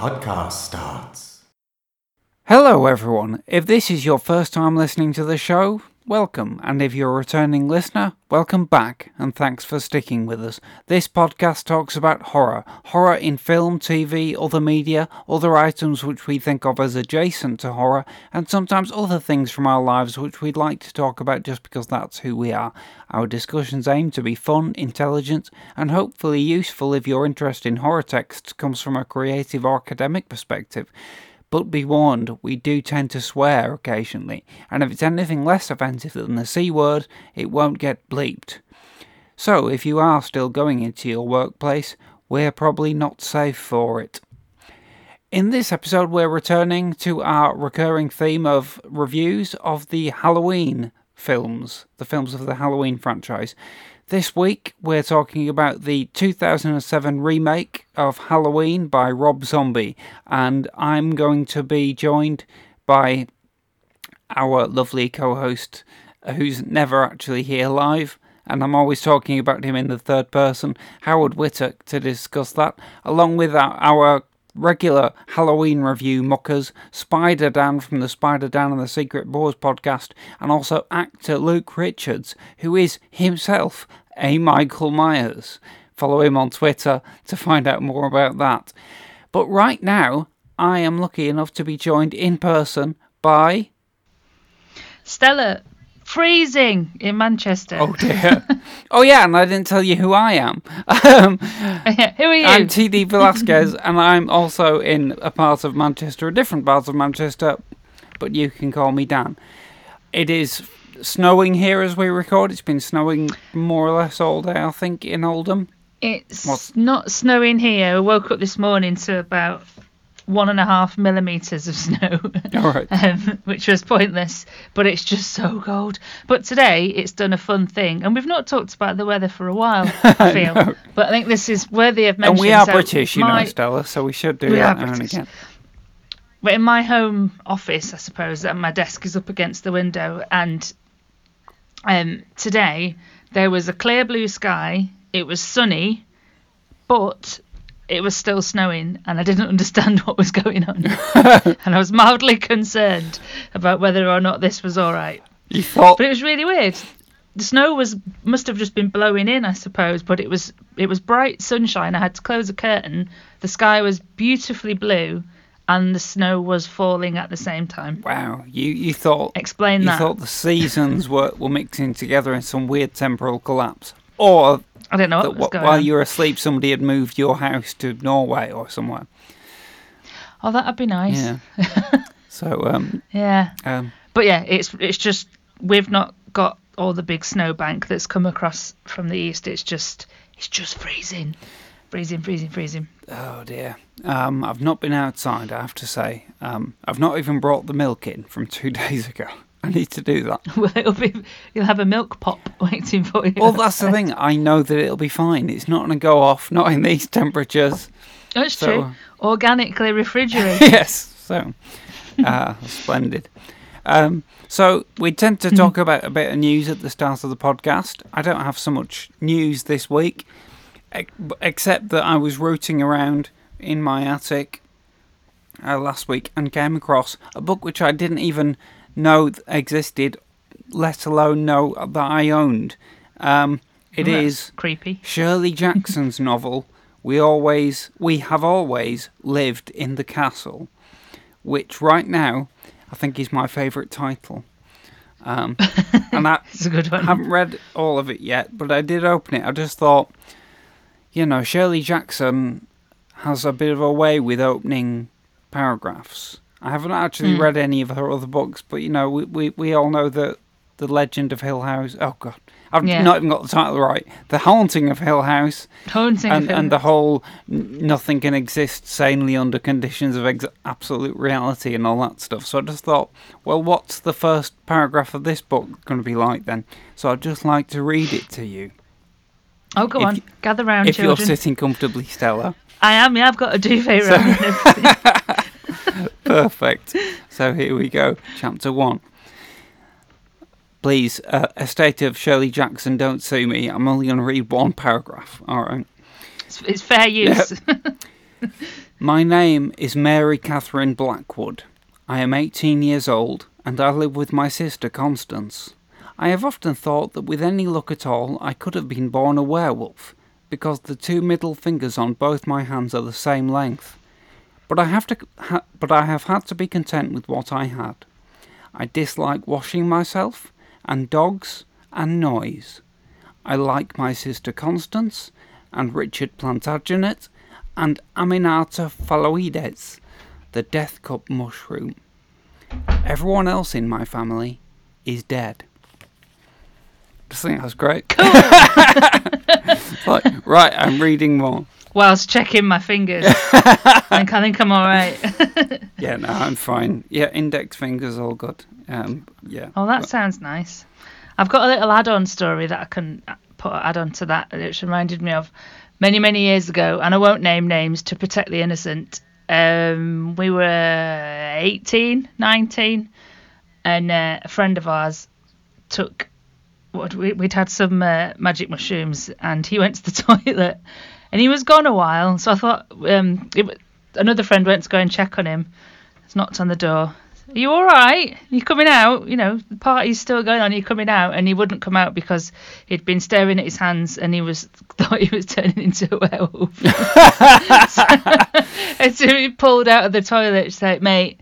podcast starts. Hello, everyone. If this is your first time listening to the show, welcome. And if you're a returning listener, welcome back and thanks for sticking with us. This podcast talks about horror horror in film, TV, other media, other items which we think of as adjacent to horror, and sometimes other things from our lives which we'd like to talk about just because that's who we are. Our discussions aim to be fun, intelligent, and hopefully useful if your interest in horror texts comes from a creative or academic perspective. But be warned, we do tend to swear occasionally, and if it's anything less offensive than the C word, it won't get bleeped. So, if you are still going into your workplace, we're probably not safe for it. In this episode, we're returning to our recurring theme of reviews of the Halloween films, the films of the Halloween franchise. This week, we're talking about the 2007 remake of Halloween by Rob Zombie, and I'm going to be joined by our lovely co host, who's never actually here live, and I'm always talking about him in the third person, Howard Whittock, to discuss that, along with our, regular Halloween review muckers, Spider Dan from the Spider Dan and the Secret Boars podcast, and also actor Luke Richards, who is himself a Michael Myers. Follow him on Twitter to find out more about that. But right now, I am lucky enough to be joined in person by. Stella, freezing in Manchester. Oh dear. oh yeah, and I didn't tell you who I am. Um, Who are you? I'm TD Velasquez, and I'm also in a part of Manchester, a different part of Manchester, but you can call me Dan. It is snowing here as we record. It's been snowing more or less all day, I think, in Oldham. it's What's- not snowing here. I woke up this morning to about one and a half millimeters of snow, All right. um, which was pointless. But it's just so cold. But today it's done a fun thing, and we've not talked about the weather for a while. I feel, know. but I think this is worthy of mention. And we are So British, you my- know, Stella, so we should do We that now and again. But in my home office, I suppose, and my desk is up against the window, and um, today there was a clear blue sky. It was sunny, but it was still snowing, and I didn't understand what was going on, and I was mildly concerned about whether or not this was all right. You thought But it was really weird. The snow was must have just been blowing in, I suppose, but it was it was bright sunshine. I had to close a curtain. The sky was beautifully blue, and the snow was falling at the same time. Wow, you, you thought Explain that. you that. thought the seasons were, were mixing together in some weird temporal collapse. Or I don't know what that was going while on. you were asleep somebody had moved your house to Norway or somewhere. Oh, that'd be nice. Yeah. so um Yeah. um But yeah, it's it's just we've not got all the big snowbank that's come across from the east. It's just it's just freezing, freezing, freezing, freezing. Oh dear. Um, I've not been outside, I have to say. Um, I've not even brought the milk in from two days ago. I need to do that. Well, it'll be you'll have a milk pop waiting for you. Well, that's the thing. I know that it'll be fine. It's not going to go off, not in these temperatures. That's so- true. Organically refrigerated. yes. So, uh, splendid. Um, so, we tend to talk about a bit of news at the start of the podcast. I don't have so much news this week, except that I was rooting around in my attic uh, last week and came across a book which I didn't even know existed, let alone know that I owned. Um, it Well, is creepy. Shirley Jackson's novel We Always We Have Always Lived in the Castle, which right now I think is my favourite title. Um, and I It's a good one. I haven't read all of it yet, but I did open it. I just thought, you know, Shirley Jackson has a bit of a way with opening paragraphs. I haven't actually Hmm. read any of her other books, but you know, we, we, we all know that the Legend of Hill House. Oh God, I've Yeah. not even got the title right. The Haunting of Hill House, Haunting and him. and the whole nothing can exist sanely under conditions of ex- absolute reality and all that stuff. So I just thought, well, what's the first paragraph of this book going to be like then? So I'd just like to read it to you, oh, go if on. Gather round, if children. you're sitting comfortably, Stella. I am. Yeah, I've got a duvet round. Perfect. So here we go. Chapter one. Please, uh, estate of Shirley Jackson, don't sue me. I'm only going to read one paragraph. All right. It's, it's fair use. My name is Mary Katherine Blackwood. I am 18 years old and I live with my sister Constance. I have often thought that with any luck at all I could have been born a werewolf because the two middle fingers on both my hands are the same length. But I have to ha- but I have had to be content with what I had. I dislike washing myself and dogs and noise. I like my sister Constance and Richard Plantagenet and Amanita phalloides, the death cup mushroom. Everyone else in my family is dead. I just think that's great. like, right, I'm reading more. Whilst checking my fingers. I think I think I'm all right. Yeah, no, I'm fine. Yeah, index fingers all good. Um, yeah. Oh, that sounds nice. I've got a little add-on story that I can put add on to that, which reminded me of many, many years ago, and I won't name names to protect the innocent. Um, we were 18, 19, and uh, a friend of ours took what we, we'd had some uh, magic mushrooms, and he went to the toilet, and he was gone a while. So I thought um, it, another friend went to go and check on him. It's knocked on the door. Are you all right? You coming out? You know, the party's still going on. Are you coming out? And he wouldn't come out because he'd been staring at his hands and he was thought he was turning into a werewolf. and so he pulled out of the toilet, and said, "Mate,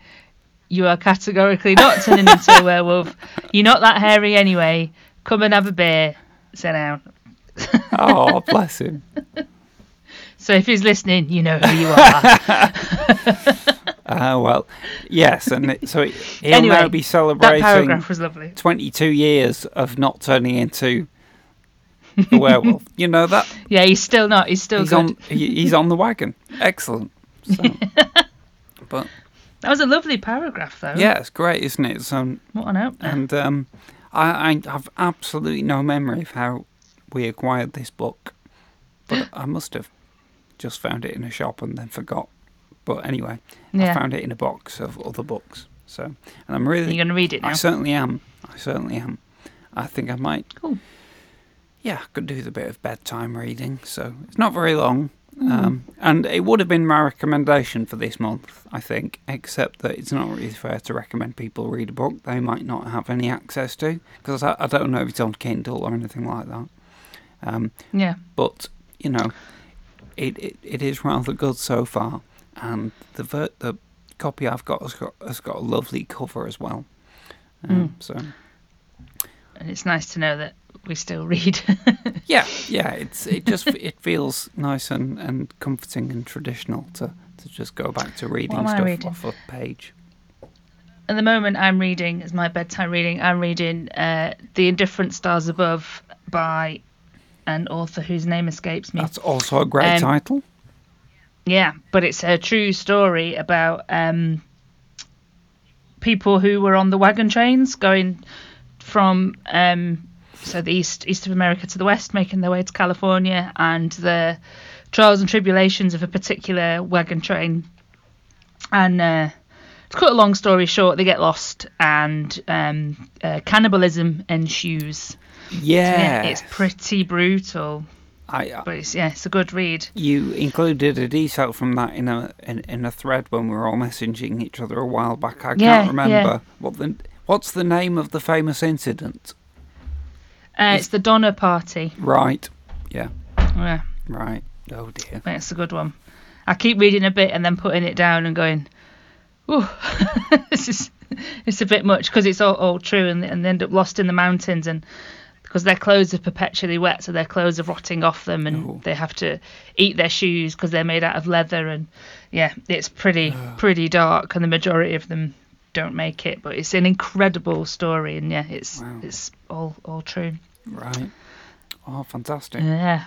you are categorically not turning into a werewolf. You're not that hairy anyway. Come and have a beer. Sit down." Oh, bless him. So if he's listening, you know who you are. Uh, well, yes, and it, so he'll Anyway, now be that celebrating paragraph was lovely. 22 years of not turning into a werewolf. you know that Yeah, he's still not. He's still he's good. on he, he's on the wagon. Excellent. So, but That was a lovely paragraph, though. yeah, it's great, isn't it? So, What on opener? and um, I, I have absolutely no memory of how we acquired this book, but I must have just found it in a shop and then forgot. But anyway, I found it in a box of other books. So, and I'm really You're going to read it now. I certainly am. I certainly am. I think I might. Cool. Yeah, I could do the bit of bedtime reading, so it's not very long. Mm. Um, and it would have been my recommendation for this month, I think, except that it's not really fair to recommend people read a book they might not have any access to, because I, I don't know if it's on Kindle or anything like that. Um, Yeah. but, you know, it, it, it is rather good so far, and the ver- the copy I've got has got, has got a lovely cover as well. Um, So. And it's nice to know that we still read. Yeah, yeah. It's it just it feels nice and, and comforting and traditional to, to just go back to reading stuff reading? off a page. At the moment, I'm reading, as my bedtime reading, I'm reading uh, The Indifferent Stars Above by an author whose name escapes me. That's also a great Um, title. Yeah, but it's a true story about um, people who were on the wagon trains going from um, so the east east of America to the west, making their way to California, and the trials and tribulations of a particular wagon train. And uh, to cut a long story short, they get lost, and um, uh, cannibalism ensues. Yeah, it's pretty brutal, I, I but it's yeah, it's a good read. you included a detail from that in a in, in a thread when we were all messaging each other a while back. I Yeah, can't remember yeah. what the what's the name of the famous incident. Uh, it's the Donner Party. Right. Yeah. Yeah. Right. Oh dear. It's a good one. I keep reading a bit and then putting it down and going, "Ooh, this is it's a bit much because it's all, all true." And, and they end up lost in the mountains and because their clothes are perpetually wet, so their clothes are rotting off them, and Oh. they have to eat their shoes because they're made out of leather. And yeah, it's pretty pretty dark, and the majority of them don't make it. But it's an incredible story, and yeah, it's Wow. it's all all true. Right. Oh, fantastic. Yeah.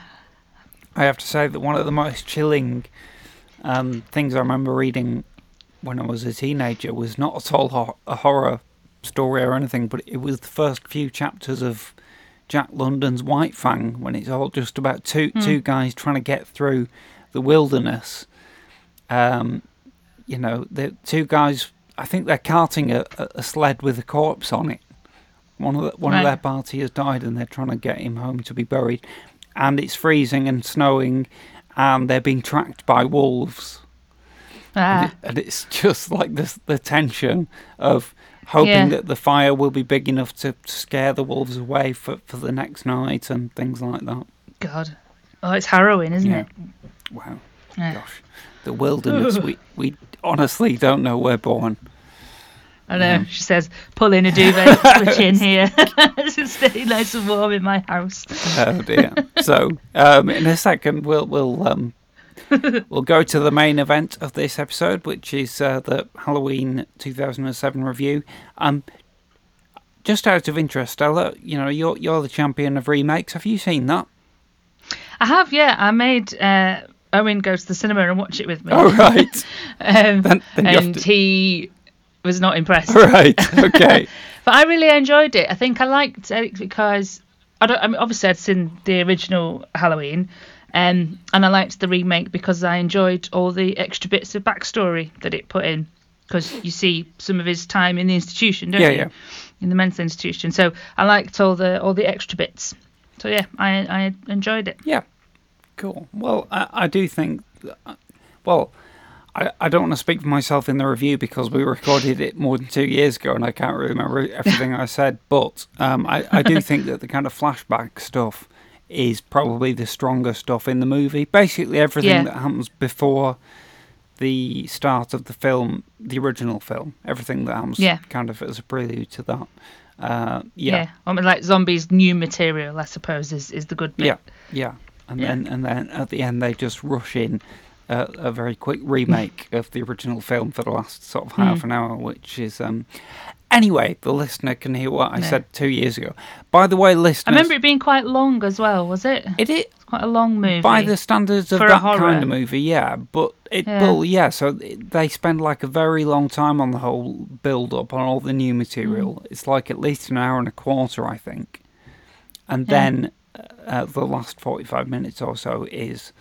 I have to say that one of the most chilling um, things I remember reading when I was a teenager was not at all ho- a horror story or anything, but it was the first few chapters of Jack London's White Fang when it's all just about two two guys trying to get through the wilderness. Um, you know, the two guys. I think they're carting a a sled with a corpse on it. One of the, one of their party has died, and they're trying to get him home to be buried. And it's freezing and snowing, and they're being tracked by wolves. Ah, and it's just like this the tension of hoping Yeah. that the fire will be big enough to scare the wolves away for, for the next night and things like that. God. Oh, it's harrowing, isn't Yeah. it? Wow, Yeah. gosh, the wilderness. we we honestly don't know where we're born. I know. She says, pull in a duvet, switch in here. to stay nice and warm in my house. Oh dear. so um, in a second, we'll we'll um, we'll go to the main event of this episode, which is uh, the Halloween 2007 review. Um, just out of interest, Stella, you know you're you're the champion of remakes. Have you seen that? I have, yeah. I made uh, Owen go to the cinema and watch it with me. Oh right, um, Then- then and to- he was not impressed. right, okay. But I really enjoyed it. I think I liked it because I don't. I mean, obviously I'd seen the original Halloween, um, and I liked the remake because I enjoyed all the extra bits of backstory that it put in. Because you see some of his time in the institution, don't Yeah, you? yeah. In the mental institution. So I liked all the all the extra bits. So yeah, I I enjoyed it. Yeah, cool. Well, I, I do think. Well, I, I don't want to speak for myself in the review because we recorded it more than two years ago and I can't remember everything I said. But um, I, I do think that the kind of flashback stuff is probably the stronger stuff in the movie. Basically, everything Yeah. that happens before the start of the film, the original film, everything that happens Yeah. kind of as a prelude to that. Uh, Yeah. yeah, I mean, like Zombie's, new material, I suppose, is, is the good bit. Yeah, yeah, and Yeah. then and then at the end they just rush in a, a very quick remake of the original film for the last sort of Hmm. half an hour, which is um. Anyway, the listener can hear what I Yeah. said two years ago. By the way, listeners, I remember it being quite long as well, was it? it is It's quite a long movie. by the standards of that kind of movie, yeah. But it, Yeah. well, yeah. So they spend like a very long time on the whole build up on all the new material. Mm. It's like at least an hour and a quarter, I think. And Yeah. then uh, the last forty-five minutes or so is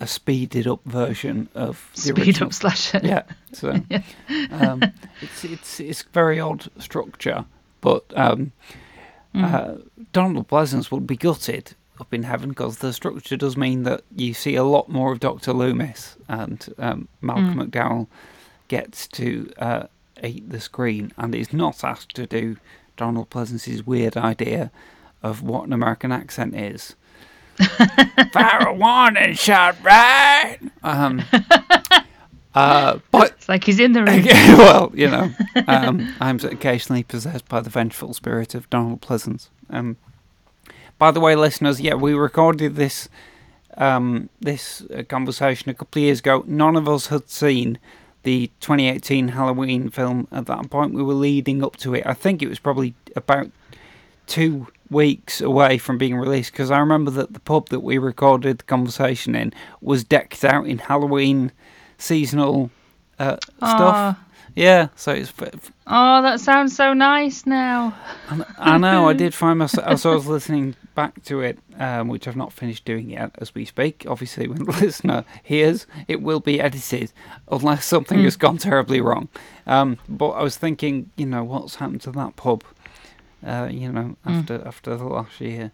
a speeded up version of the Speed original. up slasher. Yeah. So um, it's it's it's very odd structure, but um, Mm. uh, Donald Pleasence would be gutted up in heaven because the structure does mean that you see a lot more of Doctor Loomis and um, Malcolm Mm. McDowell gets to uh, eat the screen and is not asked to do Donald Pleasence's weird idea of what an American accent is. Fire a warning shot, right? Um, uh, but It's like he's in the room. well, you know, um, I'm occasionally possessed by the vengeful spirit of Donald Pleasence. Um, by the way, listeners, yeah, we recorded this um, this uh, conversation a couple of years ago. None of us had seen the 2018 Halloween film at that point. We were leading up to it. I think it was probably about two weeks away from being released because I remember that the pub that we recorded the conversation in was decked out in Halloween seasonal uh, stuff. Yeah, so it's. Oh, that sounds so nice now. I know. I did find myself as I was listening back to it, um, which I've not finished doing yet as we speak. Obviously, when the listener hears, it will be edited unless something has gone terribly wrong. Um, but I was thinking, you know, what's happened to that pub? Uh, you know, after after the last year.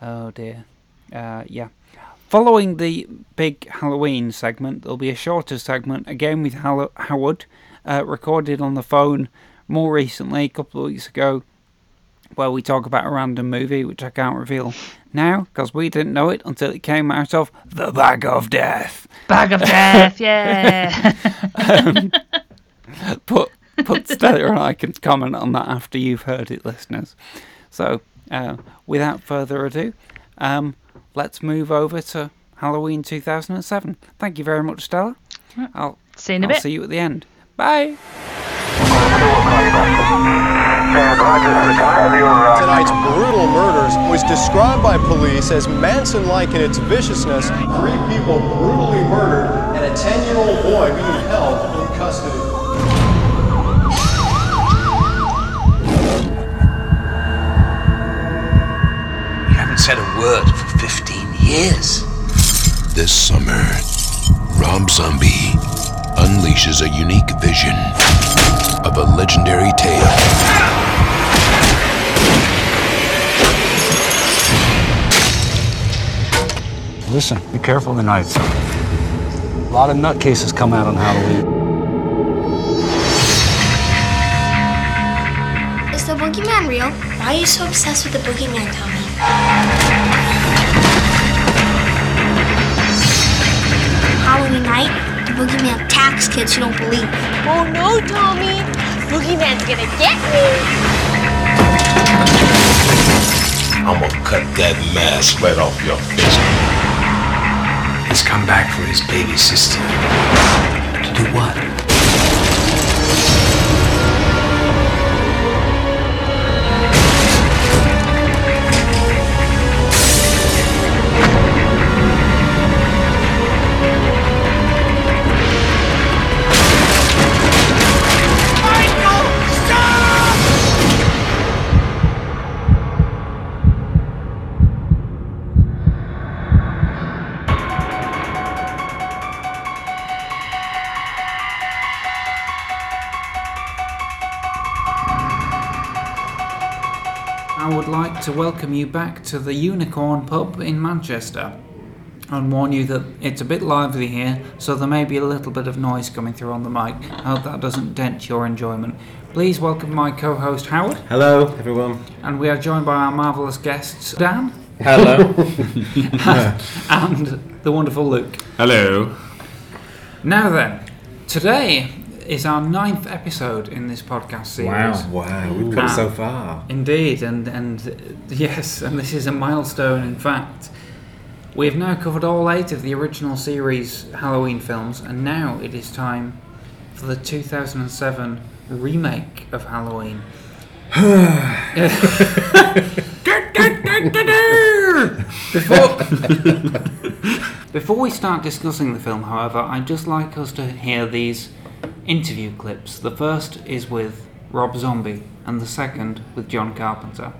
Oh dear. Uh, yeah. Following the big Halloween segment, there'll be a shorter segment again with Hall- Howard, uh, recorded on the phone more recently, a couple of weeks ago, where we talk about a random movie, which I can't reveal now because we didn't know it until it came out of the Bag of Death. Bag of death, yeah. But but Stella and I can comment on that after you've heard it, listeners. So, uh, without further ado, um, let's move over to Halloween 2007. Thank you very much, Stella. I'll, See you in a I'll bit. see you at the end. Bye. Tonight's brutal murders was described by police as Manson-like in its viciousness. Three people brutally murdered and a 10-year-old boy being held in custody. You haven't said a word for 15 years. This summer, Rob Zombie unleashes a unique vision of a legendary tale. Listen, be careful tonight. A lot of nutcases come out on Halloween. Is the boogeyman real? Why are you so obsessed with the boogeyman, Tommy? Halloween night, the boogeyman attacks kids who don't believe. Oh no, Tommy! Boogeyman's gonna get me! I'm gonna cut that mask right off your face. He's come back for his baby sister. To do what? To welcome you back to the Unicorn Pub in Manchester and warn you that it's a bit lively here, so there may be a little bit of noise coming through on the mic. I hope that doesn't dent your enjoyment. Please welcome my co host Howard, Hello, everyone. and we are joined by our marvellous guests Dan Hello. and the wonderful Luke. Hello. Now then, today is our ninth episode in this podcast series. Wow, wow, we've come so far. Indeed, and and uh, yes, and this is a milestone. In fact, we have now covered all eight of the original series Halloween films, and now it is time for the 2007 remake of Halloween. Before, before we start discussing the film, however, I'd just like us to hear these interview clips. The first is with Rob Zombie, and the second with John Carpenter.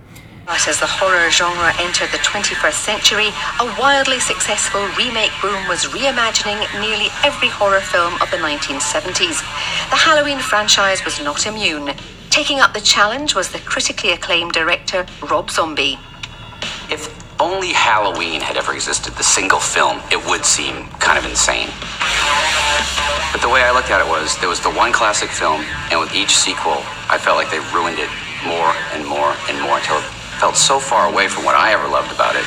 But as the horror genre entered the 21st century, a wildly successful remake boom was reimagining nearly every horror film of the 1970s. The Halloween franchise was not immune. Taking up the challenge was the critically acclaimed director Rob Zombie. If only Halloween had ever existed, the single film, it would seem kind of insane. But the way I looked at it was there was the one classic film, and with each sequel, I felt like they ruined it more and more and more until it felt so far away from what I ever loved about it.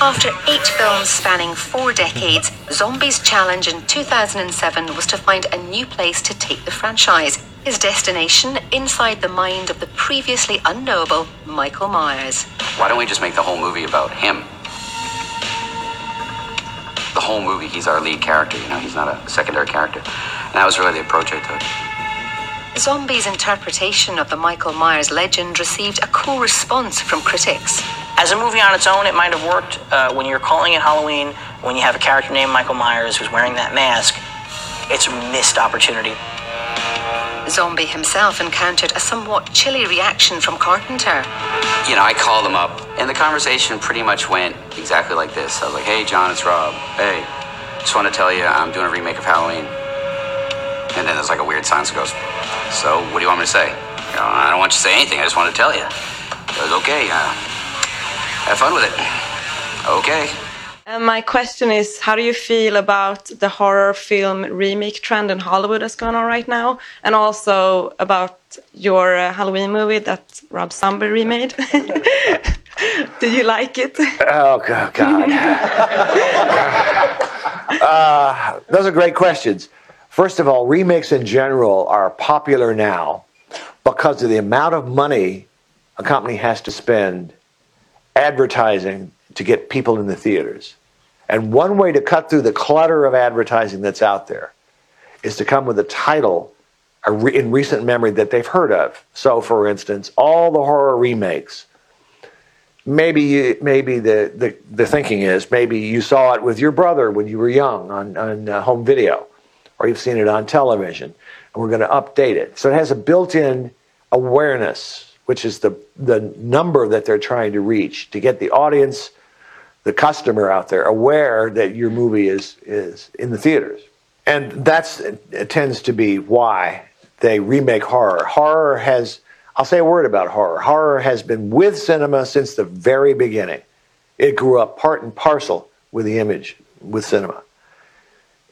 After eight films spanning four decades, Zombie's challenge in 2007 was to find a new place to take the franchise. His destination inside the mind of the previously unknowable Michael Myers. Why don't we just make the whole movie about him? The whole movie, he's our lead character, you know, he's not a secondary character. And that was really the approach I took. Zombie's interpretation of the Michael Myers legend received a cool response from critics. As a movie on its own, it might have worked. Uh, when you're calling it Halloween, when you have a character named Michael Myers who's wearing that mask, it's a missed opportunity. Zombie himself encountered a somewhat chilly reaction from Carpenter. You know, I called him up, and the conversation pretty much went exactly like this. I was like, hey, John, it's Rob. Hey, just want to tell you I'm doing a remake of Halloween. And then there's like a weird silence that goes, so what do you want me to say? You know, I don't want you to say anything. I just want to tell you. It was okay. Uh, have fun with it. Okay. And my question is, how do you feel about the horror film remake trend in Hollywood that's going on right now, and also about your uh, Halloween movie that Rob Zombie remade? Did you like it? Oh God! God. uh, those are great questions. First of all, remakes in general are popular now because of the amount of money a company has to spend advertising to get people in the theaters. And one way to cut through the clutter of advertising that's out there is to come with a title in recent memory that they've heard of. So, for instance, all the horror remakes. Maybe maybe the, the, the thinking is maybe you saw it with your brother when you were young on, on uh, home video, or you've seen it on television, and we're going to update it. So it has a built-in awareness, which is the the number that they're trying to reach to get the audience, the customer out there aware that your movie is is in the theaters, and that's tends to be why they remake horror. Horror has I'll say a word about horror. Horror has been with cinema since the very beginning. It grew up part and parcel with the image, with cinema.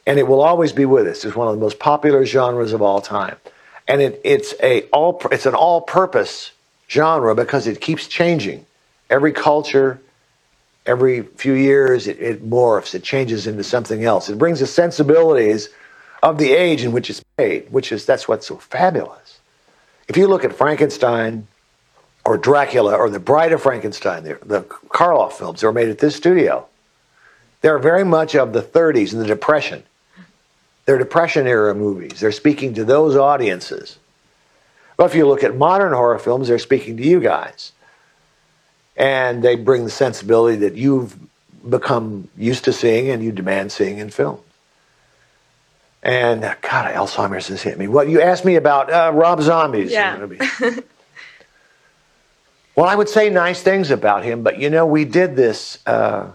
and it will always be with us. It's one of the most popular genres of all time, and it, it's a all it's an all-purpose genre because it keeps changing. Every culture, every few years, it, it morphs. It changes into something else. It brings the sensibilities of the age in which it's made, which is that's what's so fabulous. If you look at Frankenstein or Dracula or The Bride of Frankenstein, the, the Karloff films that were made at this studio, they're very much of the 30s and the Depression. They're Depression era movies. They're speaking to those audiences. But if you look at modern horror films, they're speaking to you guys. And they bring the sensibility that you've become used to seeing and you demand seeing in film. And God, Alzheimer's has hit me. What you asked me about uh, Rob Zombie's Yeah. well, I would say nice things about him, but you know, we did this. Uh,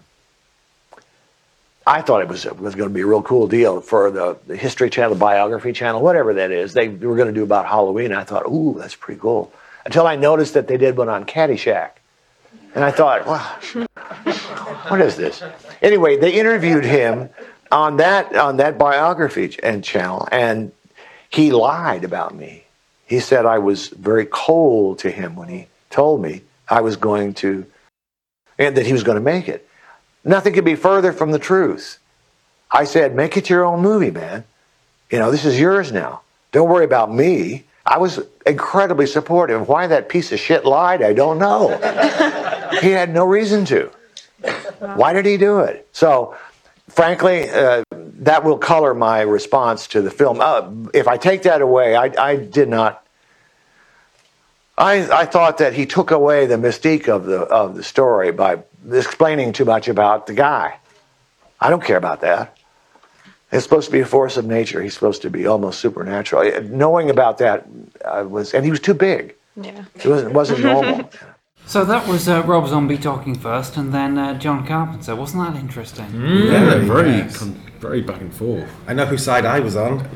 I thought it was it was going to be a real cool deal for the, the History Channel, the Biography Channel, whatever that is. They were going to do about Halloween. I thought, ooh, that's pretty cool. Until I noticed that they did one on Caddyshack, and I thought, wow, what is this? Anyway, they interviewed him on that on that biography and channel, and he lied about me. He said I was very cold to him when he told me I was going to, and that he was going to make it. Nothing could be further from the truth. I said, make it your own movie, man. You know, this is yours now. Don't worry about me. I was incredibly supportive. Why that piece of shit lied, I don't know. he had no reason to. Why did he do it? So, frankly, uh, that will color my response to the film. Uh, if I take that away, I, I did not. I, I thought that he took away the mystique of the of the story by explaining too much about the guy. I don't care about that. It's supposed to be a force of nature. He's supposed to be almost supernatural. Knowing about that uh, was, and he was too big. Yeah. It wasn't, wasn't normal. So that was uh, Rob Zombie talking first, and then uh, John Carpenter. Wasn't that interesting? Yeah, very, yes. con- very back and forth. I know whose side I was on.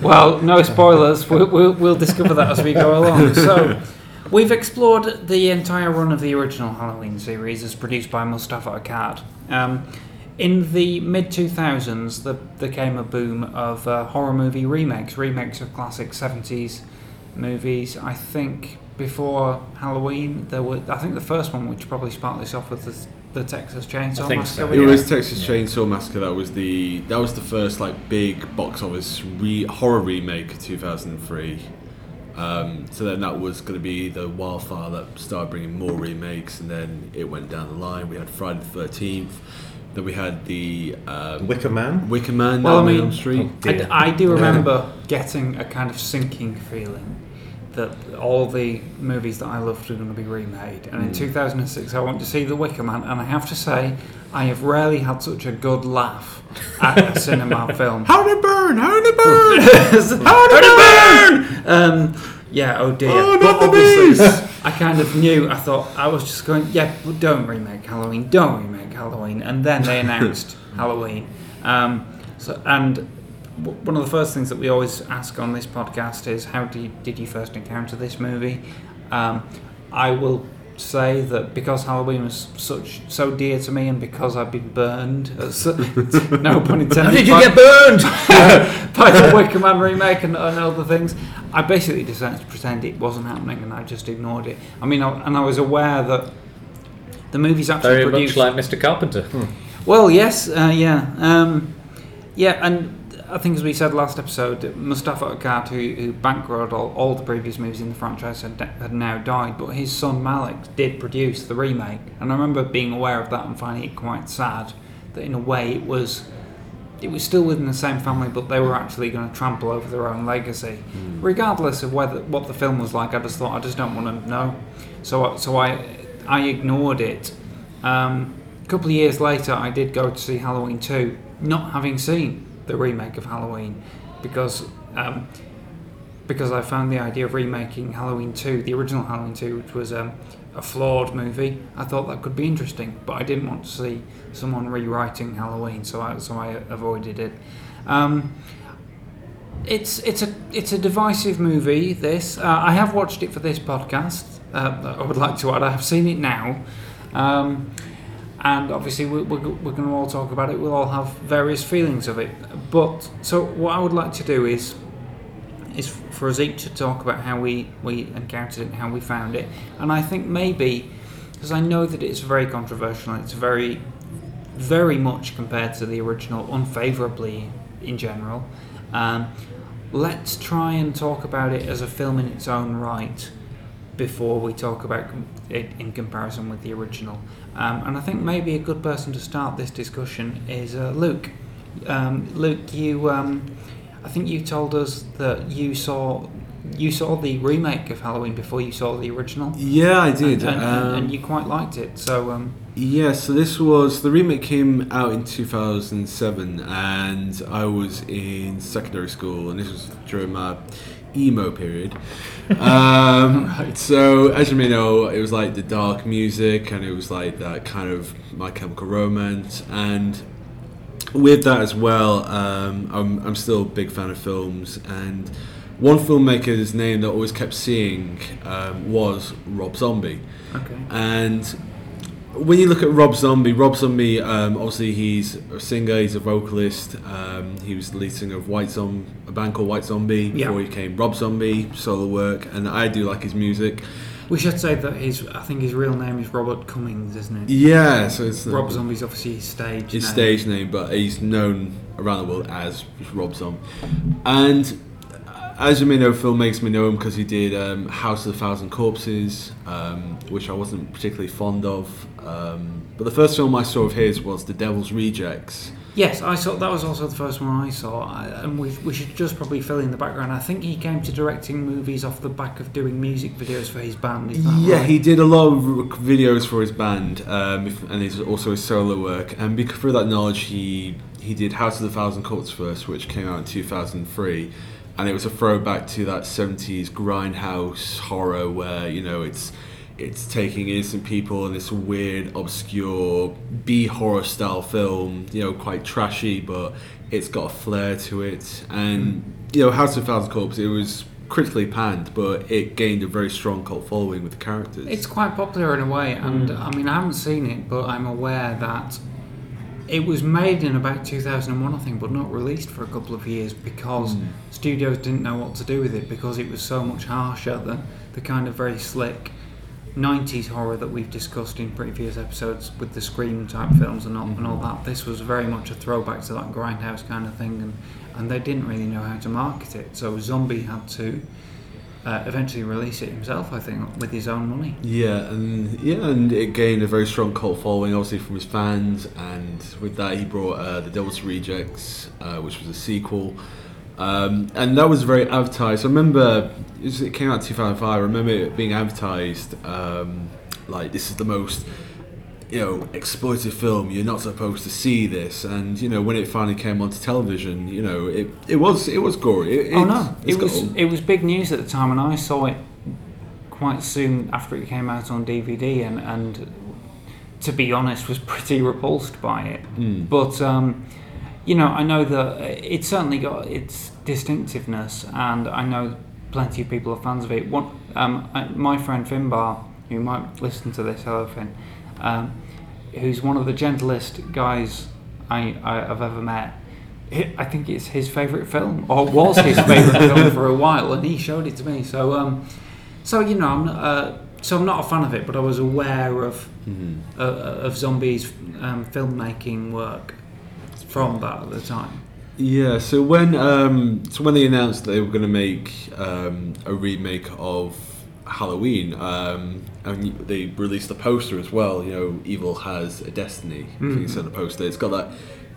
well, no spoilers. We'll, we'll, we'll discover that as we go along. So, we've explored the entire run of the original Halloween series as produced by Moustapha Akkad. Um, in the mid 2000s, the, there came a boom of uh, horror movie remakes, remakes of classic 70s movies. I think before Halloween, there were. I think the first one, which probably sparked this off, was the, the Texas Chainsaw Massacre. It was Texas Chainsaw Massacre. That was the that was the first like big box office re- horror remake, two thousand three. Um, so then that was going to be the wildfire that started bringing more remakes, and then it went down the line. We had Friday the Thirteenth. Then we had the um, Wicker Man. Wicker Man. Well, I Nightmare on mean, Elm Street. I d- I, do remember getting a kind of sinking feeling that all the movies that I loved were going to be remade. And in Mm. 2006, I went to see The Wicker Man, and I have to say, I have rarely had such a good laugh at a cinema film. How did it burn? How did it burn? How did it burn? Um, yeah, oh dear. Oh, but obviously! I kind of knew. I thought I was just going, yeah, but don't remake Halloween. Don't remake Halloween. And then they announced Halloween. Um, so and one of the first things that we always ask on this podcast is, how did you, did you first encounter this movie? Um, I will say that because Halloween was such so dear to me, and because I've been burned, so- no pun intended. How did you by- get burned? by the Wicker Man remake and, and other things. I basically decided to pretend it wasn't happening, and I just ignored it. I mean, I, and I was aware that the movie's actually Very produced. much like Mr. Carpenter. Well, yes, uh, yeah, um, yeah, and I think as we said last episode, Moustapha Akkad, who, who bankrolled all, all the previous movies in the franchise, had, had now died, but his son Malek did produce the remake, and I remember being aware of that and finding it quite sad that in a way it was. It was still within the same family, but they were actually going to trample over their own legacy, regardless of whether what the film was like. I just thought I just don't want to know, so I- so I I ignored it. Um, a couple of years later, I did go to see Halloween 2, not having seen the remake of Halloween, because um, because I found the idea of remaking Halloween 2, the original Halloween 2, which was um, a flawed movie. I thought that could be interesting, but I didn't want to see someone rewriting Halloween, so I so I avoided it. Um, it's it's a it's a divisive movie. This uh, I have watched it for this podcast. Uh, I would like to add I have seen it now, um, and obviously we're, we're, we're going to all talk about it. We'll all have various feelings of it. But so what I would like to do is is for us each to talk about how we we encountered it and how we found it. And I think maybe because I know that it's very controversial. It's very very much compared to the original, unfavourably in general. Um, let's try and talk about it as a film in its own right before we talk about it in comparison with the original. Um, and I think maybe a good person to start this discussion is uh, Luke. Um, Luke, you, um, I think you told us that you saw you saw the remake of Halloween before you saw the original. Yeah, I did. and, and, Um, and you quite liked it. So um, Yeah, so this was the remake came out in 2007, and I was in secondary school, and this was during my emo period. Um, So, as you may know, it was like the dark music, and it was like that kind of My Chemical Romance, and with that as well, um, I'm, I'm still a big fan of films, and one filmmaker's name that I always kept seeing um, was Rob Zombie. Okay. And when you look at Rob Zombie, Rob Zombie, um, obviously he's a singer, he's a vocalist. Um, he was the lead singer of White Zombie, a band called White Zombie before Yeah. he became Rob Zombie, solo work, and I do like his music. we should say that his I think his real name is Robert Cummings, isn't it? Yeah, so it's uh, Rob Zombie's obviously his stage. his name. stage name, but he's known around the world as Rob Zombie. And as you may know, Phil makes me know him because he did um, House of a Thousand Corpses, um, which I wasn't particularly fond of. Um, but the first film I saw of his was The Devil's Rejects. Yes, I saw that was also the first one I saw, I- and we we should just probably fill in the background. I think he came to directing movies off the back of doing music videos for his band. Is that Yeah, right? he did a lot of videos for his band, um, and he's also his solo work. And because through that knowledge, he he did House of the Thousand Corpses first, which came out in two thousand three, and it was a throwback to that seventies grindhouse horror where you know it's it's taking innocent people in this weird, obscure B horror style film. You know, quite trashy, but it's got a flair to it. And you know, House of Thousand Corpses, it was critically panned, but it gained a very strong cult following with the characters. It's quite popular in a way, and Mm. I mean I haven't seen it, but I'm aware that it was made in about 2001, I think, but not released for a couple of years because Mm. studios didn't know what to do with it because it was so much harsher than the kind of very slick 90s horror that we've discussed in previous episodes with the Scream type films and all, and all that. This was very much a throwback to that grindhouse kind of thing, and, and they didn't really know how to market it. So Zombie had to uh, eventually release it himself, I think, with his own money. Yeah, and yeah, and it gained a very strong cult following, obviously from his fans, and with that he brought uh, the Devil's Rejects, uh, which was a sequel, um, and that was very advertised. I remember it, came out in 2005. I remember it being advertised um, like this is the most you know exploitive film. You're not supposed to see this, and you know when it finally came onto television, you know it it was it was gory. It, oh no, it was all- it was big news at the time, and I saw it quite soon after it came out on DVD, and and to be honest, was pretty repulsed by it. Mm. But um, you know, I know that it certainly got its distinctiveness, and I know plenty of people are fans of it. One, um, my friend Finbar, who might listen to this, hello Finn, um, who's one of the gentlest guys I, I've ever met. I think it's his favourite film, or was his favourite film for a while, and he showed it to me. So, um, so you know, I'm not, uh, so I'm not a fan of it, but I was aware of Mhm. uh, of Zombie's um, filmmaking work from that at the time. Yeah, so when um, so when they announced that they were going to make um, a remake of Halloween, um, and they released a poster as well. You know, Evil has a destiny. Mhm. it's on the poster. It's got that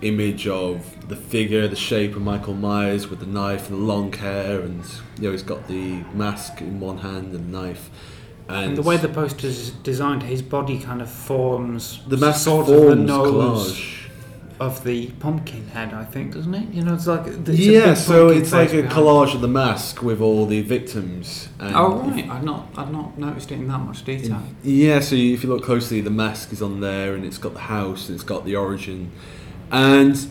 image of the figure, the shape of Michael Myers with the knife and the long hair, and you know he's got the mask in one hand and the knife. And, And the way the poster is designed, his body kind of forms The mask sort of the nose collage. Of the pumpkin head, I think, doesn't it? You know, it's like it's yeah, so it's like a behind. collage of the mask with all the victims. And Oh right, I've not, I'd not noticed it in that much detail. Yeah, so if you look closely, the mask is on there, and it's got the house, and it's got the origin, and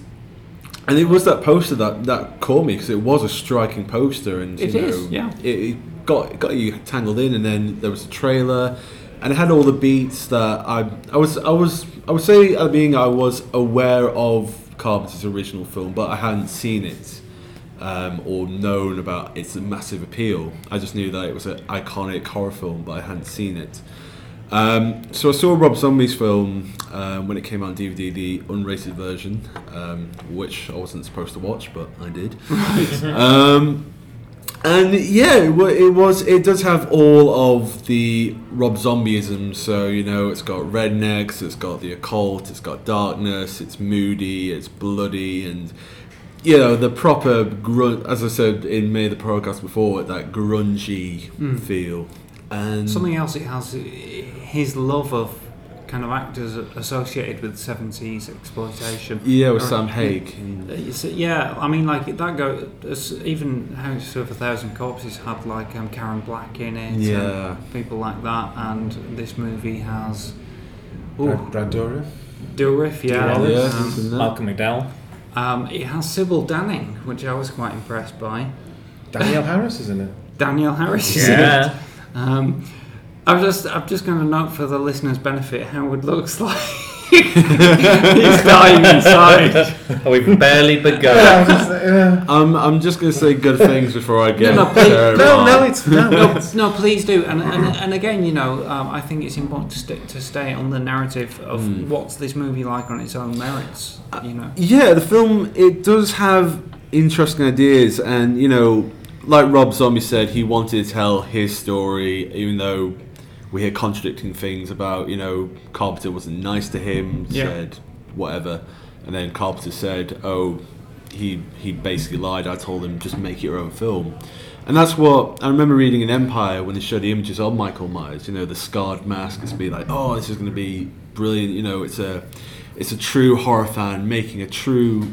and it was that poster that that caught me because it was a striking poster, and you know, is, yeah. it, it got it got you tangled in, and then there was a trailer, and it had all the beats that I I was I was I would say at the beginning I was aware of Carpenter's original film, but I hadn't seen it um, or known about its massive appeal. I just knew that it was an iconic horror film, but I hadn't seen it. Um, so I saw Rob Zombie's film um, when it came out on DVD, the unrated version, um, which I wasn't supposed to watch, but I did. And yeah, it, it was. It does have all of the Rob Zombieism. So you know, it's got rednecks, it's got the occult, it's got darkness, it's moody, it's bloody, and you know the proper grunt. As I said in May the podcast before, that grungy Mm. feel. And Something else it has, his love of kind of actors associated with 70s exploitation. Yeah, with Or- Sam Haig. Yeah, I mean, like that go. it's- Even House of a Thousand Corpses had like um, Karen Black in it. and Yeah. people like that, and this movie has. Brad- Brad Dourif? Dourif, yeah. Yeah, yeah, Um, he's in that. Malcolm McDowell. Um, it has Sybil Danning, which I was quite impressed by. Danielle Harris is in it. Danielle Harris is in Yeah. it. Um, I'm just, I'm just going to note for the listeners' benefit, how Howard looks like he's dying inside. We've barely begun. Yeah, just, yeah. I'm, I'm just going to say good things before I get No, no, please, terrified. No, no, it's no, no, it's- no, please do. And, and, and again, you know, um, I think it's important to, st- to stay on the narrative of Mm. what's this movie like on its own merits. You know, Yeah, the film it does have interesting ideas, and you know, like Rob Zombie said, he wanted to tell his story, even though we hear contradicting things about you know Carpenter wasn't nice to him, Yeah. said whatever, and then Carpenter said, oh, he he basically lied. I told him just make your own film. And that's what I remember reading in Empire when they showed the images of Michael Myers. You know, the scarred mask. It's be like, oh, this is going to be brilliant. You know, it's a it's a true horror fan making a true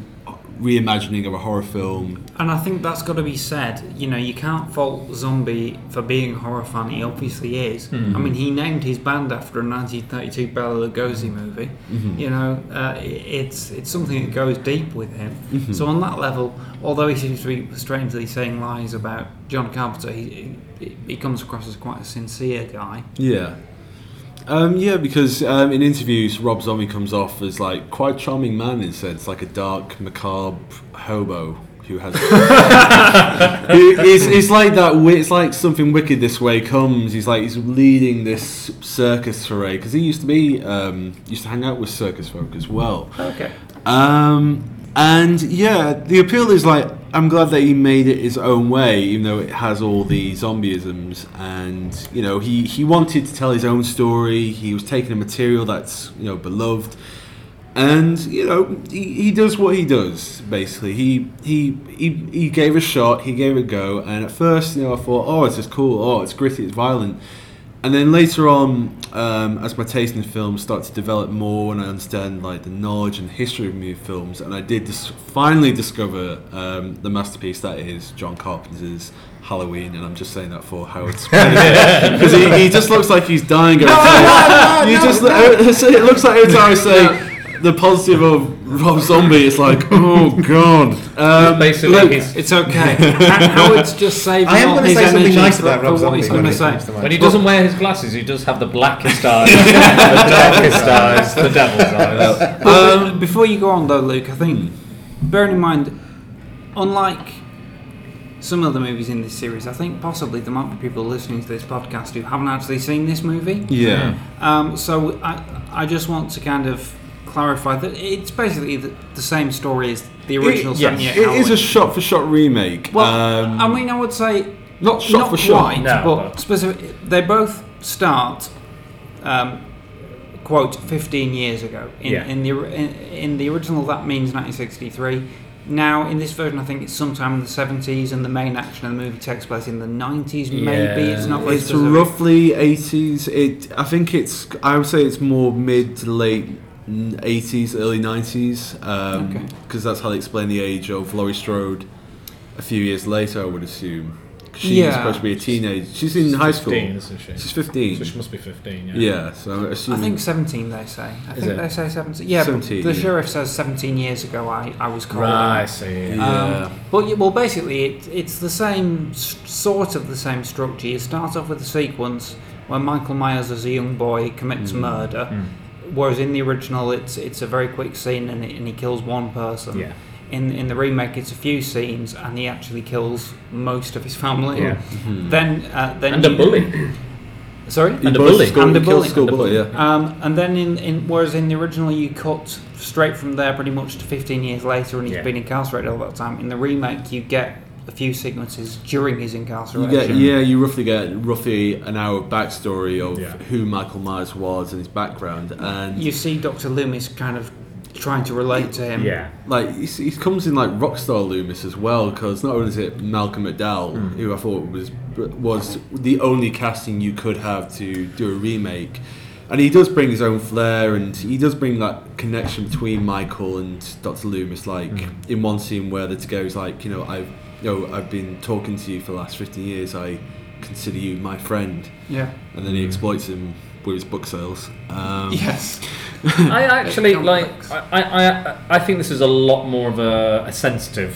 reimagining of a horror film. and I think that's got to be said. You know, you can't fault Zombie for being a horror fan. He obviously is. Mhm. I mean, he named his band after a 1932 Bela Lugosi movie. Mhm. You know, uh, it's it's something that goes deep with him. Mhm. So on that level, although he seems to be strangely saying lies about John Carpenter, he, he, he comes across as quite a sincere guy. Yeah. Um, yeah, because um, in interviews, Rob Zombie comes off as like quite a charming man in a sense, like a dark, macabre hobo who has. is, it's like that. It's like something wicked this way comes. He's like he's leading this circus foray because he used to be um, used to hang out with circus folk as well. Okay. Um, and yeah, the appeal is like I'm glad that he made it his own way, even though it has all the zombieisms. And you know, he he wanted to tell his own story. He was taking a material that's you know beloved, and you know he, he does what he does basically. He he he he gave a shot. He gave it a go. And at first, you know, I thought, oh, it's just cool. Oh, it's gritty. It's violent. And then later on, um, as my taste in films started to develop more, and I understand like the knowledge and history of movie films, and I did dis- finally discover um, the masterpiece that is John Carpenter's Halloween, and I'm just saying that for Howard because he, he just looks like he's dying. Every time. you just it looks like every time I say the positive of Rob Zombie, is like oh god. Um, Basically, look, he's- It's okay. Howard's just saving I am all gonna his say something energy nice for, about for Rob what Zombie he's when going to it say. to When he doesn't wear his glasses, he does have the blackest eyes, the darkest eyes, the devil's eyes. But before you go on, though, Luke, I think, bearing in mind, unlike some of the movies in this series, I think possibly there might be people listening to this podcast who haven't actually seen this movie. Yeah. Um, so I, I just want to kind of clarify that it's basically the, the same story as the original It, 78 it is a shot-for-shot remake. Well, um, I mean, I would say not shot not for shot. quite, No, but, but- specific. They both start, um, quote, fifteen years ago. In, Yeah. in the in, in the original, that means 1963. Now, in this version, I think it's sometime in the 70s, and the main action of the movie takes place in the 90s. Maybe it's not very It's specific. roughly 80s. It, I think it's. I would say it's more mid to late n- 80s, early 90s, um, Okay. because that's how they explain the age of Laurie Strode. A few years later, I would assume. She's Yeah. supposed to be a teenager. She's in high school. isn't she? She's 15. So she must be 15, yeah. Yeah, so I'm I think 17, they say. I Is think it? they say 17. Yeah, 17, the yeah. sheriff says 17 years ago I, I was called. Right, I out. see. Yeah. Um, but well, basically, it, it's the same sort of the same structure. You start off with a sequence where Michael Myers as a young boy commits mm. murder, mm. Whereas in the original it's it's a very quick scene and, it, and he kills one person. Yeah. In in the remake, it's a few scenes and he actually kills most of his family. Yeah. Mhm. Then uh, then And a you- bully. Sorry, And a bully. School- and a he kills bully. school bully, yeah. Um, and then in, in whereas in the original you cut straight from there pretty much to 15 years later and he's Yeah. been incarcerated all that time. In the remake you get a few sequences during his incarceration. You incarceration. get yeah, you roughly get roughly an hour of backstory of Yeah. who Michael Myers was and his background, and You see Dr. Loomis kind of trying to relate to him. Yeah. like he, he comes in like rockstar Loomis as well because not only is it Malcolm McDowell Hmm. who I thought was was the only casting you could have to do a remake, and he does bring his own flair and he does bring that connection between Michael and Dr. Loomis. Like Hmm. in one scene where the to go is like you know I've you know I've been talking to you for the last fifteen years. I consider you my friend. Yeah. and then he exploits him with his book sales. Um, Yes. I actually like. I, I I think this is a lot more of a, a sensitive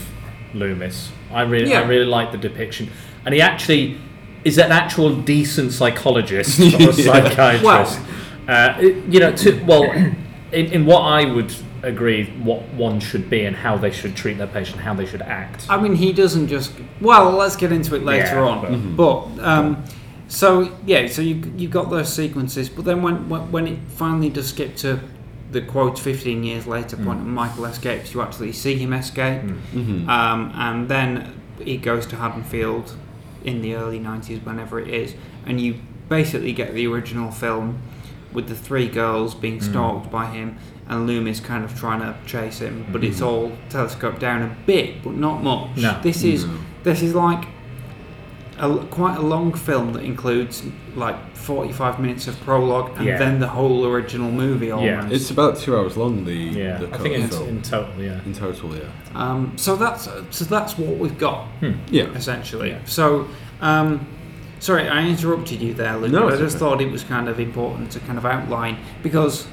Loomis. I really I really like the depiction, and he actually is an actual decent psychologist or Yeah. psychiatrist. Well- uh, you know, to well, in, in what I would agree, what one should be and how they should treat their patient, how they should act. I mean, he doesn't just. Well, let's get into it later Yeah, on. but- But, um, so yeah, so you you got those sequences, but then when when, when it finally does skip to the quote 15 years later point and Michael escapes, you actually see him escape, Mhm. um, and then he goes to Haddonfield in the early 90s, whenever it is, and you basically get the original film with the three girls being stalked by him and Loomis kind of trying to chase him, but it's all telescoped down a bit, but not much. No. This is No. this is like a, quite a long film that includes like 45 minutes of prologue and Yeah. then the whole original movie almost. Yeah. It's about two hours long. The Yeah, the I think cover it's in total. Yeah. in total, yeah. Um, so that's so that's what we've got Yeah. essentially. Yeah. So, um, sorry, I interrupted you there, Luke. No, I just okay. thought it was kind of important to kind of outline because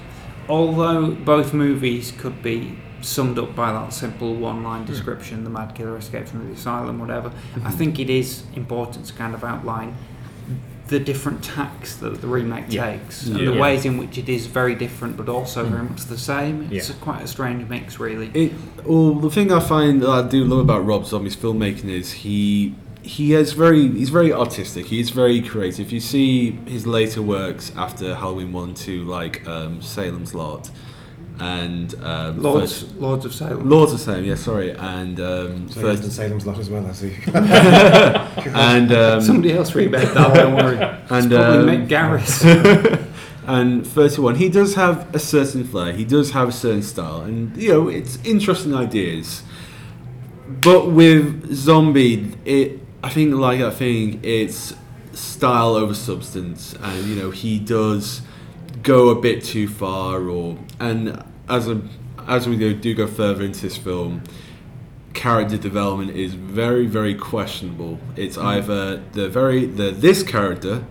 although both movies could be summed up by that simple one-line hmm. description, the mad killer escapes from the asylum, whatever, I hmm. think it is important to kind of outline the different tacks that the remake Yeah. takes and Yeah. the ways in which it is very different but also hmm. very much the same. It's Yeah. a, quite a strange mix, really. It, well, the thing I find that I do love about Rob Zombie's filmmaking is he he is very he's very artistic. He's very creative. If you see his later works after Halloween one, two, like um, Salem's Lot and um, Lords, first- Lords of Salem. Lords of Salem, yeah, sorry, and um, So first- and Salem's Lot as well, I see. and um, Somebody else remade that, don't worry. It's and probably um, Garris. and 31 he does have a certain flair he does have a certain style and you know it's interesting ideas but with zombie it i think like I think, it's style over substance and you know he does go a bit too far or and as a as we do, do go further into this film character development is very very questionable. It's either the very the this character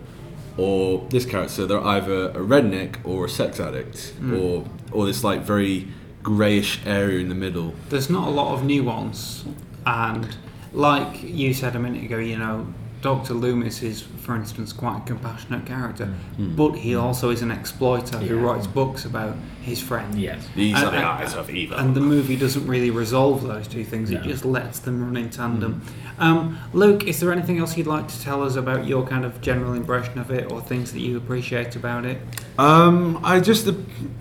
or this character so they're either a redneck or a sex addict Mm. or or this like very grayish area in the middle. There's not a lot of nuance, and like you said a minute ago, you know, Dr. Loomis is, for instance, quite a compassionate character, Mm. but he also is an exploiter who writes books about his friend. Yes. these And- are the and- eyes of evil And the movie doesn't really resolve those two things, it just lets them run in tandem. Um, Luke, is there anything else you'd like to tell us about your kind of general impression of it or things that you appreciate about it? Um, I just,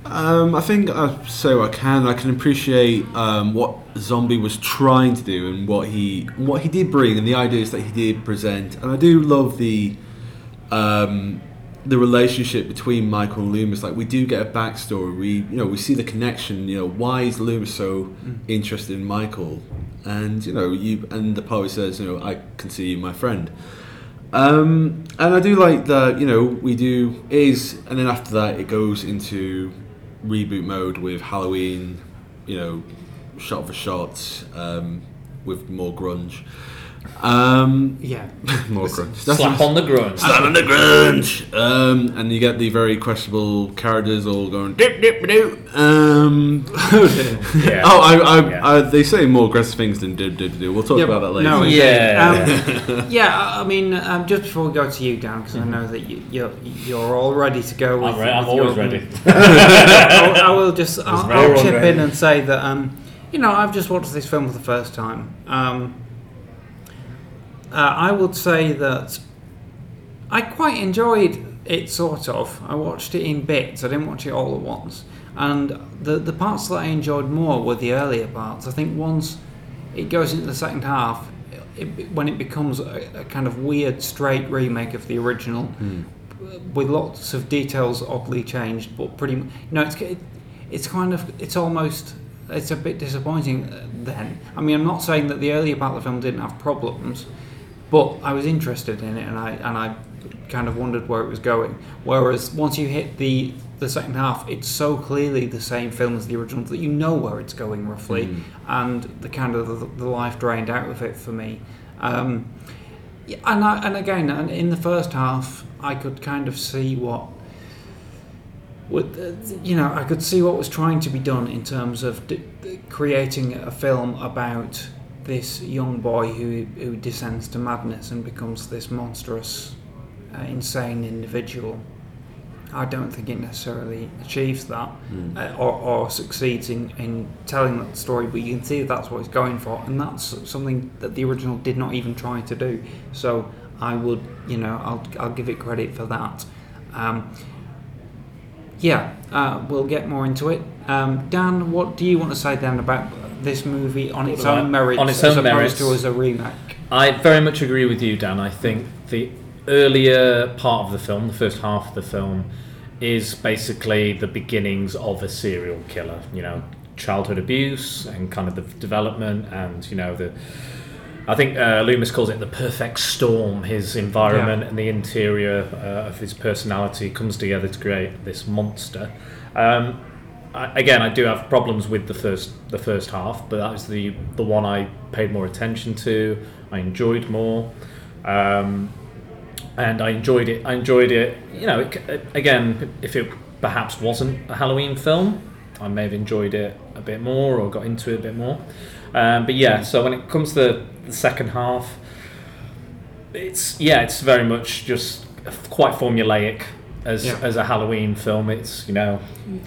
um, I think I say what I can. I can appreciate um, what Zombie was trying to do and what he, what he did bring, and the ideas that he did present. And I do love the, um, the relationship between Michael and Loomis. Like we do get a backstory. We, you know, we see the connection. You know, why is Loomis so interested in Michael? And you know, you and the poet says, you know, I consider you my friend. Um, and I do like that, you know, we do is, and then after that it goes into reboot mode with Halloween, you know, shot for shot, um, with more grunge. Um, Yeah. more grunge. Slap on the grunge. Slap on the grunge. Um, and you get the very questionable characters all going dip dip dip. Um, Yeah. Oh, I, I, Yeah. I, they say more aggressive things than dip dip dip. We'll talk Yeah, about that later. No, indeed. Yeah. Um, yeah. I I mean, um, just before we go to you, Dan, because I know that you, you're you're all ready to go. With, I'm, re- I'm with always your- ready. I'll, I will just I'll. I'll chip ready. in and say that um, you know I've just watched this film for the first time. Um, uh, I would say that I quite enjoyed it. Sort of. I watched it in bits. I didn't watch it all at once. And the the parts that I enjoyed more were the earlier parts. I think once it goes into the second half, it, when it becomes a, a kind of weird straight remake of the original, Hmm. with lots of details oddly changed, but pretty you know it's it, it's kind of it's almost it's a bit disappointing then. I mean, I'm not saying that the earlier part of the film didn't have problems, but I was interested in it and I and I kind of wondered where it was going. Whereas once you hit the the second half, it's so clearly the same film as the original that you know where it's going roughly, Mm. and the kind of the, the life drained out of it for me. Um, and I, and again, and in the first half, I could kind of see what, what you know, I could see what was trying to be done in terms of d- creating a film about this young boy who who descends to madness and becomes this monstrous, uh, insane individual. I don't think it necessarily achieves that Mm. uh, or, or succeeds in, in telling that story, but you can see that that's what it's going for, and that's something that the original did not even try to do. So I would, you know, I'll, I'll give it credit for that. Um, yeah, uh, we'll get more into it. Um, Dan, what do you want to say then about this movie on its own merits, on its as own opposed to as a remake? I very much agree with you, Dan. I think the earlier part of the film, the first half of the film, is basically the beginnings of a serial killer. You know, childhood abuse and kind of the development, and you know the. I think uh, Loomis calls it the perfect storm. His environment Yeah. and the interior uh, of his personality comes together to create this monster. Um, Again, I do have problems with the first the first half, but that was the the one I paid more attention to. I enjoyed more, um, and I enjoyed it. I enjoyed it. You know, it, again, if it perhaps wasn't a Halloween film, I may have enjoyed it a bit more or got into it a bit more. Um, but yeah, so when it comes to the second half, it's yeah, it's very much just quite formulaic as Yeah. as a Halloween film. It's you know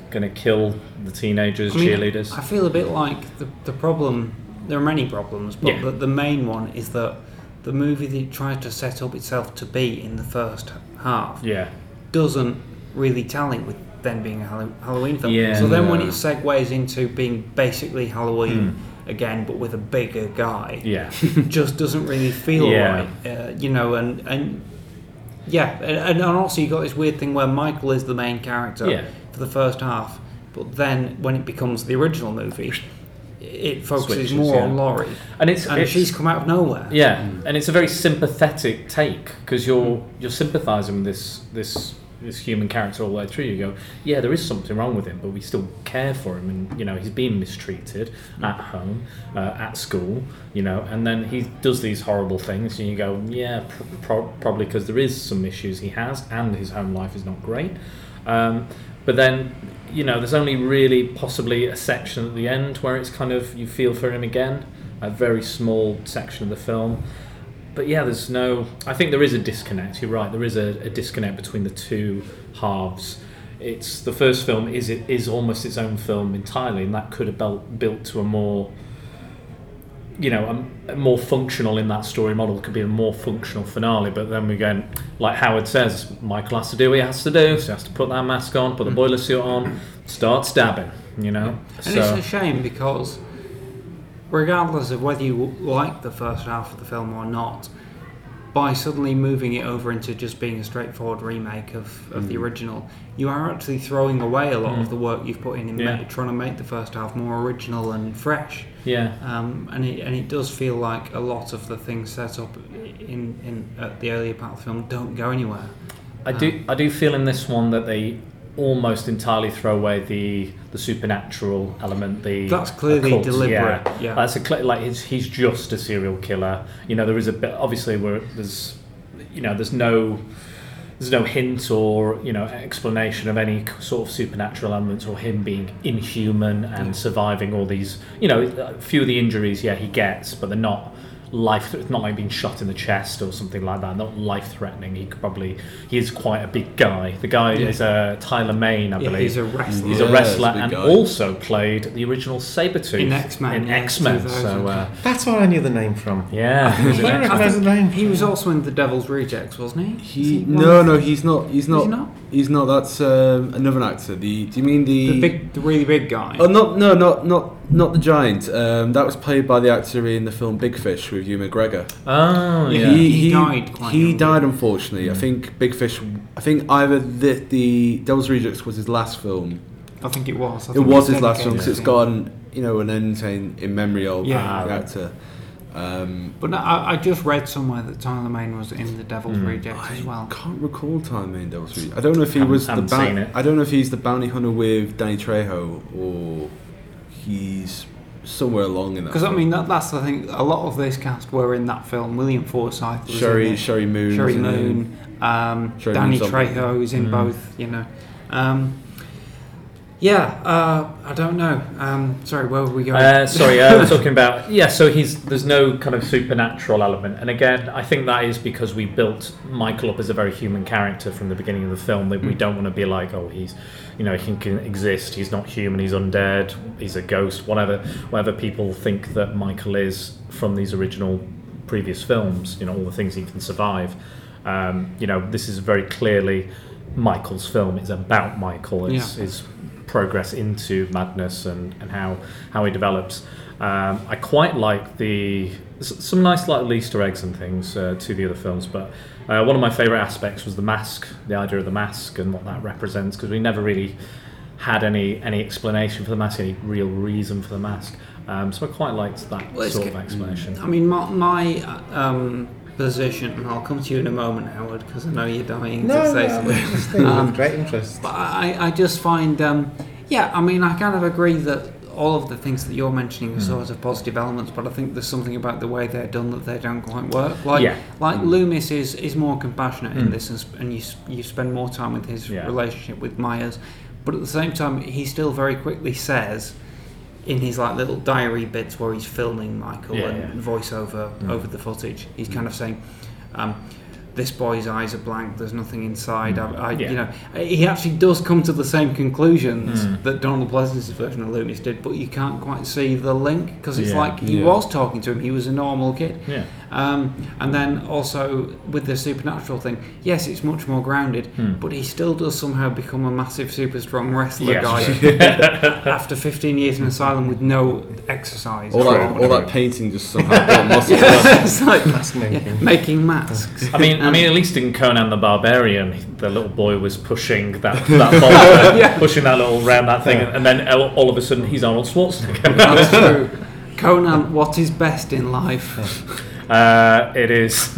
going to kill the teenagers, I mean, cheerleaders. I feel a bit like the, the problem. There are many problems, but Yeah. the, the main one is that the movie that it tried to set up itself to be in the first half Yeah. doesn't really tally with then being a Halloween film. Yeah. so then when it segues into being basically Halloween again, but with a bigger guy. Yeah. just doesn't really feel Yeah. right. Uh, you know, and and yeah, and, and also you got this weird thing where Michael is the main character Yeah. for the first half, but then when it becomes the original movie, it focuses Switches, more yeah. on Laurie, And it's- and it's- she's come out of nowhere. Yeah, and it's a very sympathetic take because you're you're sympathising with this this this human character all the way through. You go, yeah, there is something wrong with him, but we still care for him, and you know he's being mistreated at home, uh, at school, you know, and then he does these horrible things, and you go, yeah, pro- probably because there is some issues he has, and his home life is not great. Um, but then, you know, there's only really possibly a section at the end where it's kind of you feel for him again, a very small section of the film. But yeah, there's no. I think there is a disconnect. You're right. There is a, a disconnect between the two halves. It's the first film is it is almost its own film entirely, and that could have built built to a more, you know, a, a more functional in that story model. Could be a more functional finale. But then we again, like Howard says, Michael has to do what he has to do. So he has to put that mask on, put the mm. boiler suit on, start stabbing. You know. And so it's a shame because, regardless of whether you like the first half of the film or not, by suddenly moving it over into just being a straightforward remake of, of the Mm. original, you are actually throwing away a lot Mm. of the work you've put in in Yeah. ma- trying to make the first half more original and fresh. Yeah. Um, and it and it does feel like a lot of the things set up in in at the earlier part of the film don't go anywhere. I do I do feel in this one that they almost entirely throw away the the supernatural element. The That's clearly occult, deliberate, Yeah, yeah. that's a cl- like he's, he's just a serial killer. You know, there is a bit obviously where there's you know there's no there's no hint or you know explanation of any sort of supernatural elements or him being inhuman and surviving all these you know a few of the injuries yeah he gets but they're not life it's not like being shot in the chest or something like that not life threatening he could probably he is quite a big guy the guy Yeah. is uh, Tyler Mane I Yeah, believe he's a wrestler. he's Yeah, a he's a wrestler and guy. also played the original Sabretooth In X-Men, in X-Men 2000. so uh, That's where I knew the name from. yeah he was in recognise the name. He was also in The Devil's Rejects, wasn't he? He, he no of- no he's not he's not he not? he's not that's um, another actor the do you mean the, The big, the really big guy. oh not no not not not the giant um, that was played by the actor in the film Big Fish with Ewan McGregor oh yeah he, He died quite he young, died unfortunately I think Big Fish I think either the the Devil's Rejects was his last film I think it was. I it was his last film because it's him. gone you know an end in, in memory of Yeah. the actor um, But no, I, I just read somewhere that Tyler Mane was in The Devil's Hmm. Rejects as well. I can't recall Tyler in Devil's Rejects. I don't know if he Haven't- was the haven't boun- seen it. I don't know if he's the bounty hunter with Danny Trejo or he's somewhere along in that. Because I mean, that, that's I think A lot of this cast were in that film. William Forsythe was Sheri in it. Sheri Moon, Sheri was in it. Moon, um, Sheri Danny Moon's Trejo is in Mm. both. You know, um, yeah. Uh, I don't know. Um, sorry, where were we going? Uh, sorry, uh, we're talking about yeah. So he's there's no kind of supernatural element, and again, I think that is because we built Michael up as a very human character from the beginning of the film. That we Mm. don't want to be like, oh, he's you know he can exist. He's not human. He's undead. He's a ghost. Whatever, whatever people think that Michael is from these original previous films. You know, all the things he can survive. Um, you know, this is very clearly Michael's film. It's about Michael. It's, Yeah. his progress into madness and, and how how he develops. Um, I quite like the some nice little Easter eggs and things uh, to the other films, but uh, one of my favourite aspects was the mask, the idea of the mask and what that represents, because we never really had any any explanation for the mask, any real reason for the mask. Um, so I quite liked that Well, sort of explanation. I mean, my, my um, position, and I'll come to you in a moment, Howard, because I know you're dying No, to no, say I'm something. with Um, great interest. But I, I just find, um, yeah, I mean, I kind of agree that all of the things that you're mentioning are Mm. sort of positive elements, but I think there's something about the way they're done that they don't quite work. Like, Yeah. like Mm. Loomis is, is more compassionate in Mm. this, and, sp- and you you spend more time with his Yeah. relationship with Myers, but at the same time, he still very quickly says. In his like little diary bits where he's filming Michael Yeah, and yeah. voiceover Mm. over the footage, he's kind of saying, um, "This boy's eyes are blank. There's nothing inside." I, I, Yeah. You know, he actually does come to the same conclusions Mm. that Donald Pleasence's version of Loomis did, but you can't quite see the link because it's like he was talking to him. He was a normal kid. Yeah. Um, and then also with the supernatural thing, yes, it's much more grounded, Hmm. but he still does somehow become a massive, super strong wrestler Yes. guy after 15 years in asylum with no exercise. all that all that painting just somehow got muscle. yeah, it's like yeah, making making masks. I mean, I Um, mean, at least in Conan the Barbarian, the little boy was pushing that that boulder, Yeah. pushing that little round that thing, and then all all of a sudden he's Arnold Schwarzenegger. That's true. Conan, what is best in life? Uh, it is.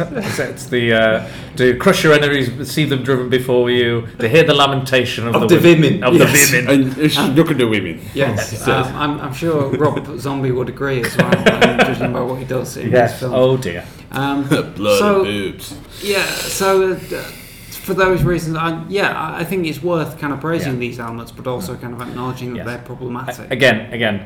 It's the uh, to crush your enemies, see them driven before you, to hear the lamentation of, Of the, the women, Of yes. the women. and it's- look at the women. Yes, um, I'm, I'm sure Rob Zombie would agree as well, um, judging by what he does in Yes. his film. Oh dear. Um, Blood so, boobs. Yeah, so uh, for those reasons, I, yeah, I I think it's worth kind of praising Yeah. these elements, but also kind of acknowledging that Yes. they're problematic. Again, again,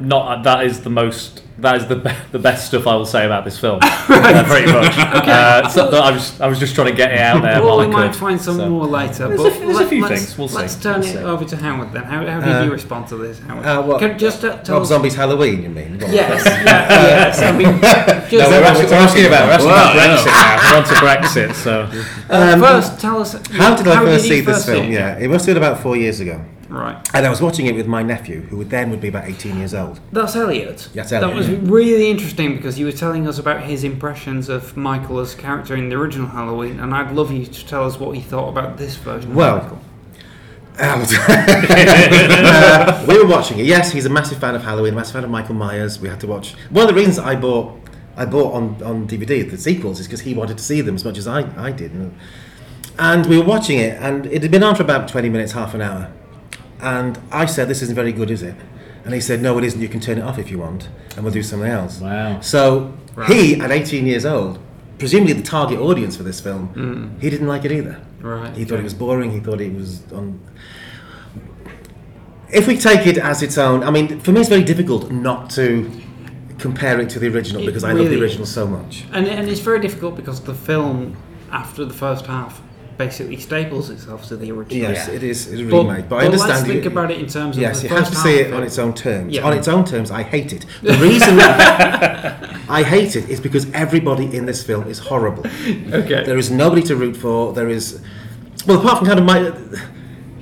not that is the most. That is the be- the best stuff I will say about this film. uh, pretty much. Uh, so I was I was just trying to get it out there. well, we I might find some so. more later. There's but a- there's a few let's, things, we'll see, Let's turn we'll it see. over to Howard then. How, how did Uh, you respond to this, Howard? Uh. Can, just uh, tell Rob us- Zombie's Halloween, you mean? Rob? Yes, yeah, yes. I mean, just, No, we're actually, we're asking about we're asking about Well, Brexit now. We're on to Brexit, so uh, Um, first, tell us. How did I first see this film? Yeah, it must have been about four years ago. Right. And I was watching it with my nephew, who would then would be about 18 years old. That's Elliot. That's That was really interesting because you were telling us about his impressions of Michael as a character in the original Halloween, and I'd love you to tell us what he thought about this version Well, of Michael. Uh, we were watching it. Yes, he's a massive fan of Halloween, a massive fan of Michael Myers. We had to watch. One of the reasons I bought, I bought on, on DVD the sequels is because he wanted to see them as much as I, I did. And, And we were watching it, and it had been on for about 20 minutes, half an hour. And I said, This isn't very good, is it? And he said, No, it isn't. You can turn it off if you want, and we'll do something else. Wow. So Right. he, at 18 years old, presumably the target audience for this film, Mm. he didn't like it either. Right, He thought okay. it was boring. He thought it was on. If we take it as its own, I mean, for me, it's very difficult not to compare it to the original It because I love the original so much. And, and it's very difficult because the film, after the first half, basically staples itself to the original. Yes, it is it's a But- remake, but, I but understand. let's you- think about it in terms of yes, the you have first to see half it on its own terms. Yeah. On its own terms, I hate it. The reason I hate it is because everybody in this film is horrible. Okay. There is nobody to root for. There is, well, apart from kind of my.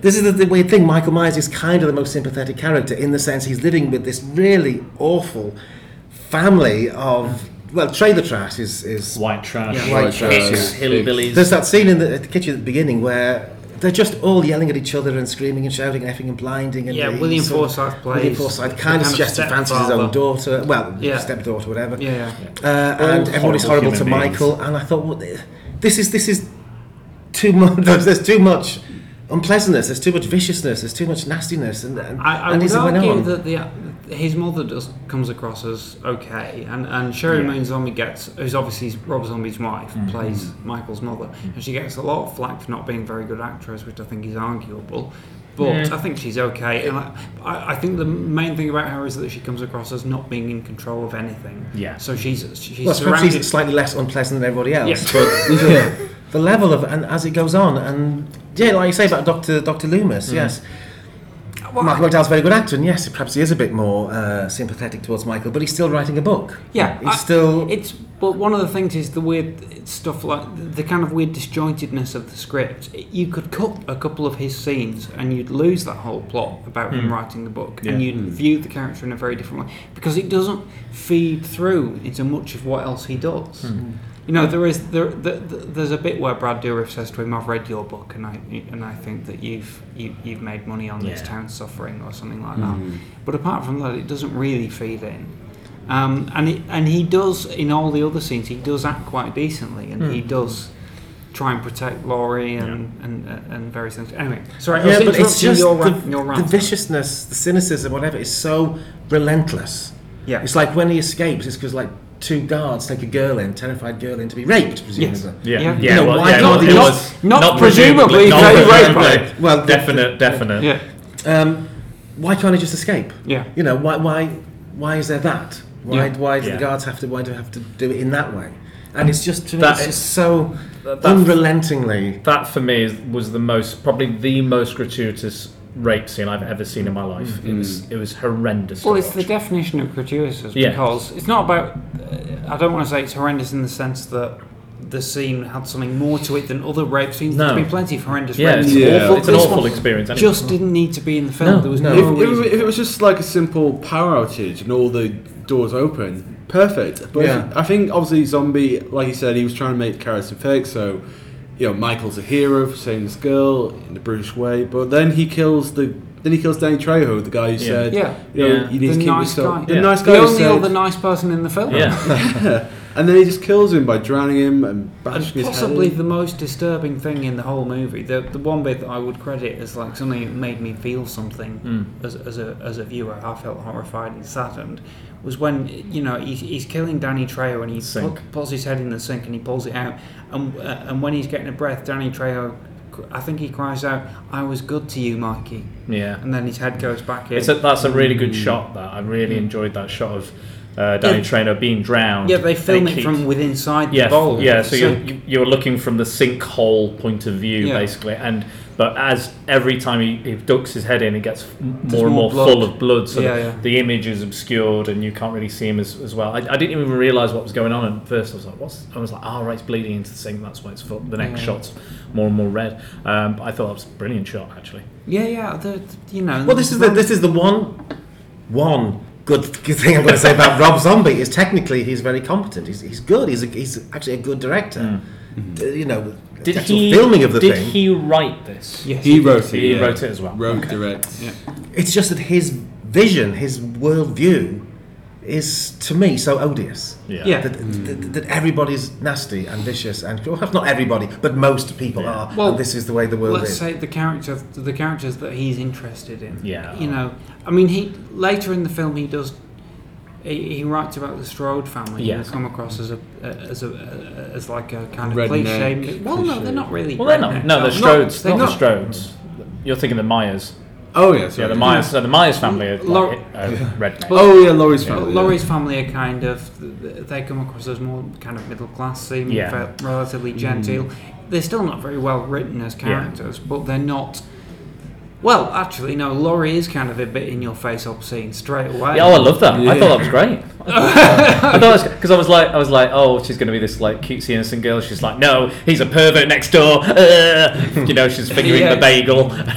This is the, the weird thing. Michael Myers is kind of the most sympathetic character in the sense he's living with this really awful family of. Well, trailer trash is, is white trash, white, White trash, trash, yeah. hillbillies. There's that scene in the, at the kitchen at the beginning where they're just all yelling at each other and screaming and shouting and effing and blinding. And Yeah, William sort of- Forsythe William plays Forsythe kind kind of of suggests he fancies his own daughter. Well, Yeah. stepdaughter, whatever. Yeah, Uh, and All everybody's horrible horrible to beings. Michael. And I thought, well, this is this is too much. There's too much unpleasantness. There's too much viciousness. There's too much nastiness. And, and, I, I and would as it went argue on- that the his mother does comes across as okay, and and Sheri Yeah. Moon Zombie gets who's obviously Rob Zombie's wife Mhm. plays Michael's mother, and she gets a lot of flack for not being a very good actress, which I think is arguable. But Yeah. I think she's okay, and I, I, I think the main thing about her is that she comes across as not being in control of anything. Yeah. So she's she's well, surrounded. he's slightly less unpleasant than everybody else. Yeah. But yeah, the level of and as it goes on, and yeah, like you say about Doctor Doctor Loomis, Mm. yes. Well, Michael McDowell's a very good actor, and yes, perhaps he is a bit more uh, sympathetic towards Michael, but he's still writing a book. Yeah, he's I- still. It's but one of the things is the weird stuff like the kind of weird disjointedness of the script. You could cut a couple of his scenes and you'd lose that whole plot about him Mm. writing the book, Yeah. and you'd view the character in a very different way because it doesn't feed through into much of what else he does. Mm. You know, there is there, there, there's a bit where Brad Dourif says to him, "I've read your book, and I and I think that you've you, you've made money on this Yeah. town suffering or something like Mm. that." But apart from that, it doesn't really feed in. Um, and it, and he does in all the other scenes. He does act quite decently, and he Mm. does try and protect Laurie and and, and, and various things. Anyway, sorry, yeah, but it's just your, the, rant- your the viciousness, the cynicism, whatever, is so relentless. Yeah. It's like when he escapes, it's because like two guards take a girl in, terrified girl in, to be raped, presumably. Yeah, yeah. You know, well, why yeah, can't it they was just- not presumably not very presumably. rapey. Well, the- definite, definite. Yeah. Um, why can't he just escape? Yeah. You know, why why why is there that? Why Yeah. why do Yeah. the guards have to why do they have to do it in that way? And it's just to me, That it's just so that- unrelentingly. That for me was the most, probably the most gratuitous rape scene I've ever seen in my life. It was, it was horrendous. to Well, it's watch. the definition of gratuitous Yeah. because it's not about. Uh, I don't want to say it's horrendous in the sense that the scene had something more to it than other rape scenes. No. There's been plenty of horrendous Yeah, rape it's scenes. awful- it's an awful one experience, anyway. Just didn't need to be in the film. No, there was no. no, If, if, reason. if it was just like a simple power outage and all the doors open, perfect. But Yeah. I think obviously Zombie, like you said, he was trying to make the character fake. So, you know, Michael's a hero for saving this girl in the British way. But then he kills the. Then he kills Danny Trejo, the guy who Yeah. said, Yeah. you know, Yeah. you need the to keep nice yourself. guy. The Yeah. nice guy who only said, other nice person in the film. Yeah. and then he just kills him by drowning him and bashing And his possibly head. the most disturbing thing in the whole movie, the the one bit that I would credit as like something that made me feel something Mm. as, as a as a viewer, I felt horrified and saddened, was when you know he's, he's killing Danny Trejo and he Sink. pu- pulls his head in the sink and he pulls it out, and uh, and when he's getting a breath, Danny Trejo, I think he cries out, "I was good to you, Mikey," Yeah. and then his head goes back in. It's a, that's a really good shot. That I really enjoyed that shot of uh, Danny Yeah. Trejo being drowned. yeah, they film it keep- from within inside yeah, the bowl. yeah. of So you're you're looking from the sinkhole point of view, Yeah. basically, and but as every time he, he ducks his head in, it gets more and more more full of blood. So Yeah, the, the image is obscured, and you can't really see him as, as well. I, I didn't even realize what was going on at first. I was like, "What's?" I was like, "Oh, right, it's bleeding into the sink. That's why it's full. the next shot's more and more red." Um, but I thought that was a brilliant shot, actually. yeah, yeah. The, you know. Well, this is the this is the one one good, good thing I'm going to say about Rob Zombie is technically he's very competent. He's, he's good. He's a, he's actually a good director. Uh, you know, Did he filming of the did thing. he write this? Yes, He wrote it. He yeah. wrote it as well. Wrote, direct. Yeah. It's just that his vision, his worldview, is to me so odious. Yeah. Yeah. That, that, that everybody's nasty and vicious, and well, not everybody, but most people are. Well, and this is the way the world let's is. say the character, the characters that he's interested in. Yeah. You know, I mean, he later in the film he does. He, he writes about the Strode family. Yeah. who come across as a as a as like a kind of Redneck cliche. Well, no, they're not really. Well, they're not. No, the Not- Strodes. they're not, the Strodes. You're thinking the Myers. Oh yeah, Yeah, the Myers. So the Myers family are Lau- like, uh, redneck. Oh yeah, Laurie's family. yeah. Laurie's family are kind of they come across as more kind of middle class seeming, Yeah. relatively genteel. They're still not very well written as characters, but they're not. Well, actually, no. Laurie is kind of a bit in your face obscene straight away. Yeah, oh, I love that. I thought that was great. I thought because I was like, I was like, oh, she's going to be this like cutesy innocent girl. She's like, no, he's a pervert next door. Uh, you know, she's fingering Yeah. the bagel. And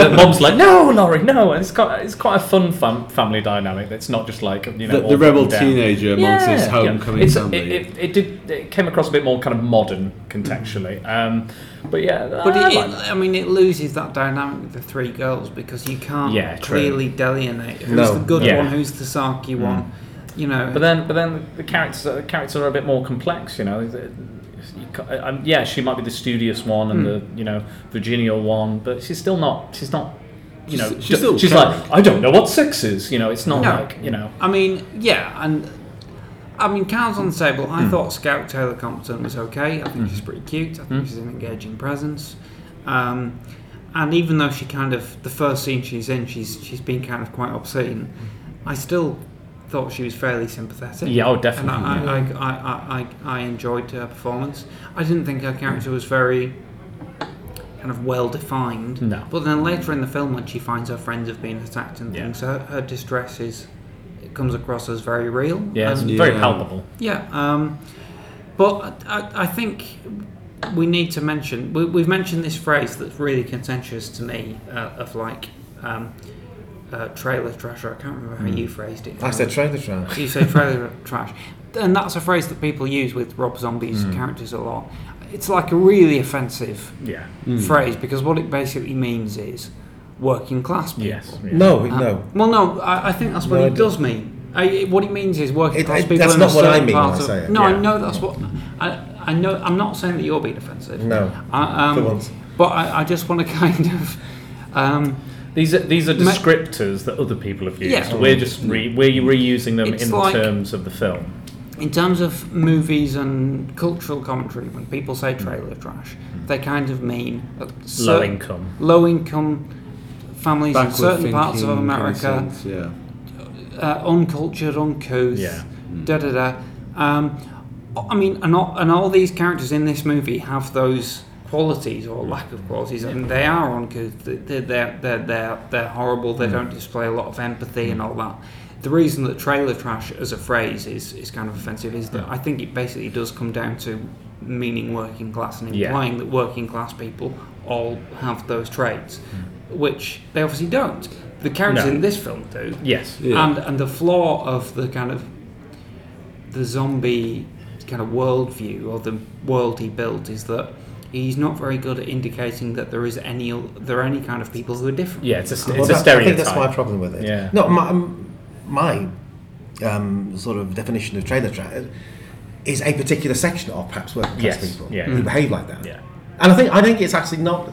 then Mom's like, no, Laurie, no. And it's quite, it's quite a fun fam- family dynamic. It's not just like you know The- the rebel teenager amongst his homecoming It's- family. It, it, it did. It came across a bit more kind of modern contextually. Um, but yeah, But I it, like I mean, it loses that dynamic with the three girls because you can't Yeah, clearly delineate who's No. the good Yeah. one, who's the sarky one. You know, But then, but then the characters, the characters are a bit more complex. You know, The- you ca- yeah, she might be the studious one and Hmm. the you know Virginia one, but she's still not. She's not. You know, She's- she's still she's like, I don't know what sex is. You know, it's not No. like you know. I mean, yeah, and I mean, cards on the table. I Hmm. thought Scout Taylor Compton was okay. I think she's pretty cute. I think she's an engaging presence. Um, and even though she kind of the first scene she's in, she's she's been kind of quite obscene. I still thought she was fairly sympathetic. Yeah, oh, definitely, And I, I, I, I, I, I enjoyed her performance. I didn't think her character was very kind of well defined. No. But then later in the film, when she finds her friends have been attacked and Yeah. things, her, her distress is it comes across as very real. Yeah, it's And- very Yeah. palpable. yeah, um, but I, I think we need to mention we, we've mentioned this phrase that's really contentious to me uh, of like um, uh, trailer trash. Or I can't remember how you phrased it. Hmm. I said trailer trash. You say trailer trash, and that's a phrase that people use with Rob Zombie's characters a lot. It's like a really offensive Yeah. phrase because what it basically means is working class people. Yes. yeah. No, Uh, no. Well, no, I, I think that's what No, it does mean. I, it- what it means is working It- class it- people. that's in not a what I certain mean when part I of- say it. No, I Yeah. know that's what. I, I know. I'm not saying that you're being offensive. No, I, um, for once. But I, I just want to kind of. Um, These are these are descriptors that other people have used. Yeah. We're just re, we're reusing them It's in like- terms of the film. in terms of movies and cultural commentary, when people say trailer trash, they kind of mean a low income, low income families in certain parts of America, sense, yeah. uh, uncultured, uncouth, Yeah. da da da. Um, I mean, and all, and all these characters in this movie have those qualities or lack of qualities, and they are uncouth. They're they're they're they're, they're horrible. They hmm. don't display a lot of empathy and hmm. all that. The reason that trailer trash as a phrase is, is kind of offensive is that I think it basically does come down to meaning working class and Yeah. implying that working class people all have those traits, hmm. which they obviously don't. The characters No. in this film do. Yes. Yeah. And and the flaw of the kind of the zombie kind of worldview or the world he built is that he's not very good at indicating that there is any there are any kind of people who are different. Yeah, it's a, st- Well, a that- stereotype. I think that's my problem with it. Yeah. No, my, um, my um, sort of definition of trailer trash is a particular section of perhaps working class Yes, people yeah. who behave like that. Yeah. And I think I think it's actually not.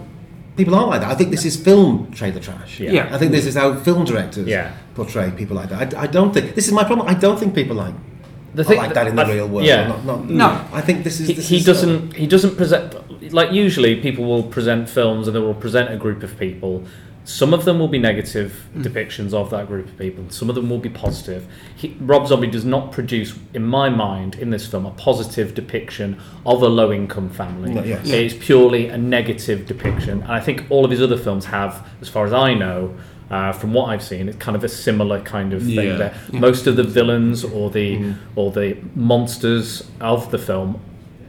People aren't like that. I think this is film trailer trash. Yeah. Yeah. I think this is how film directors Yeah. portray people like that. I, I don't think this is my problem. I don't think people like The are like that in the I- real world. Yeah. Not, not, No. I think this is. he, this he is, uh, doesn't he doesn't present like usually people will present films and they will present a group of people some of them will be negative Mm. depictions of that group of people some of them will be positive he, rob zombie does not produce in my mind in this film a positive depiction of a low income family No, yes. it is purely a negative depiction and i think all of his other films have as far as i know uh, from what I've seen, it's kind of a similar kind of thing. Yeah. There, most of the villains or the Mm. or the monsters of the film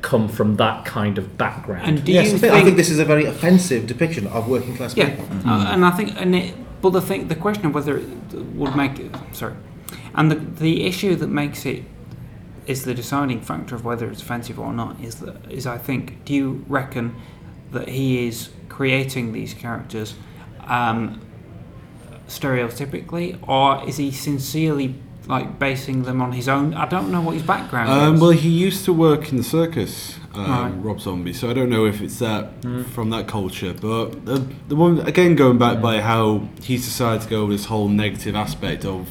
come from that kind of background. And do yes, you I think, I think this is a very offensive depiction of working class Yeah, people. uh, and I think, and it, but the thing, the question of whether it would make it, sorry, and the the issue that makes it is the deciding factor of whether it's offensive or not is that is I think do you reckon that he is creating these characters um, stereotypically, or is he sincerely like basing them on his own? I don't know what his background Um, is. well, he used to work in the circus, um, Right. Rob Zombie. So I don't know if it's that from that culture. But the, the one again going back by how he's decided to go with this whole negative aspect of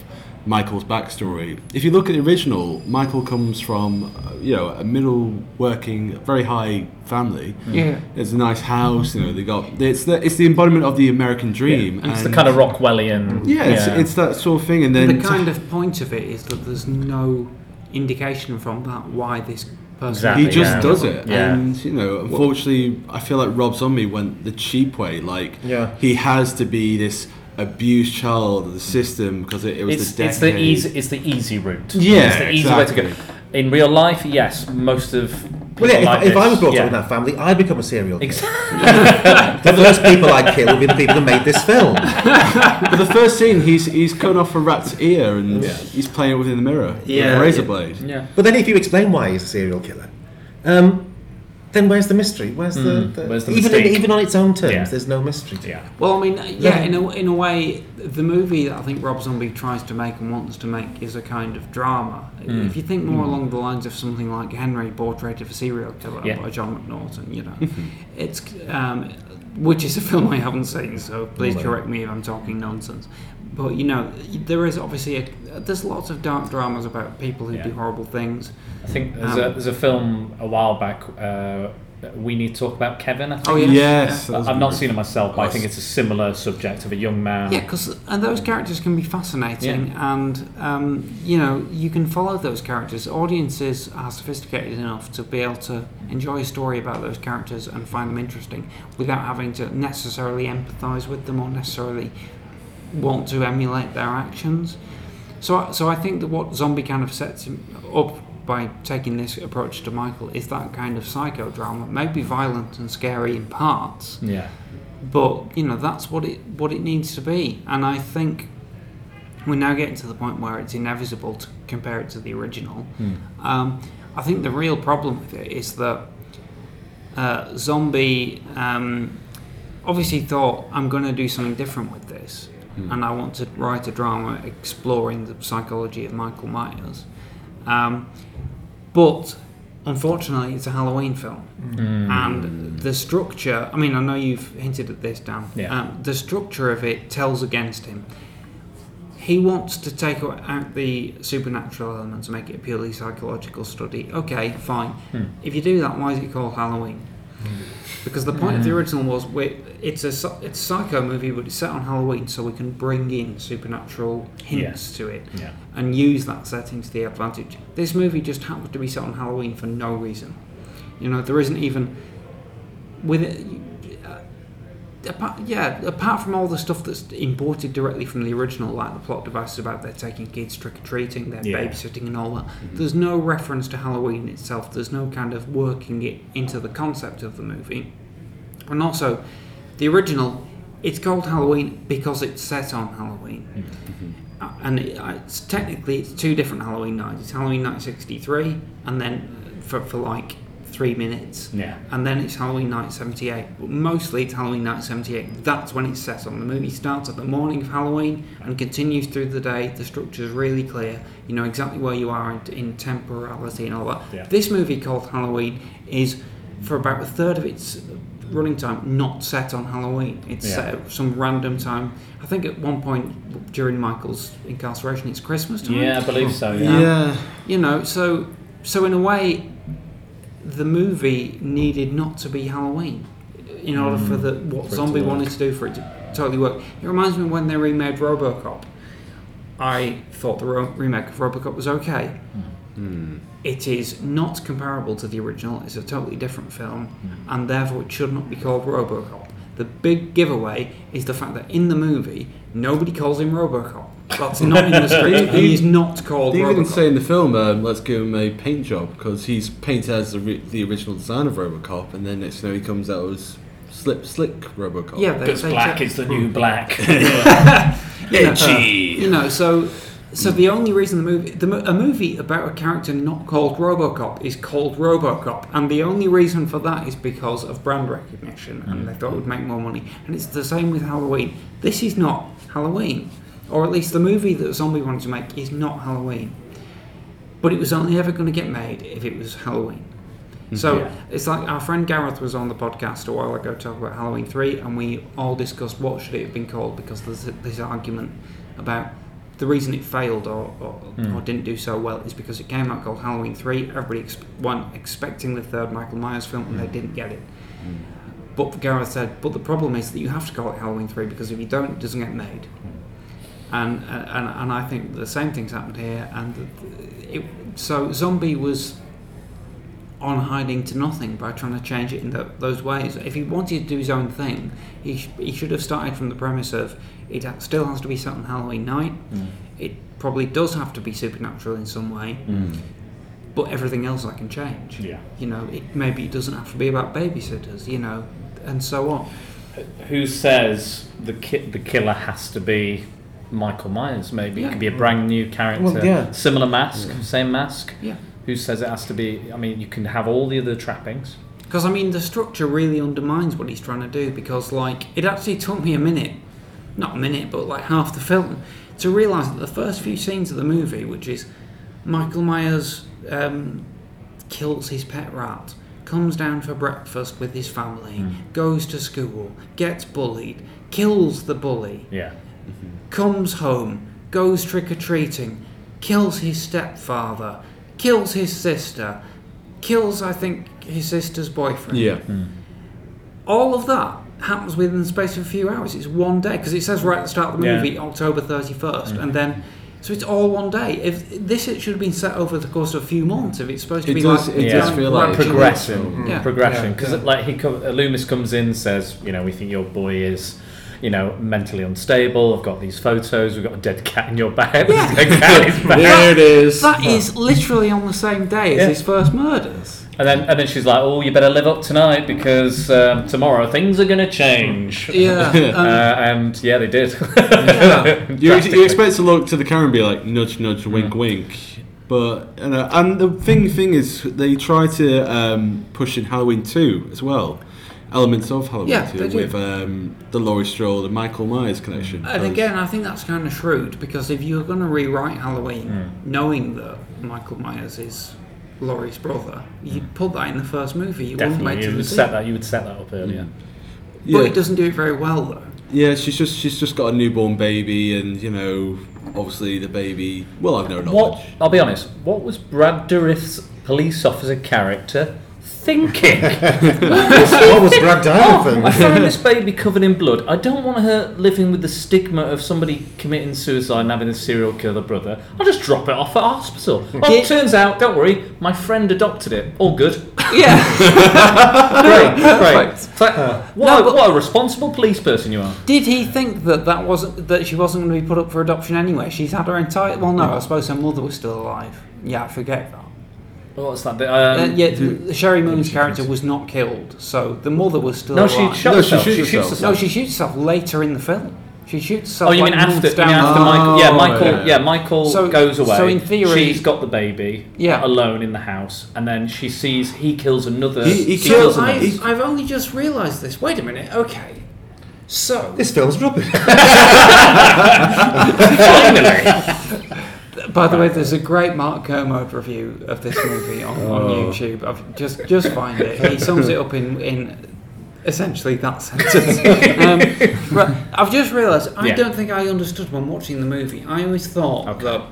Michael's backstory. If you look at the original, Michael comes from uh, you know a middle working, very high family. Yeah. there's a nice house. You know they got it's the it's the embodiment of the American dream. And it's the kind of Rockwellian. Yeah, it's, it's that sort of thing. And then the kind of point of it is that there's no indication from that why this person. he just does it, and you know, unfortunately, I feel like Rob Zombie went the cheap way. Like, Yeah. he has to be this abused child of the system because it, it was it's, the it's the easy it's the easy route. Yeah, it's the easy way to go. exactly. In real life, yes, most of Well, yeah, if, like if I was brought yeah. up in that family, I'd become a serial killer. Exactly. the first people I'd kill would be the people who made this film. but the first scene, he's he's cutting off a rat's ear and he's playing it within the mirror with a razor blade. Yeah. But then, if you explain why he's a serial killer, um, then where's the mystery? Where's the, Mm, the, where's the even mystique? even on its own terms? Yeah. There's no mystery. To Yeah. Well, I mean, yeah, in a, in a way, the movie that I think Rob Zombie tries to make and wants to make is a kind of drama. Mm. If you think more Mm. along the lines of something like Henry, Portrait of a Serial Killer Yeah. by John McNaughton, you know, it's um, which is a film I haven't seen, so please Well, correct me if I'm talking nonsense. But you know, there is obviously a, there's lots of dark dramas about people who Yeah. do horrible things. I think there's, Um, a, there's a film a while back. Uh, we need to talk about Kevin. I think. Oh, yes. Yes, Yeah. I've not good. seen it myself, but I think it's a similar subject of a young man. Yeah, because and those characters can be fascinating, and um, you know you can follow those characters. Audiences are sophisticated enough to be able to enjoy a story about those characters and find them interesting without having to necessarily empathise with them or necessarily want to emulate their actions. So, so I think that what Zombie kind of sets him up by taking this approach to Michael is that kind of psychodrama, maybe violent and scary in parts, Yeah. but you know that's what it what it needs to be and i think we're now getting to the point where it's inevitable to compare it to the original Hmm. um, i think the real problem with it is that uh, zombie um, obviously thought i'm going to do something different with this Hmm. and i want to write a drama exploring the psychology of michael myers um, but unfortunately it's a halloween film Mm. and the structure i mean i know you've hinted at this dan Yeah. um, the structure of it tells against him he wants to take out the supernatural elements and make it a purely psychological study okay fine Hmm. if you do that why is it called halloween because the point of the Mm. original was we it's a it's a psycho movie but it's set on halloween so we can bring in supernatural hints to it Yeah. and use that setting to the advantage this movie just happens to be set on halloween for no reason you know there isn't even with it apart, yeah apart from all the stuff that's imported directly from the original like the plot devices about they're taking kids trick-or-treating they're Yeah. babysitting and all that there's no reference to halloween itself. There's no kind of working it into the concept of the movie. And also the original it's called halloween because it's set on halloween. Uh, and it, uh, it's technically it's two different Halloween nights. It's Halloween night sixty three, and then for for like three minutes, Yeah. and then it's Halloween night seventy eight. But mostly it's Halloween night seventy eight. That's when it's set on. The movie starts at the morning of Halloween and continues through the day. The structure is really clear. You know exactly where you are in, in temporality and all that. Yeah. This movie called Halloween is for about a third of its running time not set on Halloween. It's Yeah. set at some random time. I think at one point during Michael's incarceration, it's Christmas time. Yeah, I believe so, yeah. Yeah. You know, so so in a way, the movie needed not to be Halloween in order for the what For Zombie wanted to do for it to totally work. It reminds me when they remade RoboCop. I thought the ro- remake of RoboCop was okay. It is not comparable to the original. It's a totally different film, and therefore it should not be called RoboCop. The big giveaway is the fact that in the movie nobody calls him RoboCop. That's not in the script. he is not called They even RoboCop. say in the film, um, let's give him a paint job because he's painted as the, re- the original design of RoboCop, and then next thing you know, he comes out as Slip Slick RoboCop. Yeah, they- Because they black check- is the new black. You know, Edgy. you know, so So the only reason the movie, the, mo- a movie about a character not called RoboCop is called RoboCop, and the only reason for that is because of brand recognition, and they thought it would make more money. And it's the same with Halloween. This is not Halloween, or at least the movie that Zombie wanted to make is not Halloween. But it was only ever going to get made if it was Halloween. Mm-hmm. So Yeah. it's like our friend Gareth was on the podcast a while ago talking about Halloween 3, and we all discussed what should it have been called because there's this argument about the reason it failed or, or, Mm. or didn't do so well is because it came out called Halloween 3. Everybody ex- went expecting the third Michael Myers film, and they mm. didn't get it. Mm. But Gareth said, but the problem is that you have to call it Halloween 3 because if you don't, it doesn't get made. Mm. And, and, and I think the same things happened here. And it, so Zombie was on hiding to nothing by trying to change it in tho- those ways. If he wanted to do his own thing, he, sh- he should have started from the premise of it ha- still has to be set on Halloween night. Mm. It probably does have to be supernatural in some way, Mm. but everything else I can change. Yeah. You know, it, maybe it doesn't have to be about babysitters, you know, and so on. Who says the ki- the killer has to be Michael Myers? Maybe Yeah. it could be a brand new character, Well, yeah. similar mask, mm. same mask. Yeah. Who says it has to be? I mean, you can have all the other trappings. Because I mean, the structure really undermines what he's trying to do. Because like, it actually took me a minute, not a minute, but like half the film, to realise that the first few scenes of the movie, which is Michael Myers um, kills his pet rat, comes down for breakfast with his family, mm. goes to school, gets bullied, kills the bully, Yeah. Mm-hmm. Comes home, goes trick or treating, kills his stepfather, kills his sister, kills, I think, his sister's boyfriend. Yeah. All of that happens within the space of a few hours. It's one day, because it says right at the start of the Yeah. movie, October 31st, Mm. and then. So it's all one day. If this it should have been set over the course of a few months. If it's supposed to It be does- like it does feel like gradually- progression, Yeah. progression. Because Yeah. like he, co- Loomis comes in, says, you know, we think your boy is, you know, mentally unstable. I've got these photos. We've got a dead cat in your bed. Yeah. Dead cat in his bed. There it is. That is literally on the same day as Yeah. his first murders. And then, and then she's like, "Oh, you better live up tonight because um, tomorrow things are going to change." Yeah, uh, um, and yeah, they did. you, you expect to look to the camera and be like nudge, nudge, wink, wink. But you know, and the thing thing is, they try to um, push in Halloween two as well, elements of Halloween Yeah, two with um, the Laurie Strode and Michael Myers connection. And Those- again, I think that's kind of shrewd because if you're going to rewrite Halloween, Hmm. knowing that Michael Myers is Laurie's brother, you'd put that in the first movie. You wouldn't Definitely, wait you would set that. You would set that up earlier. But Yeah. it doesn't do it very well though. Yeah, she's just she's just got a newborn baby, and you know, obviously the baby. Well, I've no knowledge. What? I'll be honest. What was Brad Dourif's police officer character thinking? What was Brad Dourif Oh, I found this baby covered in blood. I don't want her living with the stigma of somebody committing suicide and having a serial killer brother. I'll just drop it off at hospital. Well, it oh, turns out, don't worry, my friend adopted it. All good. Yeah. great, great. Perfect. It's like, what, a, what a responsible police person you are. Did he think that that wasn't that she wasn't going to be put up for adoption anyway? She's had her entire. Well, no, I suppose her mother was still alive. Yeah, I forget that. What's that bit? Um, Uh, yeah, th- Sheri Moon's character was not killed, so the mother was still No, she alive. shot No, she herself. shoots She shoots herself. No, she shoots herself later in the film. She shoots herself. Oh, you like mean after? months You mean down after the- Michael? Yeah, Oh, Michael. yeah. Yeah, Michael So- goes away. so in theory- she's got the baby. Yeah. alone in the house, and then she sees he kills another. He- he So kills I've, another. I've only just realised this. Wait a minute. Okay. So This film's rubbish. By the way, there's a great Mark Kermode review of this movie on, on Oh. YouTube. I've just just find it. He sums it up in, in essentially that sentence. um, right, I've just realised I Yeah. don't think I understood when watching the movie. I always thought that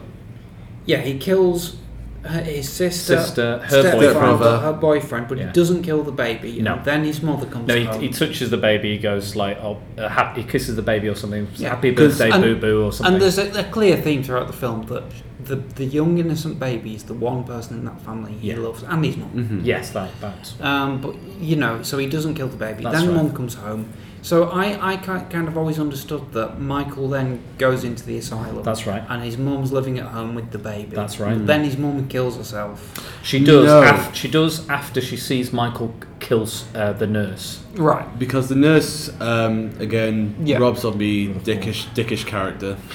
yeah, he kills her, his sister, Sister, her stepfather, boyfriend. her boyfriend, but Yeah. he doesn't kill the baby. No. and then his mother comes No, home. he, he touches the baby. He goes like, "Oh, uh, happy," he kisses the baby or something. Yeah. Happy 'Cause- birthday, boo boo, or something. And there's a, a clear theme throughout the film that the the young innocent baby is the one person in that family he Yeah. loves, and his mum. Yes, that that's. Um, but you know, so he doesn't kill the baby. That's then right. mum comes home, So I, I kind of always understood that Michael then goes into the asylum. That's right. And his mum's living at home with the baby. That's right. Then his mum kills herself. She does. No. Af- she does after she sees Michael k- kills uh, the nurse. Right. Because the nurse, um, again, Yeah. Rob Zombie, dickish, dickish character.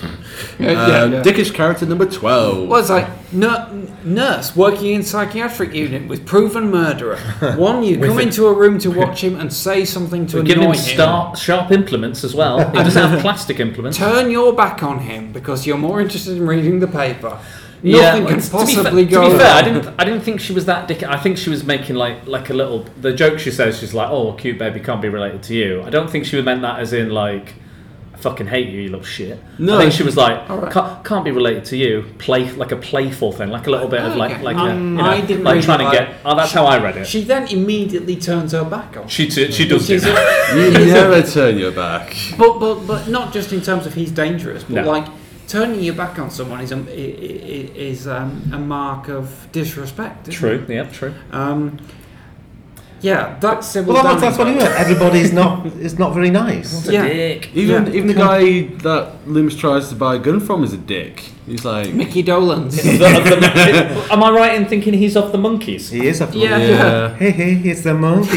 Yeah, Uh, yeah, yeah. Dickish character number 12. Well, it's like nu- nurse working in psychiatric unit with proven murderer. One, you come a- into a room to watch him and say something to We annoy give him him. star- sharp implements as well. He doesn't have plastic implements. Turn your back on him because you're more interested in reading the paper. Yeah, Nothing well, can to be possibly fa- go. To be fair, I didn't. I didn't think she was that dick. I think she was making like like a little. The joke she says, she's like, "Oh, cute baby can't be related to you." I don't think she meant that as in like, "I fucking hate you, you little shit." No. I think she was like, Alright. can't, "Can't be related to you." Play like a playful thing, like a little bit of like Okay. like Um, a, you know, I didn't like trying it to get. Oh, that's how I read it. She then immediately turns her back on. She t- she does. Do is that. You never turn your back. But but but not just in terms of he's dangerous, but No. like turning your back on someone is a, is um, a mark of disrespect. True. it? Yeah. True. Um, yeah, that's civil Well, that's, damage. that's what he meant. Everybody's not is not very nice. Yeah. Even Yeah. even the guy that Loomis tries to buy a gun from is a dick. He's like Mickey Dolenz. Am I right in thinking he's of the Monkees? He is. After Yeah. all. Yeah. Hey, hey, it's the monkey.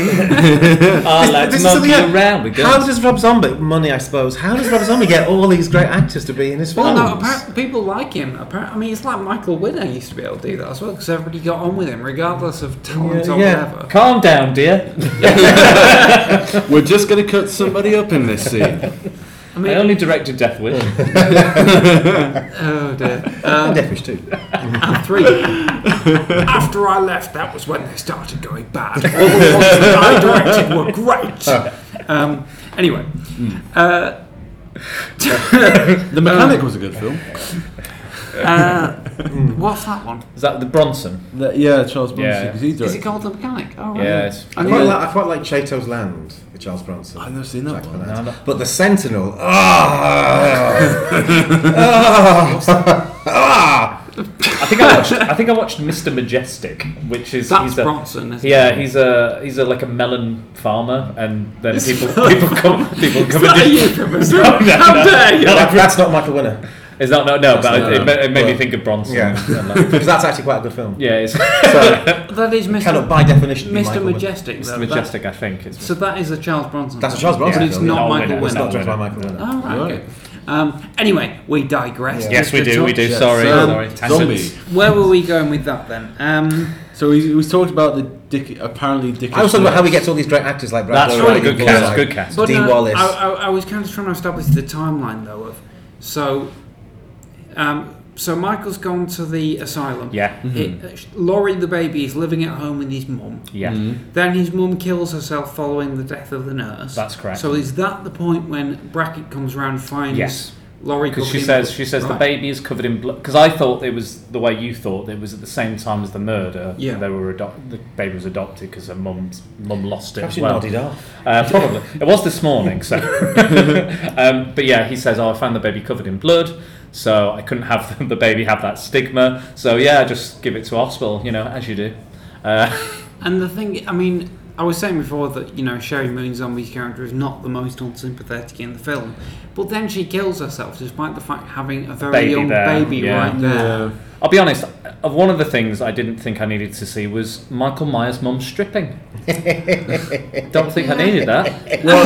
Ah, I like This is monkey something else. around with How does Rob Zombie, money I suppose, how does Rob Zombie get all these great actors to be in his Well, films? no, apparently people like him. Apparently, I mean, it's like Michael Winner used to be able to do that as well because everybody got on with him regardless of talent Yeah, or yeah. whatever. Calm down, dear. We're just gonna cut somebody up in this scene. I mean, I only directed Death Wish. oh dear. Um, Death Wish too. and three. After I left, that was when they started going bad. All the ones that I directed were great. Um, anyway, uh, The Mechanic was a good film. Uh, what's that one? Is that the Bronson? That- yeah, Charles Bronson. Yeah. 'cause he Is directed- it called The Mechanic? Oh, right. Yeah, it's- I I quite, knew- like, I quite like Chato's Land with Charles Bronson. I've never seen that Jack one. Palance. No, no. But the Sentinel. Ah, ah, I think I watched. I think I watched Mr. Majestyk, which is That's he's a, Bronson, isn't Yeah, it? he's a he's a like a melon farmer, and then people people come people come that and a do- euphemism? No, no, How no. dare you? No, That- that's not Michael Winner. It's not no no, That's but not- it, ma- it made me think of Bronson. Yeah, because that's actually quite a good film. yeah, it's So, That is Mr. cannot by definition Mr. Michael Majestyk. Mr. Majestyk. I think it's So that is a Charles Bronson. That's a. Charles Bronson But it's film, not. Michael Winner, It's not just by Michael Winner. Oh, right, Right. okay. Um, anyway, we digress. yes, we Just a do, we do. Yeah. Sorry, So, sorry. Zombie. Where were we going with that then? Um, So we, we talked about the dick, apparently dickish. I was talking about how he nurse. gets all these great actors like Brad That's Dourif, right, good cast, Rudd, good cast. Dee uh, Wallace. I, I, I was kind of trying to establish the timeline though of so. Um, so Michael's gone to the asylum. Yeah. It- uh, Laurie, the baby, is living at home with his mum. Yeah. Then his mum kills herself following the death of the nurse. That's correct. So is that the point when Brackett comes around and finds Yes. Laurie? Because she says she says the baby is covered in blood. Because I thought it was the way you thought it was at the same time as the murder. Yeah. they were adopt- the baby was adopted because her mum's mum lost it Perhaps as well. nodded off. Uh, probably it was this morning. So, um, but yeah, he says, "Oh, I found the baby covered in blood." So I couldn't have the baby have that stigma. So yeah, just give it to hospital, you know, as you do. Uh, And the thing, I mean, I was saying before that you know Sheri Moon Zombie's character is not the most unsympathetic in the film, but then she kills herself despite the fact having a very baby young there, baby yeah. right there. I'll be honest. Of one of the things I didn't think I needed to see was Michael Myers' mum stripping. Don't think I needed that. Well,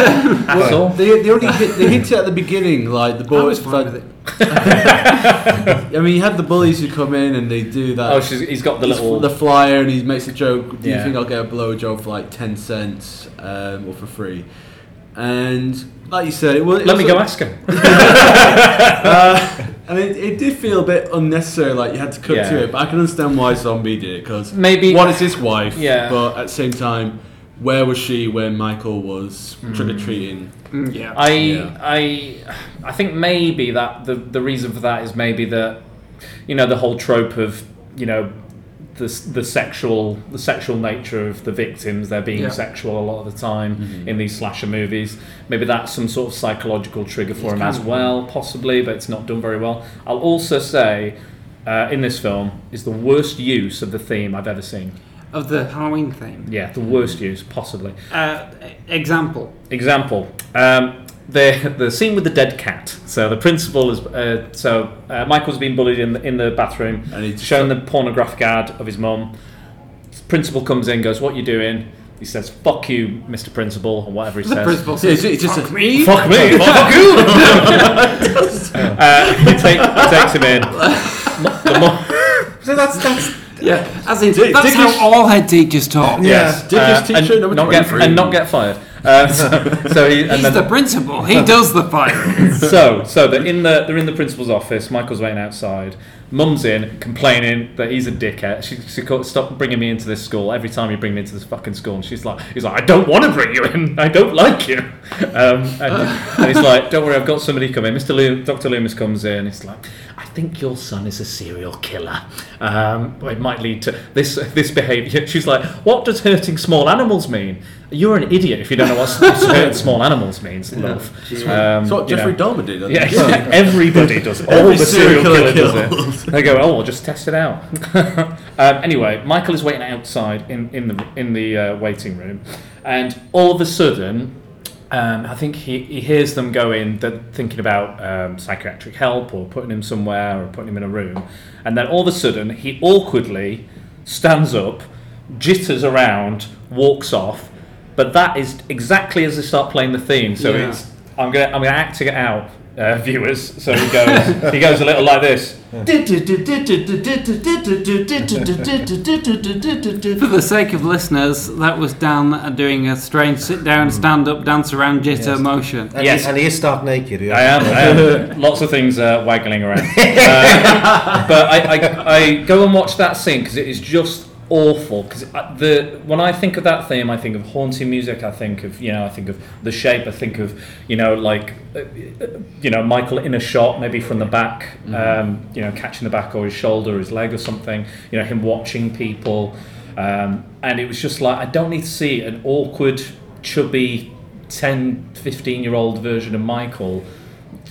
That's all. they, they only hit, they hint it at the beginning, like the I boys. was fine. I mean, you had the bullies who come in and they do that. Oh, she's, he's got the He's little. the flyer and he makes a joke. Do you think I'll get a blowjob for like ten cents um, or for free? And like you said, it was. It Let me go a- ask him. uh, and it, it did feel a bit unnecessary, like you had to cut Yeah. to it. But I can understand why Zombie did it because Maybe- one is his wife, Yeah. But at the same time, where was she when Michael was trick or treating? Mm, yeah. I Yeah. I I think maybe that the the reason for that is maybe that you know the whole trope of you know the the sexual the sexual nature of the victims they're being Yeah. sexual a lot of the time in these slasher movies maybe that's some sort of psychological trigger for It's him as of- well possibly but it's not done very well I'll also say uh, in this film is the worst use of the theme I've ever seen of the Halloween theme. Yeah, the worst use possibly. Uh, example. Example. Um, the the scene with the dead cat. So the principal is uh, so uh, Michael's been bullied in the, in the bathroom and he's shown the pornographic ad of his mum. Principal comes in, goes, "What you doing?" He says, "Fuck you, Mr. Principal," or whatever he The says. principal says, It's just "Fuck a- me." Fuck me. Fuck you. uh, he, take, he takes him in. Mo- the mo- So that's that's Yeah, as in Dick- that's dickish- how all head teachers talk. Yes, uh, and not get and not get fired. Uh, so, so he, and He's then, the principal. He does the firing. so so they're in the they're in the principal's office. Michael's waiting outside. Mum's in complaining that he's a dickhead. She, she stop bringing me into this school. Every time you bring me into this fucking school, and she's like, he's like, I don't want to bring you in. I don't like you. Um, and, and he's like, don't worry, I've got somebody coming. Mr. Loom, Dr. Loomis comes in. He's like, I think your son is a serial killer. Um, it might lead to this this behaviour. She's like, what does hurting small animals mean? You're an idiot if you don't know what hurting small animals means, love. Um, It's what you Jeffrey know. Dahmer did, Yeah, yeah, everybody does. It. All Every the serial serial killer killer does it. They go, oh, we'll just test it out. um, anyway, Michael is waiting outside in, in the in the uh, waiting room, and all of a sudden, um, I think he, he hears them go in. They're thinking about um, psychiatric help or putting him somewhere or putting him in a room, and then all of a sudden he awkwardly stands up, jitters around, walks off. But that is exactly as they start playing the theme. So Yeah. it's I'm gonna I'm gonna act it out, uh, viewers. So he goes he goes a little like this. For the sake of listeners, that was Dan doing a strange sit down, stand up, dance around jitter motion. And, he, and he is stark naked. I am. I am. Lots of things uh, waggling around. Uh, but I, I, I go and watch that scene because it is just awful. Because the when I think of that theme, I think of haunting music. I think of you know, I think of the shape. I think of you know, like uh, you know, Michael in a shot, maybe from the back. Um, you know, catching the back or his shoulder, or his leg, or something. You know, him watching people. Um, and it was just like I don't need to see an awkward, chubby 10, 15 year old version of Michael uh,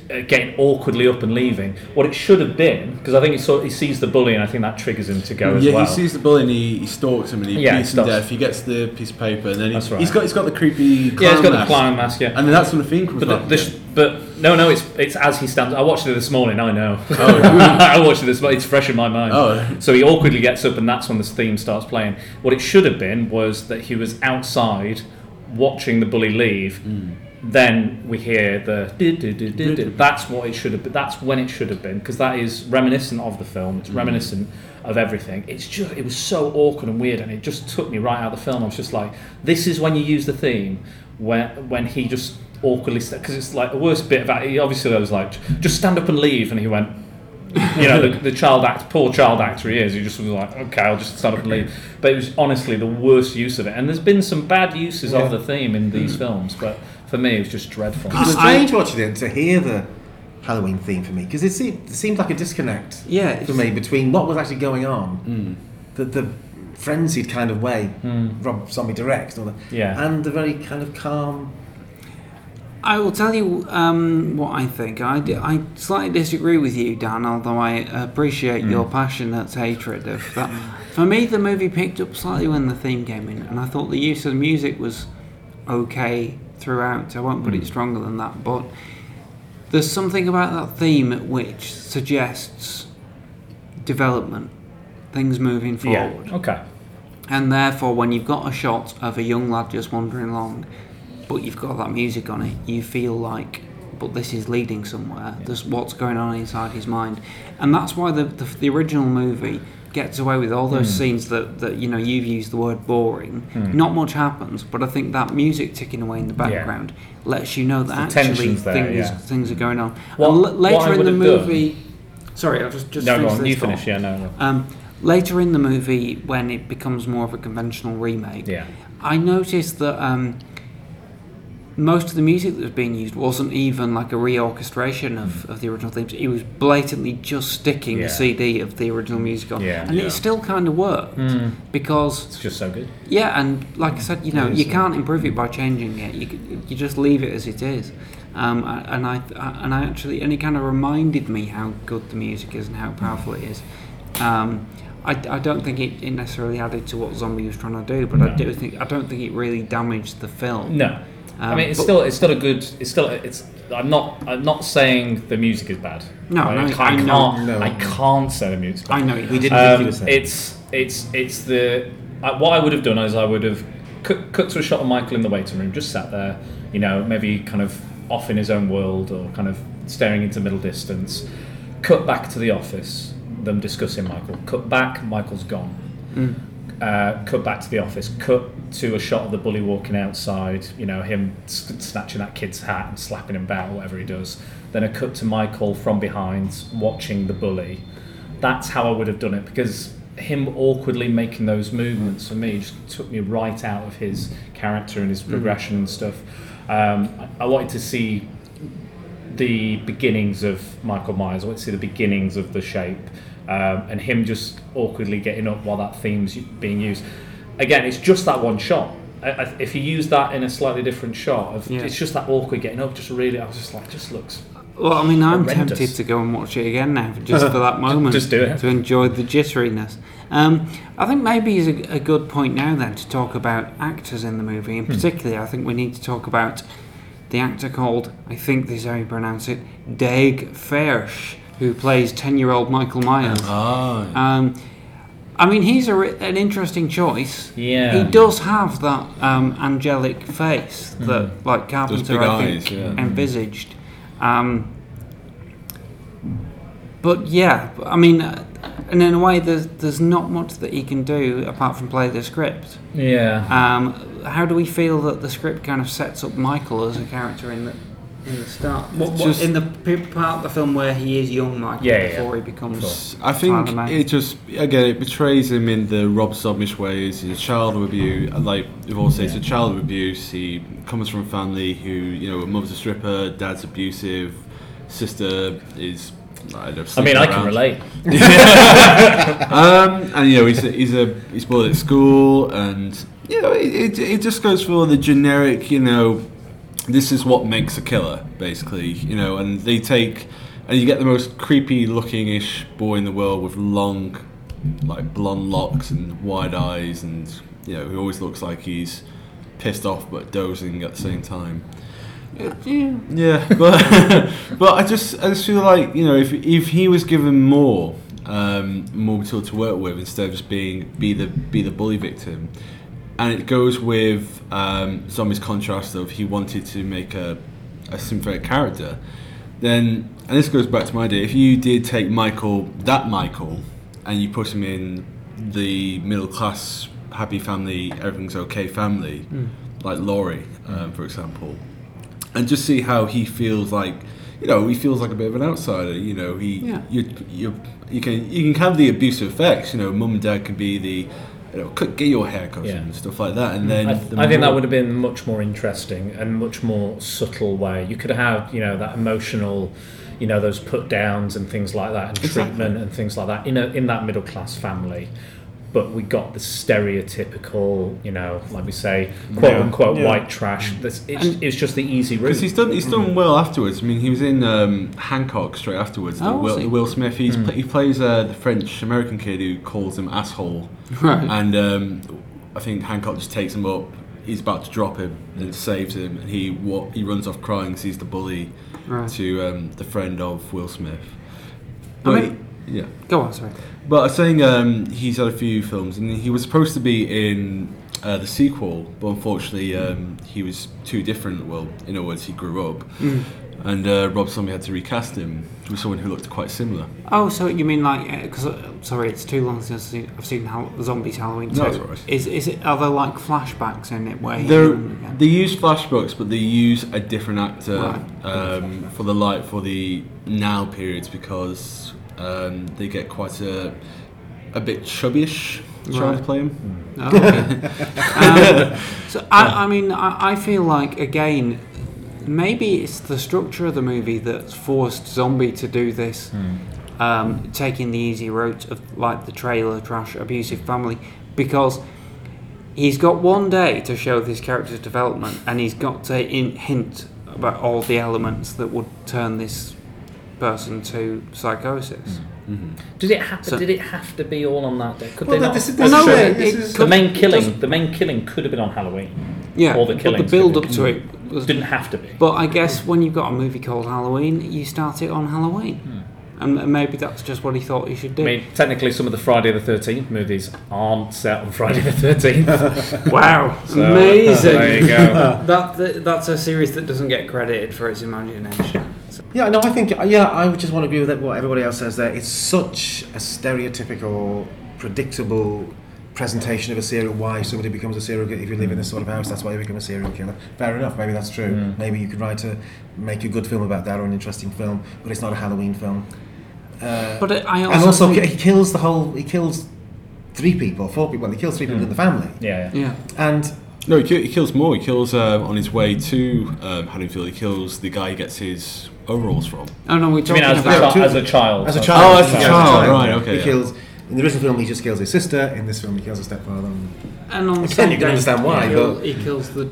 getting awkwardly up and leaving. What it should have been, because I think he, saw, he sees the bully and I think that triggers him to go as yeah, well. he sees the bully and he, he stalks him and he Yeah, beats him death. He gets the piece of paper and then he, right. he's got he's got the creepy clown yeah, he's got the mask. clown mask, yeah. And then that's when the theme comes but, the, back. the sh- but no, no, it's it's as he stands. I watched it this morning. I know. Oh. I watched it this. morning. It's fresh in my mind. Oh. So he awkwardly gets up, and that's when this theme starts playing. What it should have been was that he was outside watching the bully leave. Hmm. Then we hear the. That's what it should have been. That's when it should have been because that is reminiscent of the film. It's Hmm. reminiscent of everything. It's just it was so awkward and weird, and it just took me right out of the film. I was just like, this is when you use the theme when when he just awkwardly because it's like the worst bit about he obviously I was like just stand up and leave, and he went. you know the, the child act poor child actor he is he just was like okay I'll just stand up and leave but it was honestly the worst use of it and there's been some bad uses Yeah. of the theme in these films but for me it was just dreadful It was strange watching it to hear the Halloween theme for me because it seemed, it seemed like a disconnect Yeah, for me between what was actually going on, the, the frenzied kind of way Rob Zombie directs, and all that, Yeah. and the very kind of calm. I will tell you um, what I think. I, I slightly disagree with you, Dan, although I appreciate Mm. your passionate hatred of that. For me, the movie picked up slightly when the theme came in, and I thought the use of the music was okay throughout. I won't put Mm. it stronger than that, but there's something about that theme which suggests development, things moving Yeah, forward. okay. And therefore, when you've got a shot of a young lad just wandering along, but you've got that music on it, you feel like, but this is leading somewhere. There's what's going on inside his mind, and that's why the the, the original movie gets away with all those Hmm. scenes that, that you know you've used the word boring. Hmm. Not much happens, but I think that music ticking away in the Yeah. background lets you know that The actually there, things yeah. things are going on. What- l- later in the have done- movie, sorry, I'll just just No, finish on, this you finish, yeah, no, no. Um, later in the movie, when it becomes more of a conventional remake, Yeah. I noticed that um, most of the music that was being used wasn't even like a reorchestration of, of the original themes. It was blatantly just sticking Yeah. the CD of the original music on, Yeah. and Yeah. it still kind of worked Mm. because it's just so good yeah, and like I said, you know, you can't improve it by changing it. You you just leave it as it is. Um, and I and I actually and it kind of reminded me how good the music is and how powerful it is. Um, I, I don't think it, it necessarily added to what Zombie was trying to do, but I do think I don't think it really damaged the film. No, I Um, mean it's but- still it's still a good. It's still it's. I'm not. I'm not saying the music is bad. No, I, no, can't, I can't. no. I can't say the music's bad. I know you- We didn't Um, were saying. It's it's it's the. I, what I would have done is I would have cut, cut to a shot of Michael in the waiting room, just sat there, you know, maybe kind of off in his own world or kind of staring into middle distance. Cut back to the office, them discussing Michael. Cut back, Michael's gone Mm. Uh, cut back to the office, cut to a shot of the bully walking outside, you know, him snatching that kid's hat and slapping him about, whatever he does. Then a cut to Michael from behind watching the bully. That's how I would have done it because him awkwardly making those movements for me just took me right out of his character and his progression and stuff. Um, I, I wanted to see the beginnings of Michael Myers. I want to see the beginnings of the shape, um, and him just awkwardly getting up while that theme's being used. Again, it's just that one shot. I, I, if you use that in a slightly different shot, of, Yeah. it's just that awkward getting up. Just really, I was just like, just looks. Well, I mean, I'm horrendous. tempted to go and watch it again now, just for that moment. Just do it. To enjoy the jitteriness. Um, I think maybe is a, a good point now then to talk about actors in the movie. And Hmm. particularly, I think we need to talk about the actor called, I think this is how you pronounce it, Daeg Faerch, who plays 10 year old Michael Myers. Ah. Um, I mean, he's a, an interesting choice. Yeah. He does have that um, angelic face that, Mhm. like Carpenter, I eyes, think, yeah. envisaged. Um, but yeah, I mean, uh, and in a way, there's there's not much that he can do apart from play the script. Yeah. Um, how do we feel that the script kind of sets up Michael as a character in the in the start? What, what, Just- in the part of the film where he is young Michael Yeah, yeah, before he becomes. I think Tyler it just again it betrays him in the Rob Zombish ways. He's a child of abuse, like we've all said, he's a child of abuse. He comes from a family who you know, mother's a stripper, dad's abusive, sister is. I, don't know, I mean, sleeping I can around. relate. um, and you know, he's a, he's a he's bullied at school, and you know, it, it, it just goes for the generic, you know, this is what makes a killer, basically, you know, and they take, and you get the most creepy looking ish boy in the world with long, like blonde locks and wide eyes, and you know, he always looks like he's pissed off but dozing at the same time. Yeah. Yeah, but but I just I just feel like you know if if he was given more um, more material to work with instead of just being be the be the bully victim, and it goes with um, Zombie's contrast of he wanted to make a a sympathetic character, then and this goes back to my idea. If you did take Michael that Michael and you put him in the middle class happy family everything's okay family Mm. like Laurie um, for example and just see how he feels like you know he feels like a bit of an outsider you know he Yeah. you you you can you can have the abusive effects you know mum and dad can be the cut, get your hair cut Yeah. and stuff like that and mm. then I, the I think that would have been much more interesting and much more subtle way. You could have you know, that emotional, you know, those put downs and things like that, and Exactly. treatment and things like that in a, in that middle class family. But we got the stereotypical, you know, like we say, quote Yeah. unquote Yeah. white trash. That's it's, it's just the easy route. Because he's done, he's Mm. done well afterwards. I mean, he was in um, Hancock straight afterwards. Oh, was Will, he? Will Smith. He's, Mm. pl- he plays uh, the French American kid who calls him asshole. Right. And um, I think Hancock just takes him up. He's about to drop him and saves him, and he wa- he runs off crying. Sees the bully Right. to um, the friend of Will Smith. I But- mean- yeah. Go on, sorry. But I was saying um, he's had a few films, and he was supposed to be in uh, the sequel, but unfortunately um, he was too different. Well, in other words, he grew up, Mm. and uh, Rob Zombie had to recast him with someone who looked quite similar. Oh, so you mean like? Because uh, sorry, it's too long since I've seen, I've seen Hall- Zombies Halloween. No, two. it's alright. Is is it? Are there like flashbacks in it where? they use flashbacks, but they use a different actor Right. um, for the light for the now periods because um, they get quite a a bit chubbyish trying Right. to play him. Oh, okay. um, so I, I mean, I, I feel like again, maybe it's the structure of the movie that's forced Zombie to do this, um, taking the easy route of like the trailer trash abusive family, because he's got one day to show this character's development, and he's got to in, hint about all the elements that would turn this person to psychosis. Mm-hmm. Did it have? So- did it have to be all on that day? Could Well, they not? this is- have this is- shown- this is- the main killing. The main killing could have been on Halloween. Yeah, Or the but killing. the build up to it was, didn't have to be. But I guess when you've got a movie called Halloween, you start it on Halloween, hmm. and and maybe that's just what he thought he should do. I mean, technically, some of the Friday the Thirteenth movies aren't set on Friday the Thirteenth. Wow, So, amazing! There you go. that, that that's a series that doesn't get credited for its imagination. So- Yeah, no, I think yeah, I would just want to agree with what everybody else says there. It's such a stereotypical, predictable presentation of a serial. Why somebody becomes a serial killer? If you live in this sort of house, that's why you become a serial killer. Fair enough. Maybe that's true. Mm. Maybe you could write a make a good film about that or an interesting film, but it's not a Halloween film. Uh, But I also and also also think- he kills the whole. He kills three people, four people. Well, he kills three people in the family. Yeah, yeah. And No, he, he kills more. He kills uh, on his way to um, Haddonfield. He kills the guy he gets his overalls from. Oh no, we're Do you mean talking as the about chi- as a child? As a Oh, child. as a child, right, okay, He yeah. kills. In the original film, he just kills his sister. In this film, he kills his stepfather. And on Again, some you can days understand why, he, kill- but- he kills the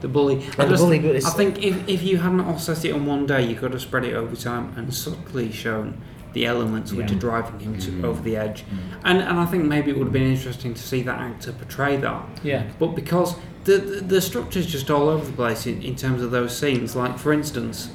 the bully. I, the just- bully, but it's- I think if, if you hadn't all set it on one day, you could have spread it over time and subtly shown the elements which are driving him to, Mm. over the edge. And and I think maybe it would have been interesting to see that actor portray that. Yeah. But because the the, the structure's just all over the place in, in terms of those scenes. Like for instance.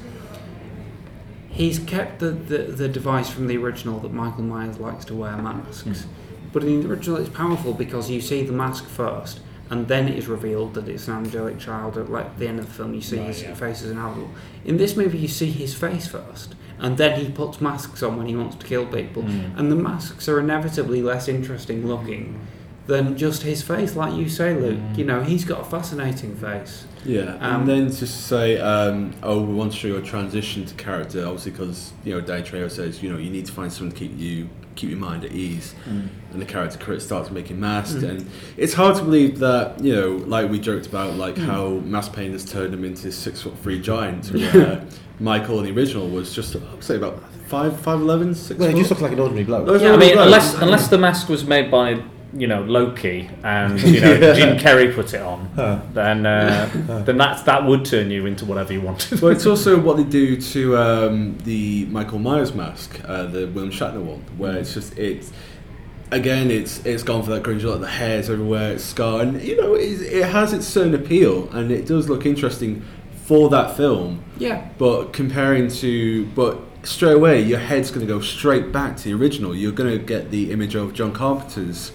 He's kept the, the, the device from the original that Michael Myers likes to wear masks. But in the original, it's powerful because you see the mask first, and then it is revealed that it's an angelic child. At like the end of the film, you see Right, his yeah. face as an adult. In this movie, you see his face first, and then he puts masks on when he wants to kill people. Mm. And the masks are inevitably less interesting looking than just his face, like you say, Luke. You know, he's got a fascinating face. Yeah, Um, and then just say, um, oh, we want to show you a transition to character, obviously because you know Danny Trejo says, you know, you need to find someone to keep you keep your mind at ease, Mm. and the character starts making masks, Mm. and it's hard to believe that you know, like we joked about, like Mm. how mass pain has turned him into this six foot three giant, where Michael in the original was just, I'd say about five five eleven, six. Well, he just looks like an ordinary bloke. Yeah, I mean, bloke. unless unless the mask was made by you know Loki and you know Yeah. Jim Carrey put it on, Huh. then uh, then that's that would turn you into whatever you wanted. Well, it's also what they do to um, the Michael Myers mask, uh, the William Shatner one, where it's just it's again it's it's gone for that grunge look. The hair's everywhere, it's scar, and you know it, it has its certain appeal, and it does look interesting for that film. Yeah. But comparing to but straight away, your head's going to go straight back to the original. You're going to get the image of John Carpenter's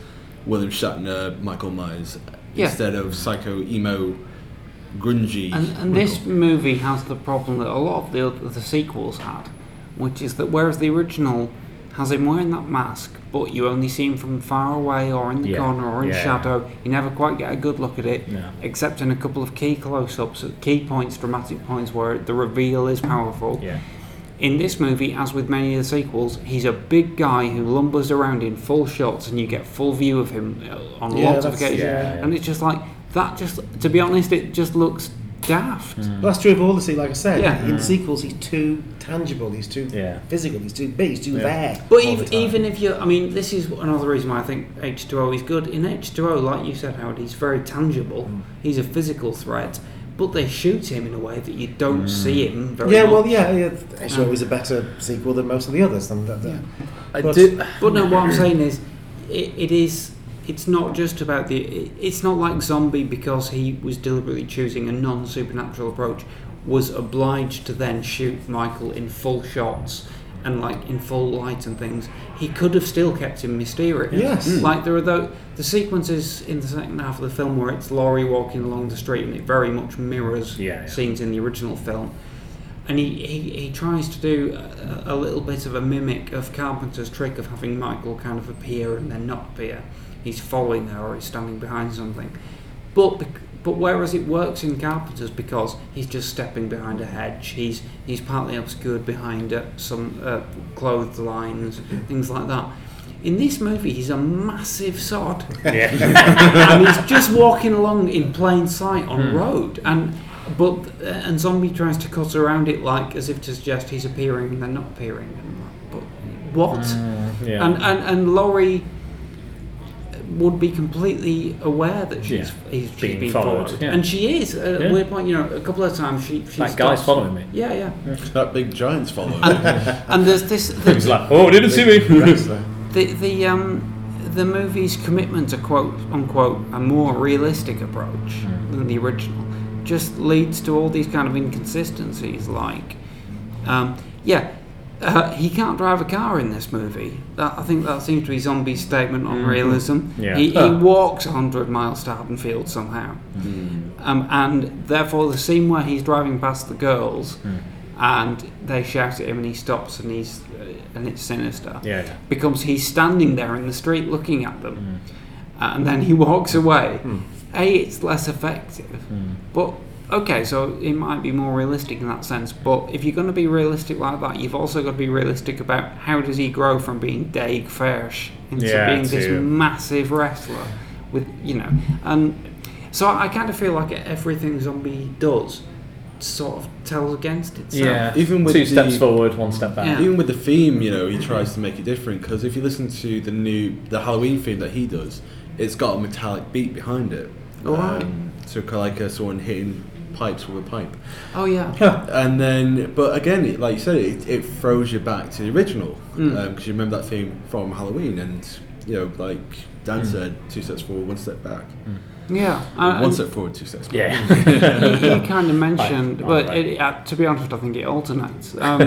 William Shatner, Michael Myers, Yeah. instead of psycho emo, grungy. And, and this movie has the problem that a lot of the other, the sequels had, which is that whereas the original has him wearing that mask, but you only see him from far away or in the Yeah. corner or in Yeah. shadow, you never quite get a good look at it, Yeah. except in a couple of key close-ups, at key points, dramatic points where the reveal is powerful. Yeah. In this movie, as with many of the sequels, he's a big guy who lumbers around in full shots, and you get full view of him uh, on Yeah, lots of occasions. yeah, yeah. And it's just like that. Just to be honest, it just looks daft. Well, that's true of all the se- like I said. Yeah. In the sequels, he's too tangible. He's too Yeah. physical. He's too big. He's too Yeah. there. But all the even, even if you, I mean, this is another reason why I think H2O is good. In H2O, like you said, Howard, he's very tangible. Mm. He's a physical threat, but they shoot him in a way that you don't Mm. see him very yeah, much. well, yeah, yeah. H2O Um, is a better sequel than most of the others. Than, than, than- I but, did- But no, what I'm saying is, it, it is. It's not just about the. it- It's not like Zombie because he was deliberately choosing a non-supernatural approach, was obliged to then shoot Michael in full shots and like in full light and things. He could have still kept him mysterious. Yes. Mm. Like there are the the sequences in the second half of the film where it's Laurie walking along the street and it very much mirrors Yeah, yeah. scenes in the original film and he, he, he tries to do a, a little bit of a mimic of Carpenter's trick of having Michael kind of appear and then not appear. He's following her or he's standing behind something. But bec- but whereas it works in Carpenter's because he's just stepping behind a hedge, he's he's partly obscured behind uh, some uh, clothes lines, things like that. In this movie, he's a massive sod, Yeah. and he's just walking along in plain sight on Hmm. road, and but uh, and zombie tries to cut around it like as if to suggest he's appearing and then not appearing. And like, but what? Mm, yeah. And and and Laurie would be completely aware that she's, Yeah. he's, she's Being being followed, followed, yeah. and she is. At Yeah. a weird point, you know, a couple of times she, she That guy's following me. Yeah, yeah. That big giant's following. And, and there's this. He was like, "Oh, didn't see me." the the um the movie's commitment to quote unquote a more realistic approach Hmm. than the original just leads to all these kind of inconsistencies. Like, um, yeah. Uh, he can't drive a car in this movie. That, I think that seems to be Zombie's statement on Mhm. realism. Yeah. He, he Oh. walks 100 miles to Haddonfield somehow. Um, and therefore, the scene where he's driving past the girls Mm. and they shout at him and he stops and he's uh, and it's sinister Yeah, yeah. becomes he's standing there in the street looking at them Mm. and then he walks away. A, it's less effective, Mm. but okay, so it might be more realistic in that sense. But if you're going to be realistic like that, you've also got to be realistic about how does he grow from being Daeg Faerch into Yeah, being this massive wrestler with you know and so I kind of feel like everything zombie does sort of tells against itself. Yeah, even with two steps forward, one step back. Yeah. Even with the theme, you know, he tries to make it different because if you listen to the new the Halloween theme that he does, it's got a metallic beat behind it. Oh, right. so kind of like uh, someone hitting pipes with a pipe. Oh yeah. Yeah. and then, but again, like you said, it, it throws you back to the original because Mm. you remember that theme from Halloween, and you know, like Dan Mm. said, two steps forward, one step back. Yeah, Well, uh, one and- step forward, two steps back. Yeah. you, you kind of mentioned, Right, but right. it, uh, to be honest, I think it alternates. Um,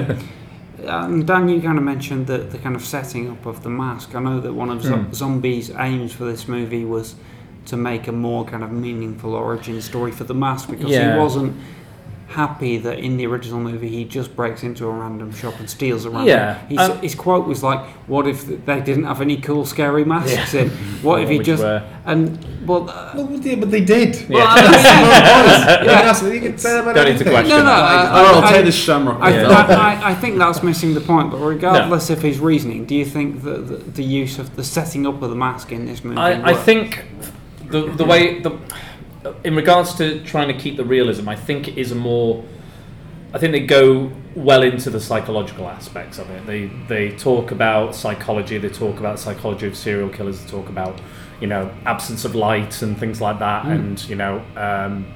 and Dan, you kind of mentioned the, the kind of setting up of the mask. I know that one of Zo- Hmm. Zombie's aims for this movie was to make a more kind of meaningful origin story for the mask because Yeah. he wasn't happy that in the original movie he just breaks into a random shop and steals a random. Yeah, His, um, his quote was like, "What if they didn't have any cool, scary masks Yeah. in? What if he just wear? and well." Uh, Well, yeah, but they did. Well, Yeah. I mean, yeah. you can say about Don't need to question No, no. that. I, Oh, I'll I- take I- the shamrock. I, yeah. I, I, I think that's missing the point. But regardless of his reasoning, do you think that the, the use of the setting up of the mask in this movie? I, I think the the way the in regards to trying to keep the realism, I think it is a more. I think they go well into the psychological aspects of it. They they talk about psychology. They talk about psychology of serial killers. They talk about you know absence of light and things like that. Mm. And you know. Um,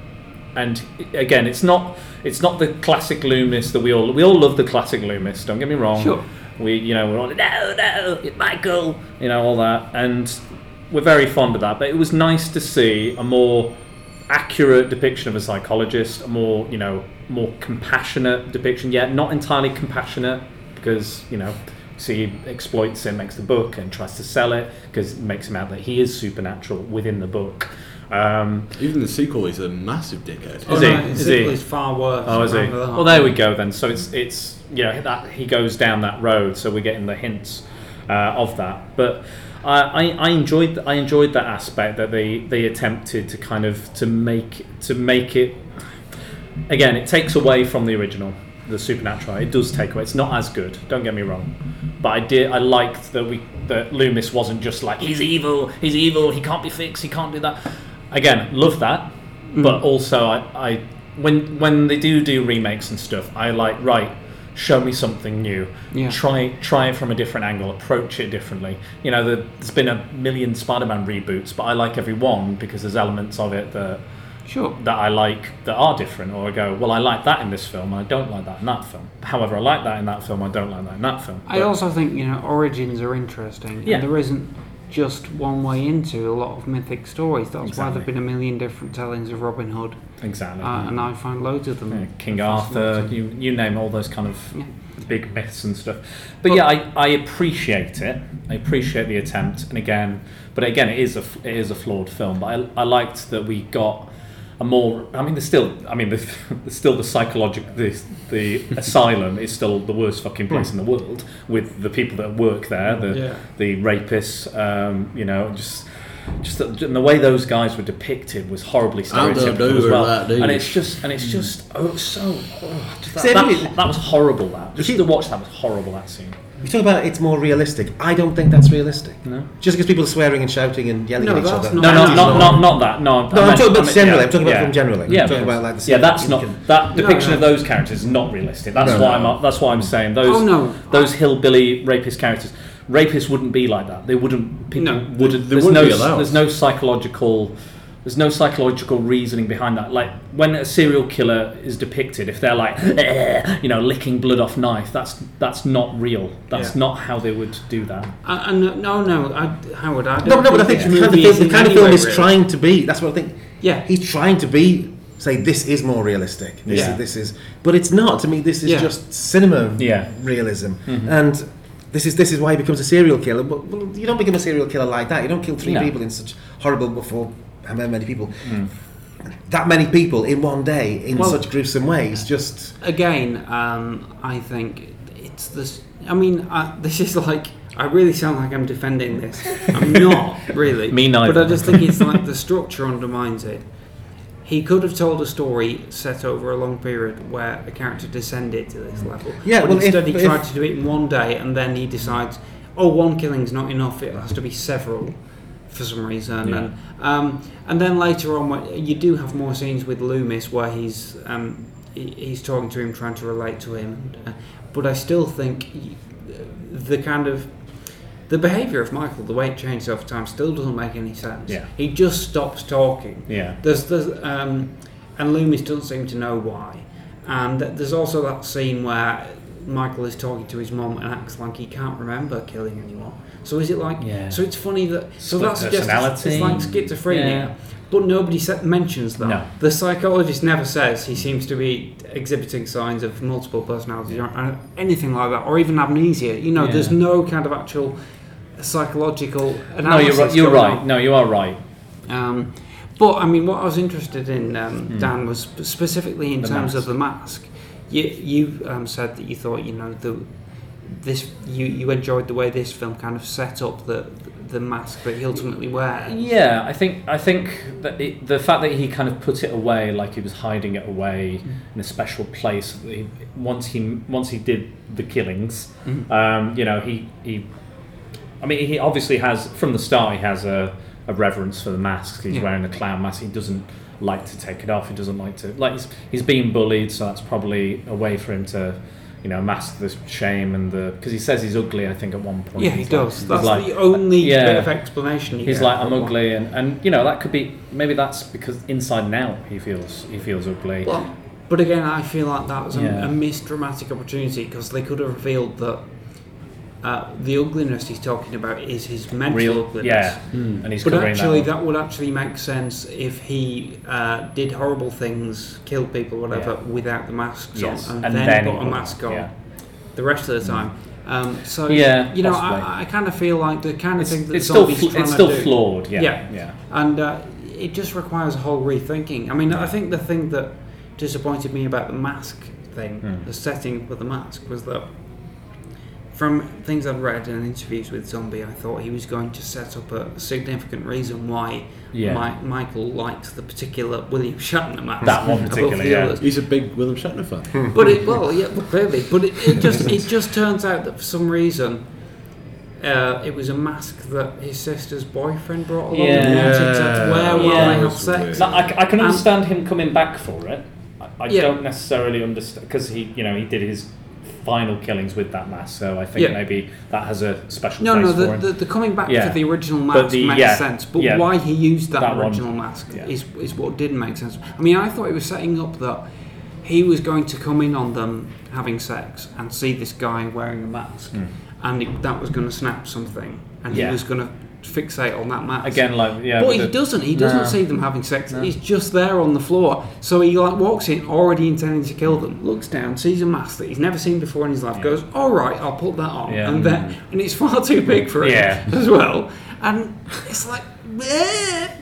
and again, it's not it's not the classic Loomis that we all we all love the classic Loomis. Don't get me wrong. Sure. We you know we're all no no it's Michael you know all that and we're very fond of that. But it was nice to see a more accurate depiction of a psychologist, a more you know more compassionate depiction. Yet not entirely compassionate because you know. See, he exploits him, makes the book, and tries to sell it because it makes him out that he is supernatural within the book. Um, Even the sequel, is a massive dickhead. Oh, is he? no, Is the he? sequel is far worse. Oh, is he? Remember. Well, there we go then. So it's it's you know that he goes down that road, so we're getting the hints uh, of that. But I, I, enjoyed I enjoyed that aspect that they, they attempted to kind of to make to make it again. It takes away from the original, the supernatural. It does take away. It's not as good. Don't get me wrong, but I did I liked that we that Loomis wasn't just like he's evil, he's evil, he can't be fixed, he can't do that. Again, love that, but mm. also I, I when when they do do remakes and stuff, I like right. Show me something new. Yeah. Try try it from a different angle. Approach it differently. You know, the, there's been a million Spider-Man reboots, but I like every one because there's elements of it that Sure. that I like that are different, or I go, well, I like that in this film, and I don't like that in that film. However, I like that in that film, I don't like that in that film. I also think you know origins are interesting. Yeah. And there isn't just one way into a lot of mythic stories. That's why there've been a million different tellings of Robin Hood, exactly. uh, and I find loads of them. Yeah, King Arthur, you you name all those kind of Yeah. big myths and stuff. But yeah, I, I appreciate it. I appreciate the attempt, and again, but again, it is a it is a flawed film. But I, I liked that we got a more. I mean, there's still. I mean, there's, there's still the psychological. The the asylum is still the worst fucking place in the world with the people that work there, the Yeah. the rapists. Um, you know, just. Just the, and the way those guys were depicted was horribly Out stereotypical as well, that, and it's just and it's just oh so oh, just that, that, that was horrible. That just to watch that was horrible. That scene. You talk about it's more realistic. I don't think that's realistic. No. Just because people are swearing and shouting and yelling No, at each other. not- No, no, not, not, not that. No, No, I'm talking about generally, I'm talking about from generally. Yeah, I'm talking about, like, the yeah. That's not can- that depiction no. of those characters is not realistic. That's No, why no. I'm. That's why I'm saying those Oh, no. those hillbilly rapist characters. rapists wouldn't be like that. They wouldn't. People No, wouldn't. they there's wouldn't no. be allowed. There's no psychological. There's no psychological reasoning behind that. Like when a serial killer is depicted, if they're like, "Eh," you know, licking blood off knife, that's that's not real. That's Yeah. not how they would do that. And, and no, no, I, Howard, I don't No, no, but I think this the kind of film, is the kind of film is real. trying to be. That's what I think. Yeah. he's trying to be. Say this is more realistic. This Yeah. is this is, but it's not. To me, this is Yeah. just cinema Yeah. realism, Mhm. and this is this is why he becomes a serial killer. But well, you don't become a serial killer like that. You don't kill three No. people in such horrible before how many people. That many people in one day in Well- such gruesome ways. Just again, um, I think it's this. I mean, uh, this is like. I really sound like I'm defending this. I'm not really. Me neither. But I just think it's like the structure undermines it. He could have told a story set over a long period where a character descended to this level. Yeah, But well, if- instead he if- tried to do it in one day, and then he decides, oh, one killing's not enough. It has to be several for some reason. Yeah. And um, and then later on, you do have more scenes with Loomis where he's um, he's talking to him, trying to relate to him. Uh, but I still think the kind of the behaviour of Michael, the way it changes over time, still doesn't make any sense. Yeah. He just stops talking. Yeah. There's, there's, um, and Loomis doesn't seem to know why. And there's also that scene where Michael is talking to his mom and acts like he can't remember killing anyone. So is it like? Yeah. So it's funny that. So Split that suggests it's, like schizophrenia. Yeah. But nobody mentions that. No. The psychologist never says he seems to be exhibiting signs of multiple personalities or uh, anything like that, or even amnesia. You know, Yeah. there's no kind of actual psychological analysis. No, you're right. You're right. on. No, you are right. Um, but I mean, what I was interested in, um, Hmm. Dan, was specifically in The terms of the mask. You, you um, said that you thought, you know, the this you, you enjoyed the way this film kind of set up the the mask that he ultimately wears. Yeah, I think I think that it, the fact that he kind of put it away, like he was hiding it away in a special place. He, once he once he did the killings, Mhm. um, you know, he he. I mean, he obviously has from the start. He has a, a reverence for the masks. He's Yeah. wearing a clown mask. He doesn't like to take it off. He doesn't like to like he's he's being bullied, so that's probably a way for him to. You know, mask the shame and the because he says he's ugly. I think at one point. Yeah, he does. That's the only bit of explanation He's like, I'm ugly, and, and you know that could be maybe that's because inside and out he feels he feels ugly. Well, but again, I feel like that was a, Yeah. a missed dramatic opportunity because they could have revealed that uh, the ugliness he's talking about is his mental Real- ugliness. yeah, Mm. and he's but covering that actually, that, would actually make sense if he uh, did horrible things, killed people, whatever, Yeah. without the masks Yes, on, and, and then, then put a mask on. yeah. The rest of the time. Um, so Yeah, you know. I, I kind of feel like the kind of It's- thing that it's still fl- it's still flawed, yeah, yeah, yeah. and uh, it just requires a whole rethinking. I mean, I think the thing that disappointed me about the mask thing, Hmm. the setting of the mask, was that from things I've read and interviews with Zombie, I thought he was going to set up a significant reason why Yeah. Mi- Michael liked the particular William Shatner mask. That one above particularly, yeah. others. He's a big William Shatner fan. But it well, yeah, well, clearly. But it, it just it just turns out that for some reason. Uh, it was a mask that his sister's boyfriend brought along and Yeah. wanted to wear while Yeah. they had sex. No, I, I can And- understand him coming back for it. I, I Yeah. don't necessarily understand because he, you know, he did his final killings with that mask, so I think Yeah. maybe that has a special No, place no, the, the, the coming back Yeah. to the original mask the- makes yeah, sense, but why he used that, That one, original mask yeah. is, is what didn't make sense. I mean, I thought it was setting up that he was going to come in on them having sex and see this guy wearing a mask, Mm. and it, that was going to snap something, and he was going to fixate on that mask Again, like, yeah, But he the- doesn't. He doesn't see them having sex. He's just there on the floor. So he like walks in already intending to kill them. Looks down, sees a mask that he's never seen before in his life. Goes, "All right, I'll put that on." Yeah. And then, mm. and it's far too big for him Yeah. as well. And it's like,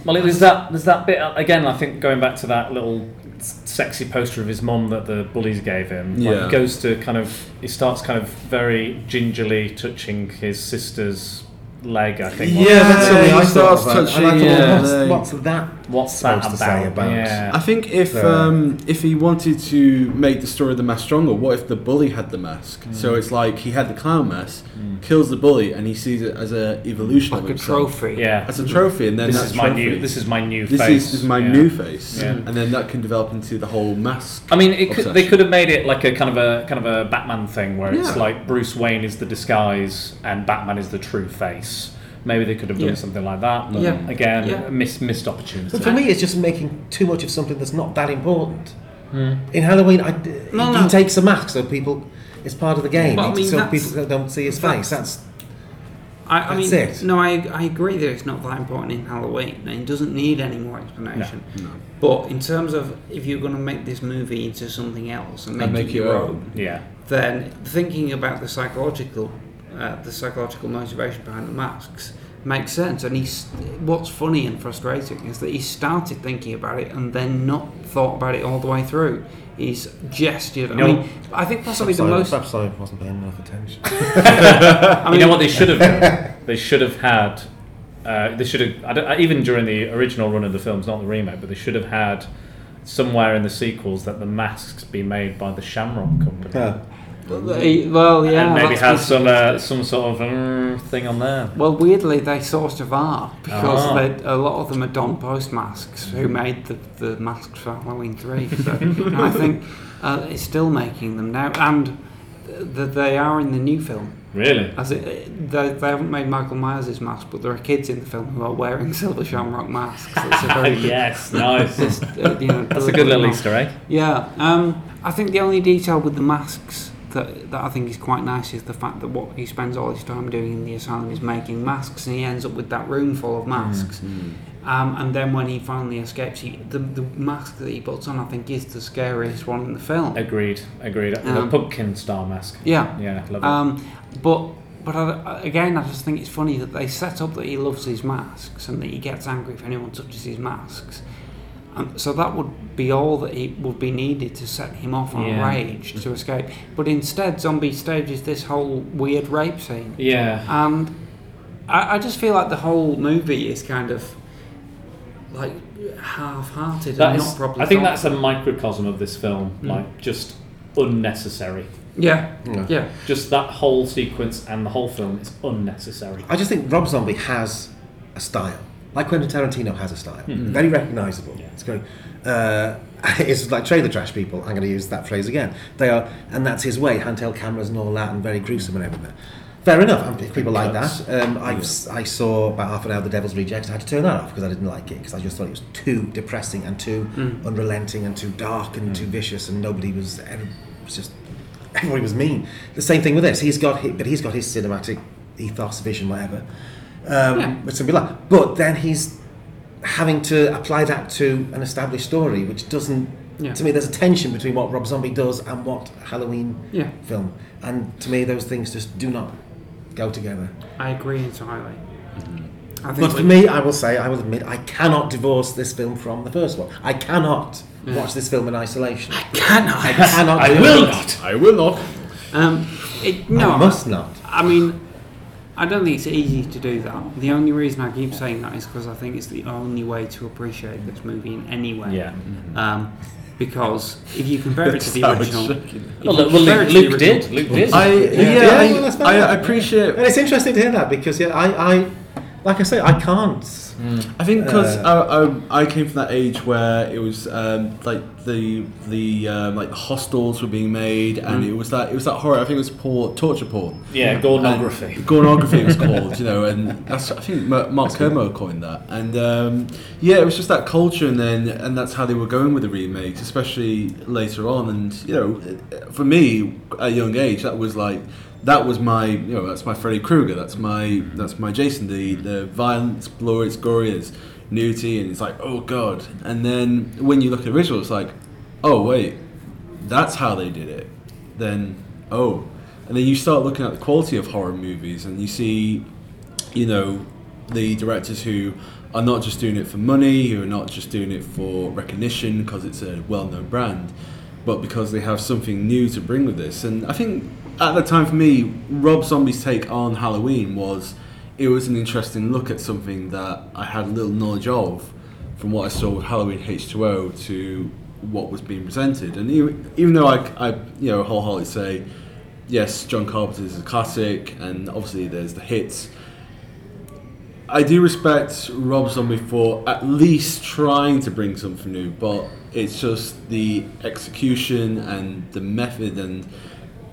Well, there's that. There's that bit again. I think going back to that little sexy poster of his mom that the bullies gave him. Like, Yeah. he goes to kind of. He starts kind of very gingerly touching his sister's leg. I think. Yeah, that's something I he thought starts about. touching, And I thought, yeah. what's- what's that What's that supposed to say about? about? Yeah. I think if the- um, if he wanted to make the story of the mask stronger, what if the bully had the mask? Mm. So it's like he had the clown mask, kills the bully, and he sees it as a evolution Like of a himself. trophy. Yeah. as a trophy, and then This that is my trophy- new- this is my new this face. Is, this is my Yeah. new face, Yeah. and then that can develop into the whole mask. I mean, it could, they could have made it like a kind of a kind of a Batman thing where it's like Bruce Wayne is the disguise and Batman is the true face. Maybe they could have done Yeah. something like that. But Yeah. again, Yeah. missed missed opportunity. But for me, it's just making too much of something that's not that important. Hmm. In Halloween, I, No, he no. takes a mask so people. It's part of the game. Well, I mean, so people don't see his face. That's I, I mean, That's it. no, I, I agree that it's not that important in Halloween, and it doesn't need any more explanation. No, no. But in terms of if you're going to make this movie into something else and make, And make it your your own. own, Yeah. then thinking about the psychological, uh, the psychological motivation behind the masks makes sense. And he's what's funny and frustrating is that he started thinking about it and then not thought about it all the way through. He's gestured. I mean, I think possibly the most. Perhaps I wasn't paying enough attention. I mean, you mean- know what they should have done? They should have had. Uh, they should have I don't- even during the original run of the films, not the remake, but they should have had somewhere in the sequels that the masks be made by the Shamrock Company. Yeah. Well, yeah, and maybe that's have some uh, some sort of um, thing on there. Well, weirdly, they sort of are because Ah. they, a lot of them are Don Post masks who made the, the masks for Halloween three. So I think uh, it's still making them now, and th- they are in the new film. Really? As it, they, they haven't made Michael Myers' mask, but there are kids in the film who are wearing Silver Shamrock masks. It's a very Yes, nice. just, uh, you know, That's a good little deliberate Easter egg. Yeah, um, I think the only detail with the masks that, that I think is quite nice is the fact that what he spends all his time doing in the asylum is making masks, and he ends up with that room full of masks. Um, and then when he finally escapes, he, the, the mask that he puts on, I think, is the scariest one in the film. Agreed, agreed. the Um, pumpkin star mask. Yeah. Yeah, love it. Um, but but I, again, I just think it's funny that they set up that he loves his masks and that he gets angry if anyone touches his masks. Um, so that would be all that he would be needed to set him off on Yeah. a rage to escape. But instead, Zombie stages this whole weird rape scene. Yeah. And I, I just feel like the whole movie is kind of like half-hearted That and is- not properly. I think thought. that's a microcosm of this film, Mm. like just unnecessary. Yeah, yeah. Just that whole sequence and the whole film is unnecessary. I just think Rob Zombie has a style, like Quentin Tarantino has a style, Mhm. very recognisable. It's going. Uh, it's like trailer trash people. I'm going to use that phrase again. They are, and that's his way. Handheld cameras and all that, and very gruesome and everything. Fair enough. If people like that, um, I, I saw about half an hour of The Devil's Rejects. I had to turn that off because I didn't like it because I just thought it was too depressing and too Mm. unrelenting and too dark and too vicious, and nobody was. Was just everybody was mean. The same thing with this. He's got, hi- but he's got his cinematic ethos, vision, whatever. Um, Yeah. Which can be like, but then he's having to apply that to an established story, which doesn't. Yeah. To me, there's a tension between what Rob Zombie does and what Halloween Yeah. film, and to me, those things just do not go together. I agree entirely. I think But for me, I will say, I will admit, I cannot divorce this film from the first one. I cannot Yeah. watch this film in isolation. I cannot. I cannot. I will it. not. I will not. Um, it, no, I must not. I mean, I don't think it's easy to do that. The only reason I keep saying that is because I think it's the only way to appreciate this movie in any way. Yeah. Um, because if you compare it to the original, Well, Luke- well, Luke- Luke did. Luke did. I yeah, Yeah, well, that's I. I appreciate. And it's interesting to hear that because yeah, I, I like I say, I can't. I think because Uh, I, I, I came from that age where it was um, like the the um, like hostels were being made, and Mm. it was that it was that horror. I think it was porn, torture porn. Yeah, pornography. And pornography it was called, you know, and that's I think Ma- Mark Kermode coined that. And um, yeah, it was just that culture, and then and that's how they were going with the remakes, especially later on. And you know, for me at a young age, that was like that was my you know that's my Freddy Krueger, that's my that's my Jason. The mm-hmm. the violence, blood, it's gory, it's nudity, and it's like oh god. And then when you look at the original, it's like oh wait, that's how they did it. Then oh, and then you start looking at the quality of horror movies, and you see, you know, the directors who are not just doing it for money, who are not just doing it for recognition because it's a well-known brand, but because they have something new to bring with this. And I think at the time for me, Rob Zombie's take on Halloween was it was an interesting look at something that I had little knowledge of from what I saw with Halloween H2O to what was being presented. And even, even though I, I, you know, wholeheartedly say, yes, John Carpenter is a classic, and obviously there's the hits. I do respect Rob Zombie for at least trying to bring something new, but it's just the execution and the method and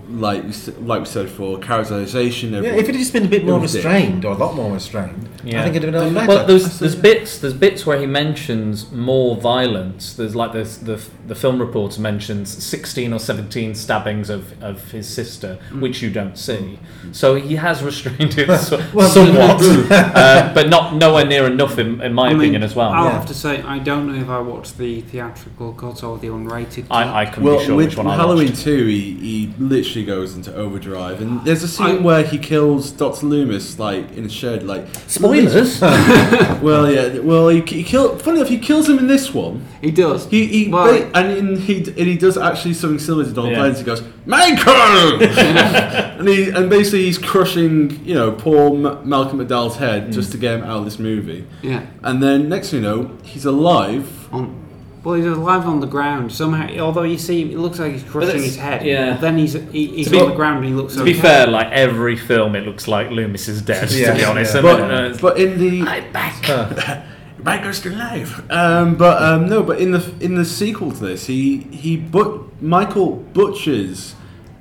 like we, like we said before, characterization. Yeah, if it had just been a bit more it dick. restrained, or a lot more restrained, yeah. I think it'd have been a lot better. Well, there's there's bits there's bits where he mentions more violence. There's like there's the the film reporter mentions 16 or 17 stabbings of, of his sister, Mm. which you don't see. So he has restrained it so- Well, somewhat, uh, but not nowhere near enough in, in my I mean, opinion as well. I'll have to say, I don't know if I watched the theatrical cut or the unrated. I- cut. I couldn't well, be sure with which one I watched. Halloween watched. 2, he, he literally goes into overdrive. And there's a scene I- where he kills Dr. Loomis, like, in a shed, like... Spoilers? well, yeah, well, he, he kill, funny enough, he kills him in this one. He does. He, he, Well- ba- and, in, he, and he does actually something similar to Donald Yeah. Pleasence. He goes, Michael! and, he, and basically he's crushing, you know, poor M- Malcolm McDowell's head just mm. to get him out of this movie. Yeah. And then, next thing you know, he's alive. On, well, he's alive on the ground somehow. Although you see, it looks like he's crushing his head. yeah. Then he's he, he's To be- on the ground and he looks. To be okay. fair, like every film, it looks like Loomis is dead. Yeah, to be honest, yeah. But- uh, but in the I'm back. Michael's still alive. Um, but um, no, but in the in the sequel to this, he he but Michael butchers,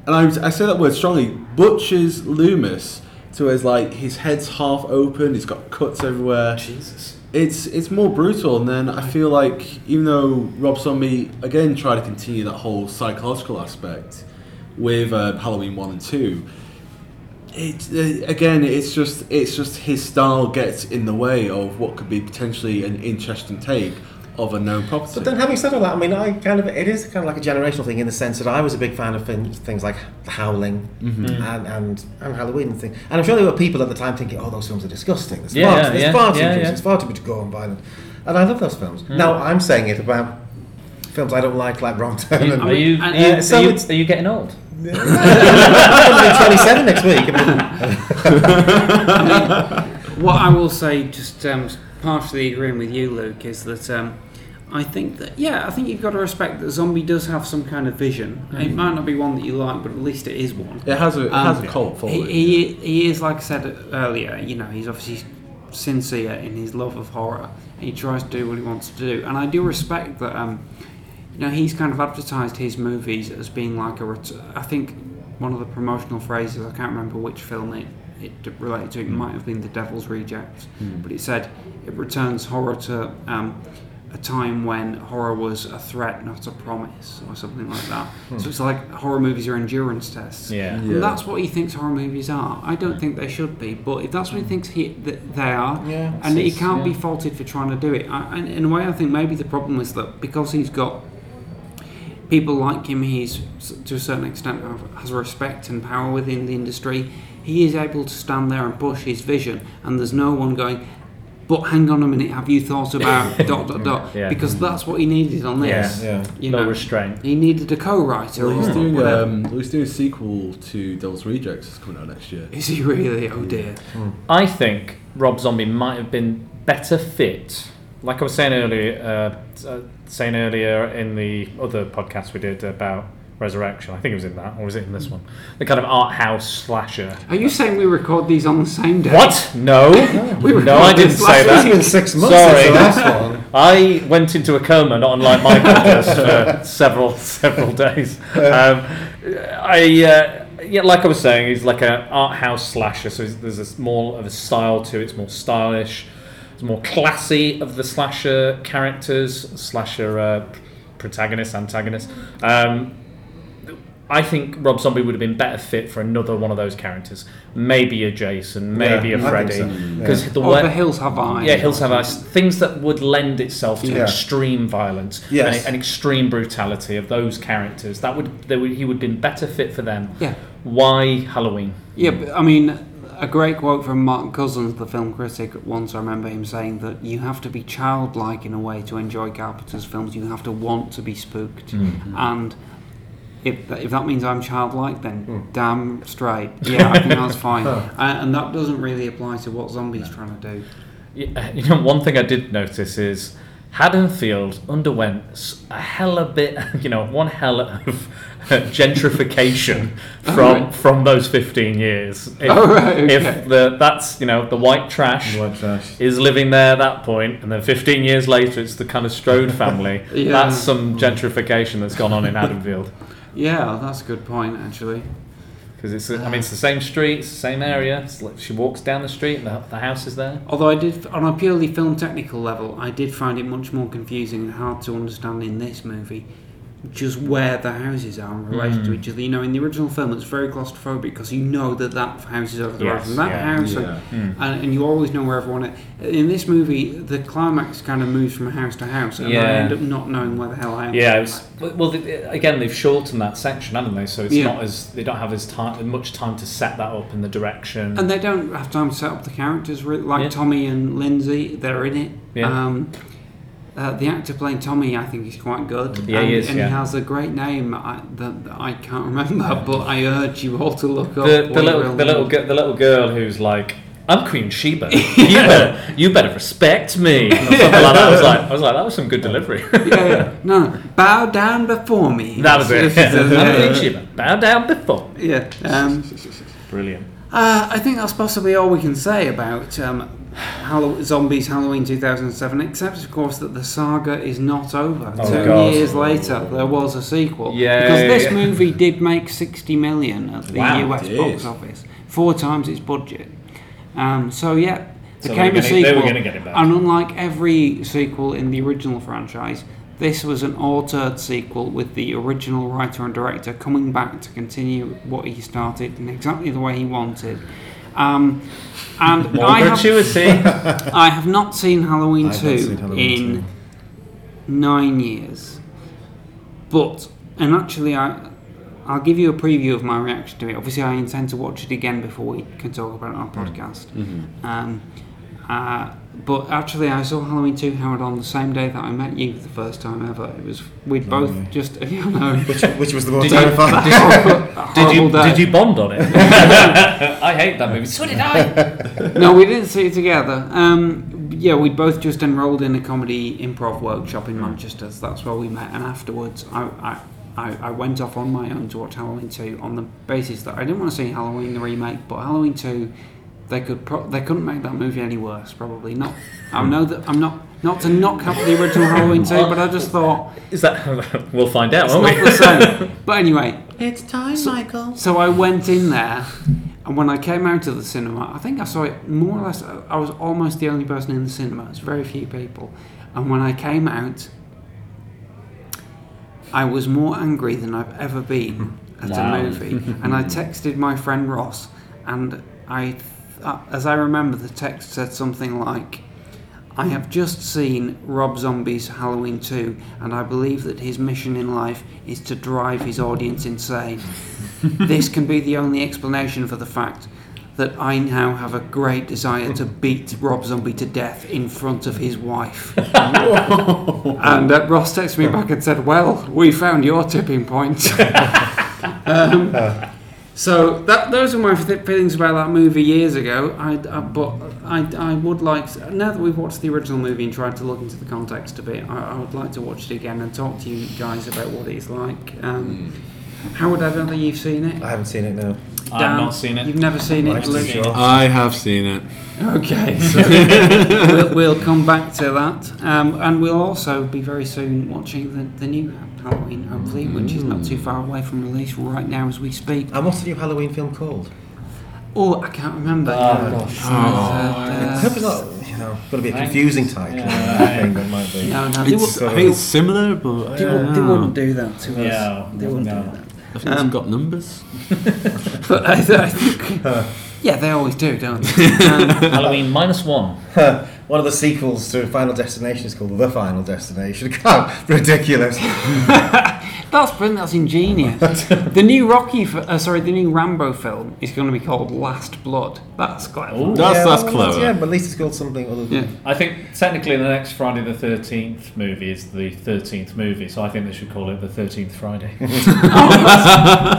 and I I say that word strongly, butchers Loomis to his like his head's half open, he's got cuts everywhere. Jesus. It's it's more brutal, and then I feel like even though Rob Zombie again tried to continue that whole psychological aspect with uh, Halloween one and two, it uh, again it's just it's just his style gets in the way of what could be potentially an interesting take of a known property. But then, having said all that, I mean, I kind of it is kind of like a generational thing in the sense that I was a big fan of things, things like The Howling Mhm. Mm. and, and and Halloween and thing. And I'm sure there were people at the time thinking, "Oh, those films are disgusting. There's Yeah, far, yeah, there's yeah, far too yeah, much, yeah. there's far too much gore and violence." And I love those films. Mm. Now I'm saying it about films I don't like, like Rom Are you, and are you, uh, are you, so are you, are you getting old? I'm going be 27 next week. I mean, what I will say, just um, partially agreeing with you, Luke, is that um, I think that yeah, I think you've got to respect that Zombie does have some kind of vision. It Mhm. might not be one that you like, but at least it is one. It has a- it has a cult He, following. he, he is, like I said earlier, you know, he's obviously sincere in his love of horror. And he tries to do what he wants to do, and I do respect that. Um, you know, he's kind of advertised his movies as being like a. Ret- I think one of the promotional phrases, I can't remember which film it, it related to, it might have been The Devil's Rejects, Mm. but it said it returns horror to um, a time when horror was a threat, not a promise, or something like that. Hmm. So it's like horror movies are endurance tests. Yeah. And that's what he thinks horror movies are. I don't think they should be, but if that's what he thinks he, that they are, Yeah, and he can't be faulted for trying to do it. I, and in a way, I think maybe the problem is that because he's got people like him, he's to a certain extent has respect and power within the industry. He is able to stand there and push his vision, and there's no one going. But hang on a minute, have you thought about dot dot dot? Yeah. Because that's what he needed on this. Yeah. You No know, restraint. He needed a co-writer. Well, he's or doing whatever. um, he's doing a sequel to Devil's Rejects that's coming out next year. Is he really? Oh dear. I think Rob Zombie might have been better fit. Like I was saying earlier, uh, uh, saying earlier in the other podcast we did about Resurrection. I think it was in that, or was it in this one? The kind of art house slasher. Are you saying we record these on the same day? What? No, We no, I didn't say last that. week. been six months Sorry, since the last one. I went into a coma, not unlike Michael does, for several several days. Um, I. Uh, yeah, like I was saying, he's like an art house slasher. So there's a more of a style to it. It's more stylish. It's more classy of the slasher characters, slasher uh, protagonist, antagonist. Um, I think Rob Zombie would have been better fit for another one of those characters. Maybe a Jason, maybe Yeah, a I Freddy, think so, because yeah. the Or way The Hills Have Eyes. Yeah, Hills Have Eyes. Things that would lend itself to Yeah. extreme violence Yes. and, and extreme brutality of those characters. That would, they would he would have been better fit for them. Yeah. Why Halloween? Yeah, but, I mean, a great quote from Mark Cousins, the film critic, once I remember him saying that you have to be childlike in a way to enjoy Carpenter's films. You have to want to be spooked. Mhm. And if if that means I'm childlike, then damn straight. Yeah, I think that's fine. Uh, and that doesn't really apply to what zombies trying to do. Yeah, uh, you know, one thing I did notice is Haddonfield underwent a hell of a bit, you know, one hell of gentrification Oh, from right. from those 15 years. If, Oh, right, okay. if the that's you know the white trash, is living there at that point, and then 15 years later it's the kind of Strode family. Yeah. That's some gentrification that's gone on in Haddonfield. Yeah, that's a good point actually. Because it's, I mean, uh, it's the same street, it's the same area. Like she walks down the street, and the, the house is there. Although I did, on a purely film technical level, I did find it much more confusing and hard to understand in this movie just where the houses are in relation to Mm. each other. You know, in the original film, it's very claustrophobic because you know that that house is over the road from that yeah, house, yeah. and, Mm. and, and you always know where everyone is. In this movie, the climax kind of moves from house to house, and I end up not knowing where the hell I am. Yeah, it was, well, they, again, they've shortened that section, haven't they? So it's Yeah. not as they don't have as time, much time to set that up in the direction. And they don't have time to set up the characters, really. like Yeah. Tommy and Lindsay. They're in it. Yeah. Um, uh, the actor playing Tommy, I think, is quite good. Yeah, and, he is, And yeah. he has a great name I, that, that I can't remember, but I urge you all to look up. the, little the little the little girl who's like, "I'm Queen Sheba. You better you better respect me." Something like. I was like, I was like, that was some good delivery. yeah, yeah. No, no, bow down before me. That was it. This is a- I'm Queen Sheba. Bow down before. me. Yeah. Um, Brilliant. Uh, I think that's possibly all we can say about um, Hallow- Zombies Halloween 2007, except, of course, that the saga is not over. Oh, Two God. years later, there was a sequel. Yay. Because this movie did make 60 million at the Wow, US box office, four times its budget. Um, so, yeah, So they became were a sequel. were gonna get it back. And unlike every sequel in the original franchise, this was an altered sequel with the original writer and director coming back to continue what he started in exactly the way he wanted. Um, and More I have. I have not seen Halloween I've 2 seen Halloween in nine years. But, and actually, I, I'll give you a preview of my reaction to it. Obviously, I intend to watch it again before we can talk about it on our podcast. Mhm. Um, uh, but actually, I saw Halloween 2 Howard on the same day that I met you for the first time ever. It was we'd both Lovely. just you know Which- which was the most Did you- terrifying? Did you, day. did you bond on it? I hate that movie. So did I. no, we didn't see it together. Um, yeah, we both just enrolled in a comedy improv workshop in Manchester. So that's where we met. And afterwards, I, I, I, I went off on my own to watch Halloween 2 on the basis that I didn't want to see Halloween the remake, but Halloween 2, they could pro- they couldn't make that movie any worse. Probably not. I know that I'm not not to knock up the original Halloween 2, but I just thought Is that? We'll find out, it's won't not we? the same. But anyway, It's time, Michael. so I went in there, and when I came out of the cinema, I think I saw it more or less. I was almost the only person in the cinema. It's very few people, and when I came out, I was more angry than I've ever been at Wow. a movie. and I texted my friend Ross, and I, as I remember, the text said something like. I have just seen Rob Zombie's Halloween 2, and I believe that his mission in life is to drive his audience insane. this can be the only explanation for the fact that I now have a great desire to beat Rob Zombie to death in front of his wife. and uh, Ross texted me back and said, Well, we found your tipping point. um, so that those are my th- feelings about that movie years ago. I, I but I, I would like to, now that we've watched the original movie and tried to look into the context a bit. I, I would like to watch it again and talk to you guys about what it's like. Um, Howard, I don't think you've seen it. I haven't seen it no. I've not seen it. You've never seen it. I've Luke? seen it. I have seen it. Okay, so we'll, we'll come back to that, um, and we'll also be very soon watching the, the new Halloween, hopefully, which is not too far away from release right now as we speak. And what's the new Halloween film called? Oh, I can't remember. Oh, yeah. gosh. Uh, I hope it's not, you know, going to be a confusing title. I think it might be. No, no, they, It's, would, I think it's similar, but they, would, they wouldn't do that to us. Yeah, they wouldn't no. do that. I think Um, it's got numbers. But I, I think, yeah, they always do, don't they? Um, Halloween minus one. Well, one of the sequels to Final Destination is called The Final Destination. God, ridiculous. That's brilliant. That's ingenious. the new Rocky, f- uh, sorry, the new Rambo film is going to be called Last Blood. That's clever. yeah, that's well, Yeah, but at least it's called something other than. I think technically the next Friday the 13th movie is the 13th movie, so I think they should call it the 13th Friday.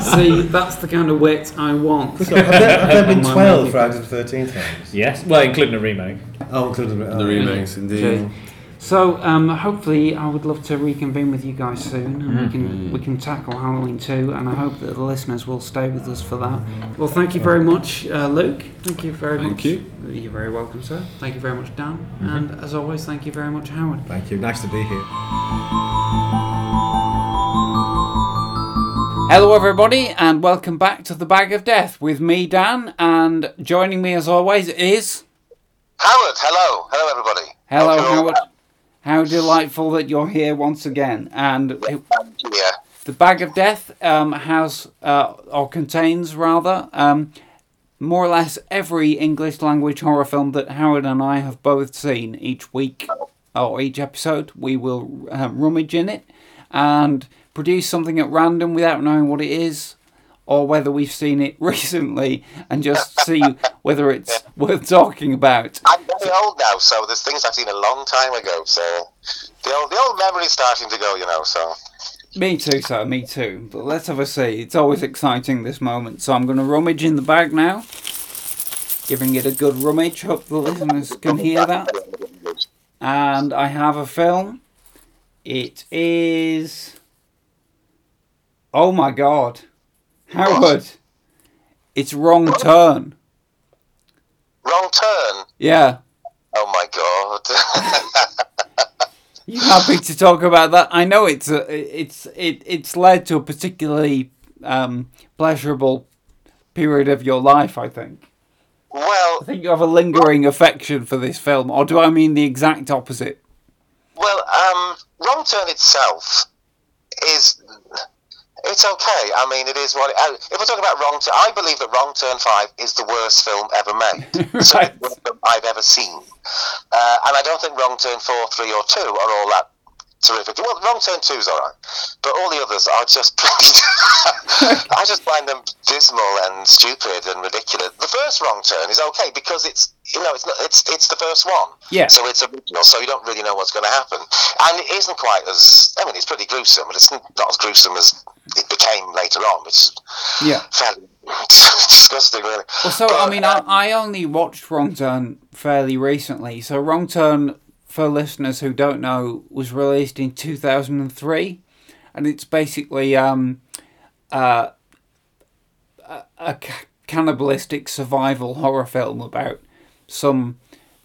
See, that's the kind of wit I want. Have there, have there been 12 movie Friday the 13th films? yes, well, including a remake. Oh, including the, The remakes, indeed. Okay. So um, hopefully, I would love to reconvene with you guys soon, and we can we can tackle Halloween too. And I hope that the listeners will stay with us for that. Well, thank you very much, uh, Luke. Thank you very Thank much. you. You're very welcome, sir. Thank you very much, Dan. And as always, thank you very much, Howard. Thank you. Nice to be here. Hello, everybody, and welcome back to the Bag of Death with me, Dan, and joining me as always is Howard, hello. Hello, everybody. hello, Howard. How delightful that you're here once again. And it- Yeah. the Bag of Death um, has uh, or contains rather um, more or less every English language horror film that Howard and I have both seen each week or each episode. We will uh, rummage in it and produce something at random without knowing what it is or whether we've seen it recently and just see whether it's worth talking about. I'm very old now, so there's things I've seen a long time ago. So the old, the old memory's starting to go, you know. So Me too, sir. Me too. But let's have a see. It's always exciting this moment. So I'm going to rummage in the bag now, giving it a good rummage. Hope the listeners can hear that. And I have a film. It is. Oh my god, Howard! It's Wrong Turn. wrong turn. Yeah. Oh my god. You happy to talk about that? I know it's a, it's it it's led to a particularly um, pleasurable period of your life. I think. well, I think you have a lingering affection for this film, or do I mean the exact opposite? well, um, wrong turn itself is. It's okay. I mean, it is what. It, uh, if we're talking about wrong turn, I believe that Wrong Turn Five is the worst film ever made. Worst film I've ever seen, uh, and I don't think Wrong Turn Four, Three, or Two are all that terrific. Well, Wrong Turn Two is all right, but all the others are just pretty. I just find them dismal and stupid and ridiculous. The first Wrong Turn is okay because it's you know it's not it's it's the first one. Yeah. So it's original, so you don't really know what's going to happen, and it isn't quite as. I mean, it's pretty gruesome, but it's not as gruesome as it became later on, which is Yeah. fairly disgusting, really. Well, so I mean, I, I only watched Wrong Turn fairly recently. So Wrong Turn, for listeners who don't know, was released in two thousand and three, and it's basically um, uh, a, a cannibalistic survival horror film about some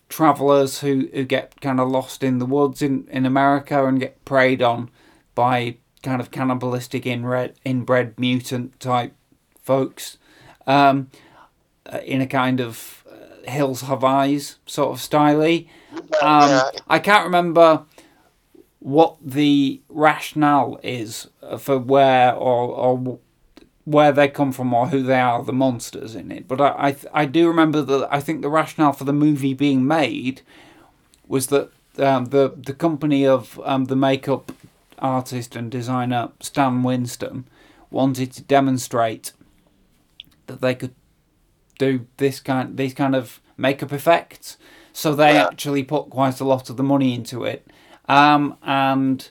travelers who, who get kind of lost in the woods in, in America and get preyed on by kind of cannibalistic inbred, inbred mutant type folks um, uh, in a kind of uh, Hills Have Eyes sort of style. Um, I can't remember what the rationale is for where or, or where they come from or who they are, the monsters in it. But I, I, I do remember that I think the rationale for the movie being made was that um, the the company of um, the makeup artist and designer Stan Winston wanted to demonstrate that they could do this kind these kind of makeup effects. So they actually put quite a lot of the money into it. Um, and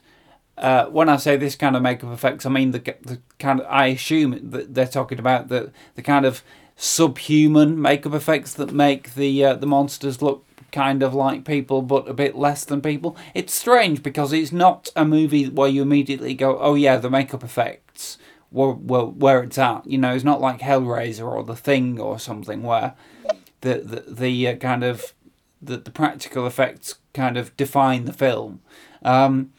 uh, when I say this kind of makeup effects, I mean the, the kind of I assume that they're talking about the the kind of subhuman makeup effects that make the uh, the monsters look kind of like people but a bit less than people. It's strange because it's not a movie where you immediately go, "Oh yeah, the makeup effects were, were where it's at." You know, it's not like Hellraiser or The Thing or something where the the, the uh, kind of the, the practical effects kind of define the film. Um,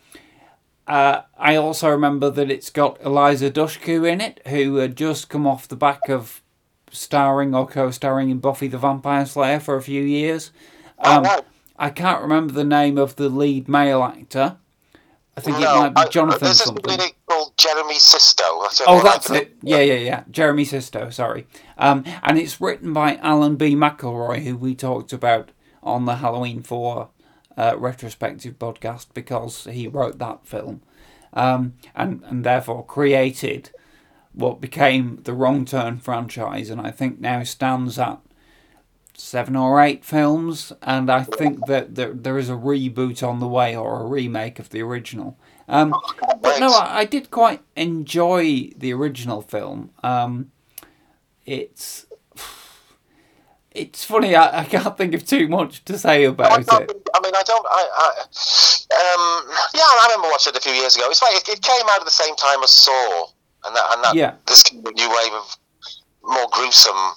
uh, I also remember that it's got Eliza Dushku in it, who had just come off the back of starring or co-starring in Buffy the Vampire Slayer for a few years. Um, I can't remember the name of the lead male actor. I think No, it might be I- Jonathan there's this something. lady called Jeremy Sisto. Oh, I that's it. Yeah, yeah, yeah. Jeremy Sisto, sorry. Um, and it's written by Alan B. McElroy, who we talked about on the Halloween 4 uh, retrospective podcast because he wrote that film um, and, and therefore created what became the Wrong Turn franchise and I think now stands at seven or eight films, and I think that there, there is a reboot on the way or a remake of the original. Um, but no, I, I, did quite enjoy the original film. Um, it's it's funny. I, I can't think of too much to say about it. I mean, I don't. I, I um, yeah, I remember watching it a few years ago. It's like it, it came out at the same time as Saw, and that, and that Yeah. this new wave of more gruesome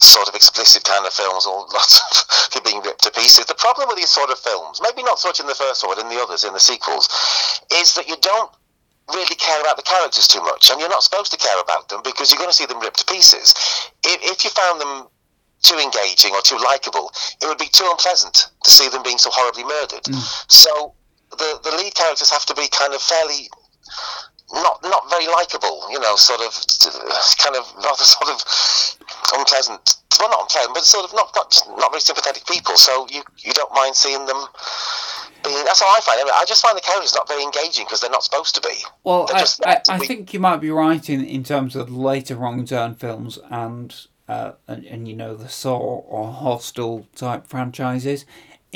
sort of explicit kind of films, or lots of people being ripped to pieces. The problem with these sort of films, maybe not so much in the first one, but in the others, in the sequels, is that you don't really care about the characters too much, and you're not supposed to care about them because you're going to see them ripped to pieces. If, if you found them too engaging or too likable, it would be too unpleasant to see them being so horribly murdered. Mm. So the the lead characters have to be kind of fairly not not very likable, you know, sort of kind of rather sort of unpleasant. Well, not unpleasant, but sort of not not just not very sympathetic people. So you you don't mind seeing them. Being, that's how I find it. I just find the characters not very engaging because they're not supposed to be. Well, I, I, I be- think you might be right in, in terms of later Wrong Turn films and, uh, and and you know the Saw or Hostel type franchises.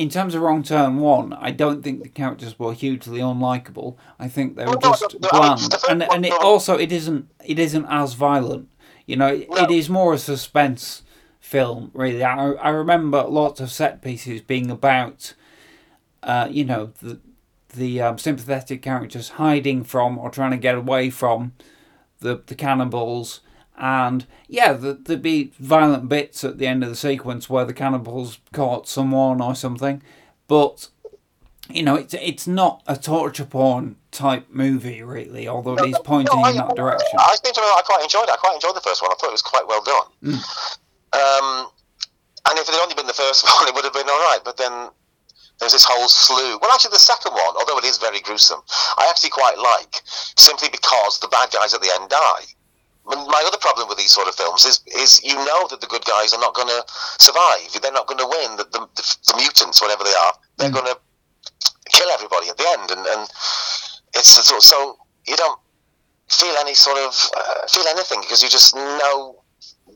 In terms of Wrong Turn One, I don't think the characters were hugely unlikable. I think they were just bland, and and it also it isn't it isn't as violent. You know, it, it is more a suspense film. Really, I I remember lots of set pieces being about uh, you know, the the um, sympathetic characters hiding from or trying to get away from the the cannibals, and yeah, the, there'd be violent bits at the end of the sequence where the cannibals caught someone or something, but you know, it's it's not a torture porn type movie really, although it is pointing in that direction. I think I quite enjoyed it. I quite enjoyed the first one. I thought it was quite well done. Mm. Um, and if it had only been the first one, it would have been all right. But then there's this whole slew. Well, actually, the second one, although it is very gruesome, I actually quite like simply because the bad guys at the end die. My other problem with these sort of films is, is you know that the good guys are not going to survive. They're not going to win. The, the, the, the mutants, whatever they are, they're going to kill everybody at the end. And, and it's sort so you don't feel any sort of uh, feel anything because you just know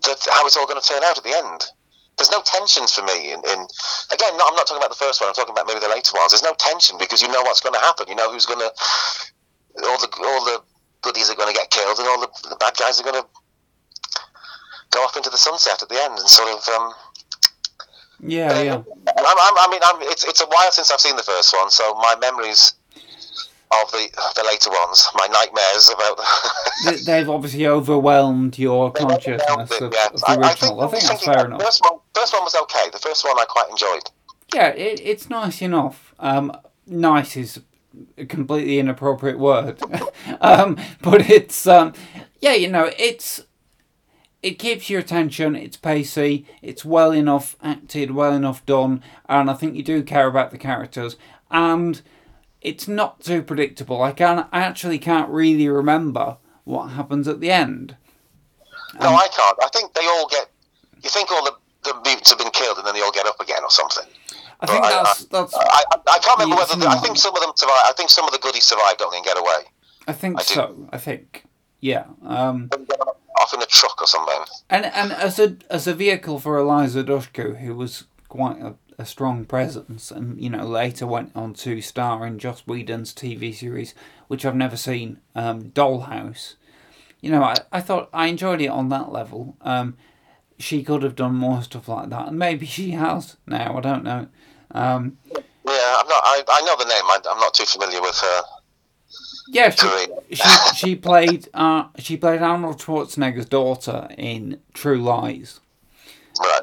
that how it's all going to turn out at the end. There's no tensions for me. In, in again, not, I'm not talking about the first one. I'm talking about maybe the later ones. There's no tension because you know what's going to happen. You know who's going to all the all the goodies are going to get killed and all the, the bad guys are going to go off into the sunset at the end and sort of. Um, Yeah, yeah. I'm, I'm, I mean, I'm, it's it's a while since I've seen the first one, so my memories of the the later ones, my nightmares about. They- They've obviously overwhelmed your consciousness of, of the I, I think, original. I think that's fair enough. First one, first one was okay. The first one I quite enjoyed. Yeah, it, it's nice enough. Um, nice is a completely inappropriate word, um, but it's um, yeah, you know, it's it keeps your attention. It's pacey. It's well enough acted, well enough done, and I think you do care about the characters. And it's not too predictable. I can I actually can't really remember what happens at the end. No, I can't. I think they all get. You think all the the mutants have been killed and then they all get up again or something. I think But that's that's. I, I, I can't remember whether the, I think some of them survived. I think some of the goodies survived, don't they, and get away I think I so. I think yeah. Um, off in a truck or something. And and as a as a vehicle for Eliza Dushku, who was quite a, a strong presence, and you know later went on to star in Joss Whedon's TV series, which I've never seen, um, Dollhouse. You know, I, I thought I enjoyed it on that level. Um, she could have done more stuff like that, and maybe she has now. I don't know. Um, Yeah, I'm not. I, I know the name. I, I'm not too familiar with her. yeah, she, she she played uh, she played Arnold Schwarzenegger's daughter in True Lies.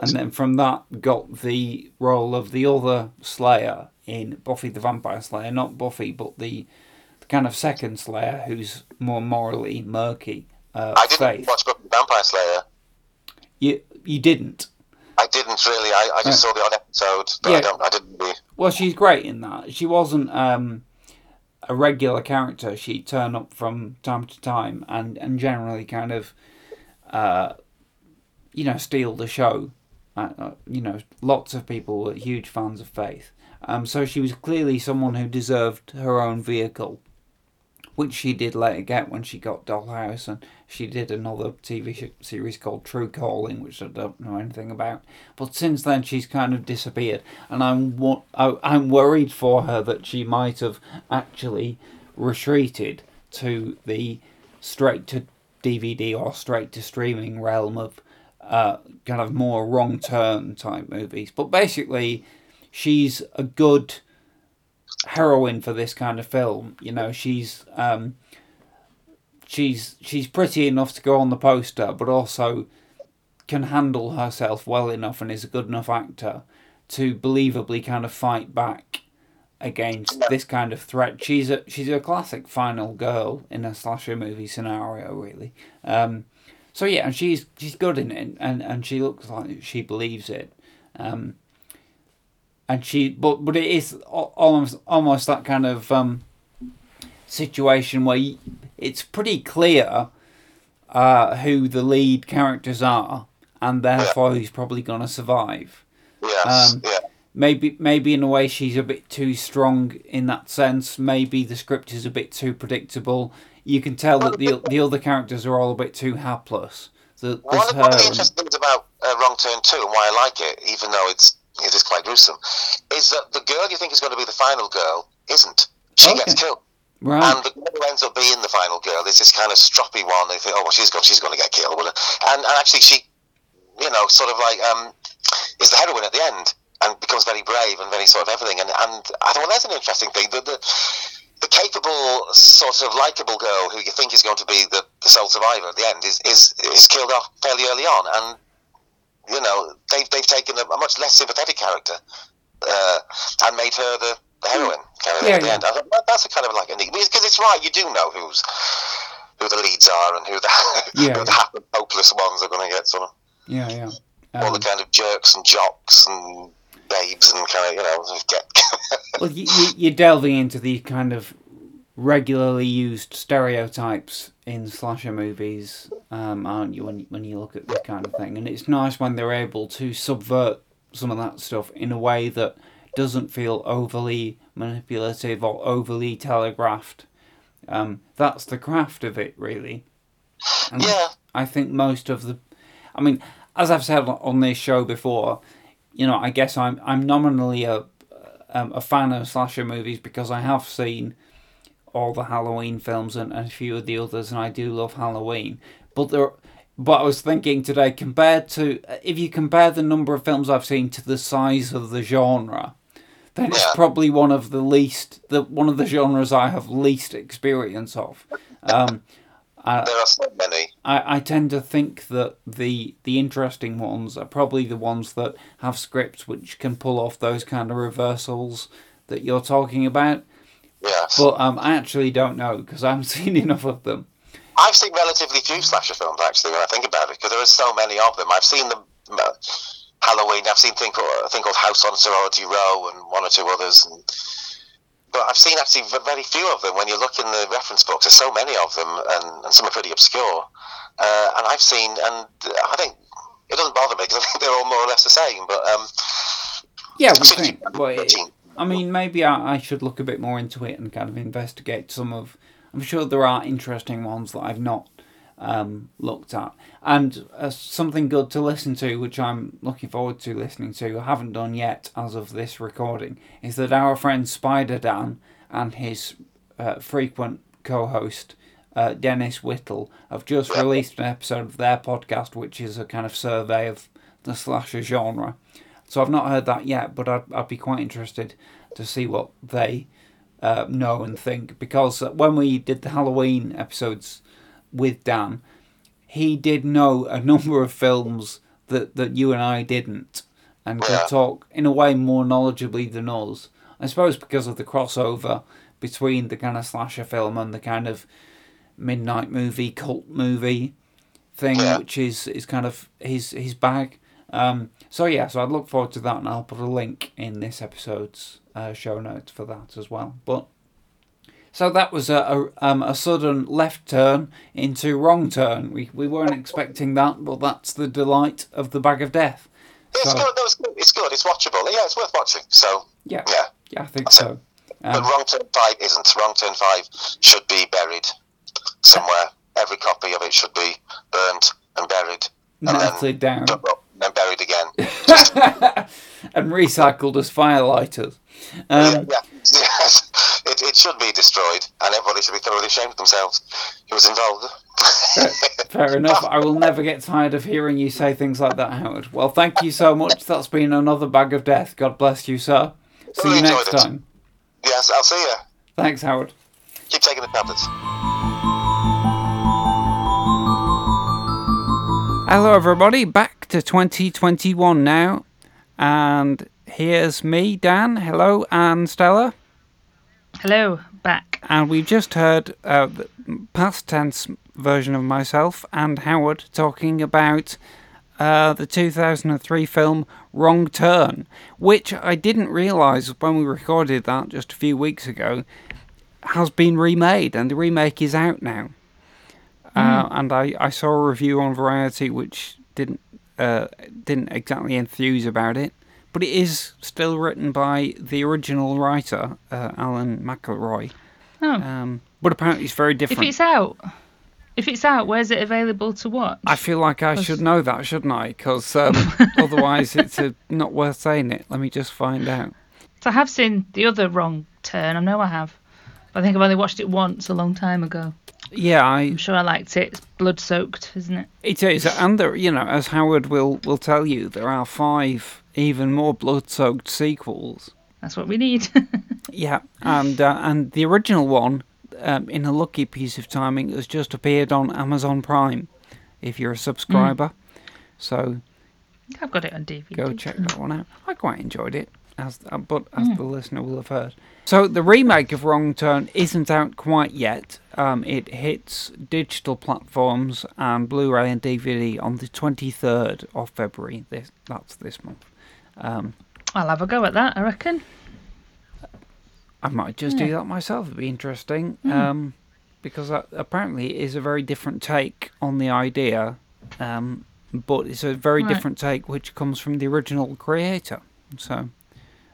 And then from that got the role of the other Slayer in Buffy the Vampire Slayer, not Buffy, but the, the kind of second Slayer who's more morally murky. Uh, I didn't Faith. watch Buffy the Vampire Slayer. You you didn't. I didn't really. I, I just saw the odd episode, but I Yeah. don't. I didn't really. Well, she's great in that. She wasn't um, a regular character. She'd turn up from time to time and, and generally kind of, uh, you know, steal the show uh, uh, you know, lots of people were huge fans of Faith. Um, so she was clearly someone who deserved her own vehicle, which she did later get when she got Dollhouse, and she did another TV series called True Calling, which I don't know anything about. But since then, she's kind of disappeared, and I'm I- I'm worried for her that she might have actually retreated to the straight to DVD or straight to streaming realm of uh, kind of more wrong turn type movies. But basically, she's a good heroine for this kind of film. You know, she's um, she's she's pretty enough to go on the poster, but also can handle herself well enough and is a good enough actor to believably kind of fight back against this kind of threat. She's a she's a classic final girl in a slasher movie scenario, really. Um, so yeah, and she's she's good in it, and, and she looks like she believes it. Um, and she, but but it is almost almost that kind of um, situation where you, it's pretty clear uh, who the lead characters are, and therefore who's probably going to survive. Yes. Um, yeah. Maybe maybe in a way she's a bit too strong in that sense. Maybe the script is a bit too predictable. You can tell that the the other characters are all a bit too hapless. The, One, of- one of the interesting things about uh, Wrong Turn 2 and why I like it, even though it's it is quite gruesome, is that the girl you think is going to be the final girl isn't. She gets killed. Right. And the girl who ends up being the final girl is this kind of stroppy one. They think, oh, well, she's going, she's going to get killed. And, and actually, she, you know, sort of like um, is the heroine at the end and becomes very brave and very sort of everything. And, and I thought, well, that's an interesting thing. The, the, the capable, sort of likable girl who you think is going to be the, the sole survivor at the end is, is, is killed off fairly early on. And, you know, they've, they've taken a, a much less sympathetic character uh, and made her the, the heroine kind Yeah, at the yeah. end. I thought, well, that's a kind of like a neat because it's right. You do know who's who the leads are and who the Yeah, who the hopeless ones are going to get sort of yeah yeah. all the kind of jerks and jocks and babes and kind of you know get. Well, you, you're delving into the kind of regularly used stereotypes in slasher movies, um, aren't you? When you- when you look at this kind of thing, and it's nice when they're able to subvert some of that stuff in a way that doesn't feel overly manipulative or overly telegraphed. Um, that's the craft of it, really. And Yeah. I think most of the, I mean, as I've said on this show before, you know, I guess I'm I'm nominally a um, a fan of slasher movies because I have seen all the Halloween films and, and a few of the others, and I do love Halloween. But there, but I was thinking today, compared to if you compare the number of films I've seen to the size of the genre, then it's probably one of the least the one of the genres I have least experience of. Um, I, there are so many. I, I tend to think that the the interesting ones are probably the ones that have scripts which can pull off those kind of reversals that you're talking about. Yes. But um, I actually don't know because I haven't seen enough of them. I've seen relatively few slasher films actually when I think about it because there are so many of them. I've seen them. Uh, Halloween. I've seen a thing called, a thing called House on Sorority Row and one or two others. And, but I've seen actually very few of them. When you look in the reference books, there's so many of them, and, and some are pretty obscure. Uh, and I've seen, and I think it doesn't bother me because I think they're all more or less the same. But um, Yeah, we think. It, I mean, maybe I, I should look a bit more into it and kind of investigate some of. I'm sure there are interesting ones that I've not um, looked at, and uh, something good to listen to, which I'm looking forward to listening to. Haven't done yet as of this recording. Is that our friend Spider Dan and his uh, frequent co-host uh, Dennis Whittle have just released an episode of their podcast, which is a kind of survey of the slasher genre. So I've not heard that yet, but I'd, I'd be quite interested to see what they uh, know and think. Because uh, when we did the Halloween episodes with Dan, he did know a number of films that, that you and I didn't, and could Yeah. talk in a way more knowledgeably than us. I suppose because of the crossover between the kind of slasher film and the kind of midnight movie, cult movie thing, which is, is kind of his his bag. Um, so yeah, so I'd look forward to that, and I'll put a link in this episode's uh, show notes for that as well. But so that was a a, um, a sudden left turn into wrong turn. We we weren't expecting that, but that's the delight of the bag of death. It's So- good. No, it's good. It's good. It's watchable. Yeah, it's worth watching. So Yeah. yeah. Yeah, I think so. but Um, Wrong Turn Five isn't. Wrong Turn Five should be buried somewhere. Every copy of it should be burnt and buried, and melted down then, then buried again. and recycled as firelighters. Um, yeah, yes, it, it should be destroyed, and everybody should be thoroughly ashamed of themselves who was involved. Fair enough. I will never get tired of hearing you say things like that, Howard. Well, thank you so much. That's been another bag of death. God bless you, sir. See Really you next enjoyed it. time. yes, I'll see you. Thanks, Howard. Keep taking the tablets. Hello, everybody. Back to 2021 now. And here's me, Dan. Hello, and Stella. Hello, back. And we've just heard uh, the past tense version of myself and Howard talking about uh, the 2003 film Wrong Turn, which I didn't realise when we recorded that just a few weeks ago has been remade, and the remake is out now. Uh, and I, I saw a review on Variety which didn't uh, didn't exactly enthuse about it, but it is still written by the original writer uh, Alan McElroy. Oh. Um, but apparently it's very different. if it's out, if it's out, where's it available to watch? I feel like I should know that, shouldn't I? Because um, otherwise it's uh not worth saying it. Let me just find out. So I have seen the other Wrong Turn. I know I have. I think I've only watched it once a long time ago. Yeah, I, I'm sure I liked it. It's blood soaked, isn't it? It is, and there, you know, as Howard will will tell you, there are five even more blood-soaked sequels. That's what we need. Yeah, and uh, and the original one, um, in a lucky piece of timing, has just appeared on Amazon Prime, if you're a subscriber. So I've got it on DVD. go check that one out. I quite enjoyed it, as uh, but as the listener will have heard. So the remake of Wrong Turn isn't out quite yet. Um, it hits digital platforms and Blu-ray and DVD on the 23rd of February. This that's this month. Um, I'll have a go at that, I reckon. I might just do that myself. It'd be interesting. Mm. Um, because that apparently it is a very different take on the idea, um, but it's a very Right. different take which comes from the original creator. So,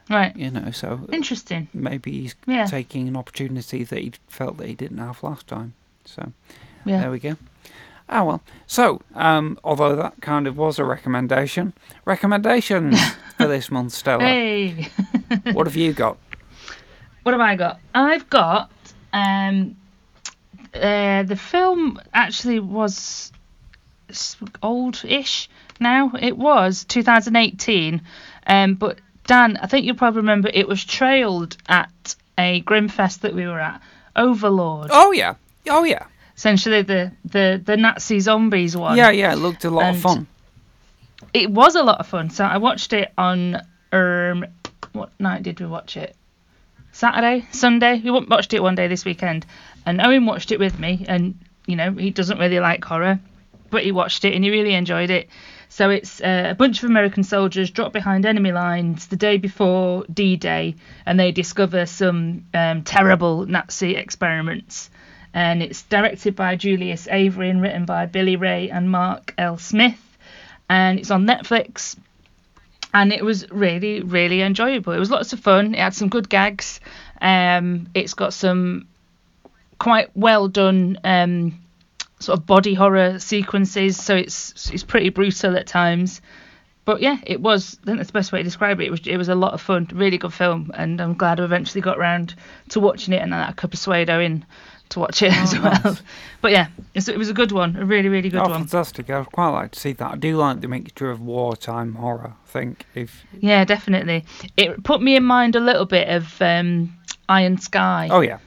Right. you know, so Interesting. maybe he's Yeah. taking an opportunity that he felt that he didn't have last time. So, Yeah. there we go. Ah well. So, um, although that kind of was a recommendation, recommendations for this month, Stella. Hey. What have you got? What have I got? I've got um uh, the film actually was old-ish now. It was 2018, um, but Dan, I think you'll probably remember it was trailed at a Grimmfest that we were at. Overlord. Oh yeah. Oh yeah. Essentially the the the Nazi zombies one. Yeah, yeah. It looked a lot of fun. It was a lot of fun. So I watched it on um what night did we watch it? Saturday, Sunday. We watched it one day this weekend, and Owen watched it with me. And you know he doesn't really like horror, but he watched it and he really enjoyed it. So it's uh, a bunch of American soldiers drop behind enemy lines the day before D-Day, and they discover some um, terrible Nazi experiments. And it's directed by Julius Avery and written by Billy Ray and Mark L. Smith. And it's on Netflix and it was really really enjoyable it was lots of fun it had some good gags um it's got some quite well done um sort of body horror sequences so it's it's pretty brutal at times but yeah it was i think that's the best way to describe it it was it was a lot of fun really good film and i'm glad i eventually got round to watching it and i could persuade owen to watch it as well nice. but yeah it's, it was a good one a really really good oh, one fantastic! I'd quite like to see that. I do like the mixture of wartime horror. I think if Yeah, definitely. It put me in mind a little bit of um, Iron Sky. oh yeah,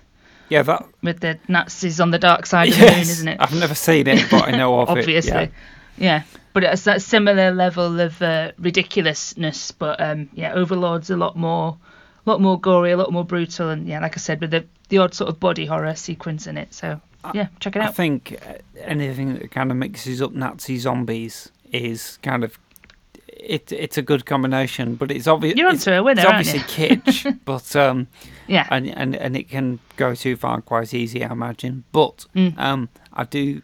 yeah that With the Nazis on the dark side of the moon, isn't it? I've never seen it, but I know of Obviously. it. Obviously, yeah. But it's that similar level of uh, ridiculousness. But um, yeah, Overlord's a lot more, a lot more gory, a lot more brutal, and yeah, like I said, with the the odd sort of body horror sequence in it. So yeah, check it out. I think uh, anything that kind of mixes up Nazi zombies is kind of it. It's a good combination, but it's obvious. You're it's, onto a winner, It's obviously kitsch, but um, Yeah. and, and and it can go too far quite easy, I imagine. But Mm. um, I do.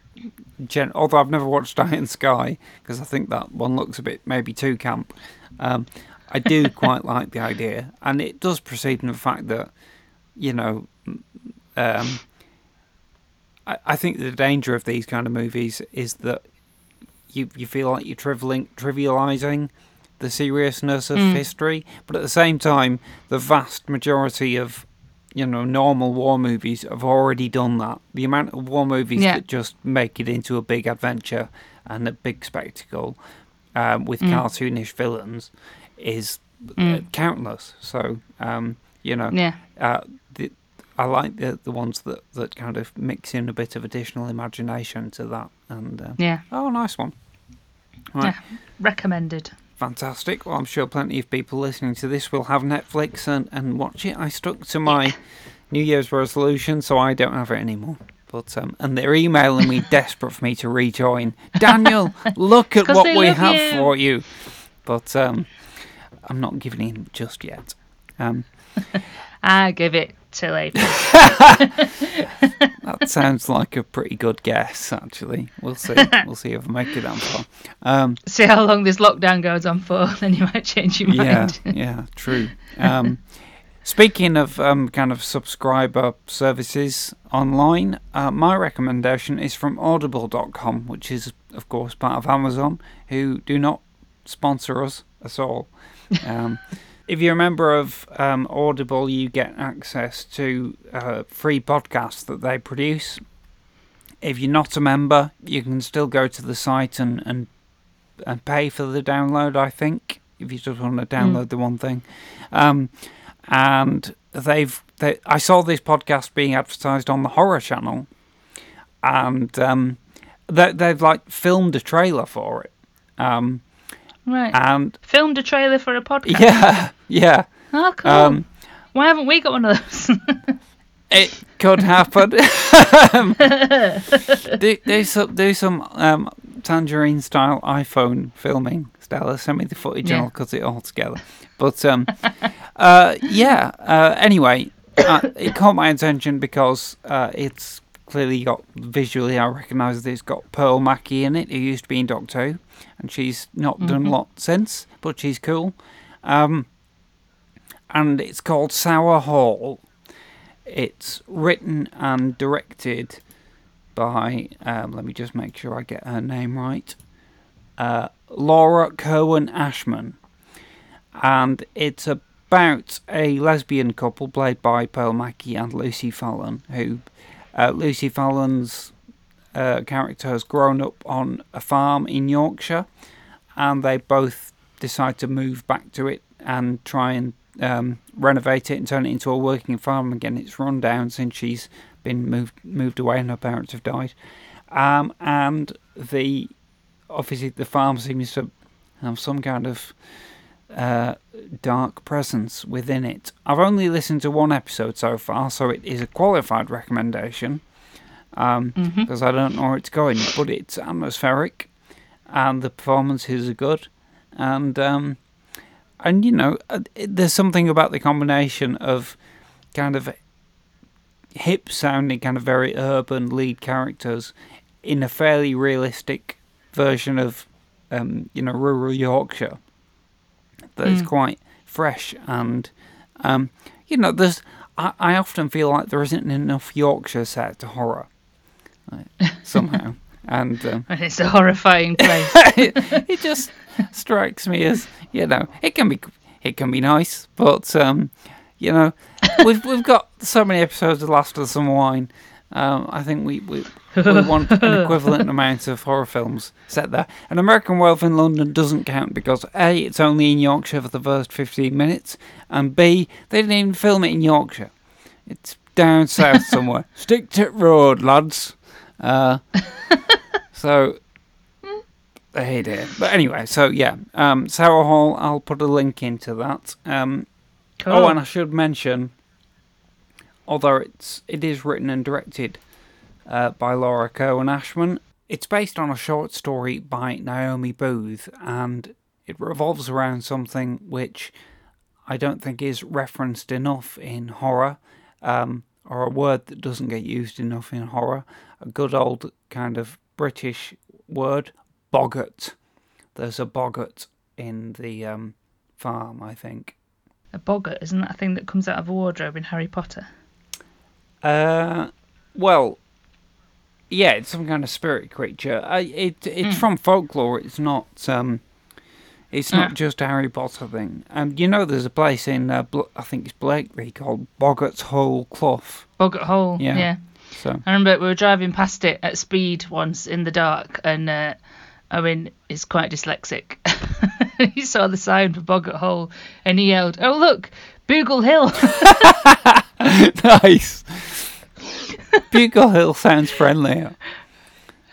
Gen- although I've never watched Iron Sky because I think that one looks a bit maybe too camp. Um, I do quite like the idea, and it does proceed in the fact that, you know, um, I, I think the danger of these kind of movies is that you you feel like you're trivialing, trivializing the seriousness of Mm. history, but at the same time, the vast majority of you know normal war movies have already done that. The amount of war movies Yeah. that just make it into a big adventure and a big spectacle um, with Mm. cartoonish villains is uh, Mm. countless. So um, you know, Yeah. uh, I like the the ones that, that kind of mix in a bit of additional imagination to that. And uh, Yeah. oh, nice one. Right. Yeah, recommended. Fantastic. Well, I'm sure plenty of people listening to this will have Netflix and, and watch it. I stuck to my New Year's resolution, so I don't have it anymore. But um, and they're emailing me desperate for me to rejoin. Daniel, look at what we have you. for you. But um, I'm not giving in just yet. Um, I give it April. that sounds like a pretty good guess, actually. We'll see. We'll see if I make it that far. Um, See how long this lockdown goes on for, then you might change your yeah, mind. yeah, true. Um, speaking of um, kind of subscriber services online, uh, my recommendation is from Audible.com, which is, of course, part of Amazon, who do not sponsor us at all. Um, if you're a member of um, Audible, you get access to uh, free podcasts that they produce. If you're not a member, you can still go to the site and, and and pay for the download. I think if you just want to download the one thing, um, and they've they, I saw this podcast being advertised on the Horror Channel, and um, they, they've like filmed a trailer for it. Um, Right. and Filmed a trailer for a podcast. yeah, yeah. Oh, cool. Um, Why haven't we got one of those? It could happen. Do, do some do some um, tangerine style iPhone filming, Stella. Send me the footage and I'll cut it all together. But um, uh, yeah. Uh, anyway, uh, it caught my attention because uh, it's clearly got visually. I recognise that it's got Pearl Mackie in it, who used to be in Doctor Who, and she's not done a lot since, but she's cool. Um, and it's called Sour Hall. It's written and directed by, um, let me just make sure I get her name right, uh, Laura Cohen Ashman. And it's about a lesbian couple played by Pearl Mackie and Lucy Fallon, who uh, Lucy Fallon's uh, character has grown up on a farm in Yorkshire, and they both decide to move back to it and try and um, renovate it and turn it into a working farm again. It's run down since she's been moved moved away and her parents have died, um, and the obviously the farm seems to have some kind of uh, dark presence within it. I've only listened to one episode so far, so it is a qualified recommendation um, Mhm. because I don't know where it's going, but it's atmospheric and the performances are good, and um, and you know uh, there's something about the combination of kind of hip sounding, kind of very urban lead characters in a fairly realistic version of um, you know rural Yorkshire that is Mm. quite fresh and um, you know there's I, I often feel like there isn't enough Yorkshire set to horror somehow and um, and it's a horrifying place. it, it just strikes me as you know it can be it can be nice but um you know we've we've got so many episodes of Last of Some Wine um, I think we, we, we want an equivalent amount of horror films set there. An American Werewolf in London doesn't count because A, it's only in Yorkshire for the first 15 minutes, and B, they didn't even film it in Yorkshire. It's down south somewhere. Stick to it road, lads. Uh, so, hey dear. But anyway, so yeah, um, Sour Hall, I'll put a link into that. Um, Cool. Oh, and I should mention, although it's it is written and directed uh, by Laura Cohen Ashman, it's based on a short story by Naomi Booth, and it revolves around something which I don't think is referenced enough in horror, um, or a word that doesn't get used enough in horror. A good old kind of British word, boggart. There's a boggart in the um, farm, I think. A boggart, isn't that a thing that comes out of a wardrobe in Harry Potter? Uh, well, yeah, it's some kind of spirit creature. Uh, it it's Hmm. from folklore. It's not um, it's not Ah. just a Harry Potter thing. Um, you know, there's a place in uh, Bl- I think it's Blackley called Boggart's Hole Clough. Boggart Hole. Yeah. yeah. So I remember we were driving past it at speed once in the dark, and uh, Owen is quite dyslexic. he saw the sign for Boggart Hole, and he yelled, "Oh look, Boogle Hill!" nice. Bugle Hill sounds friendly.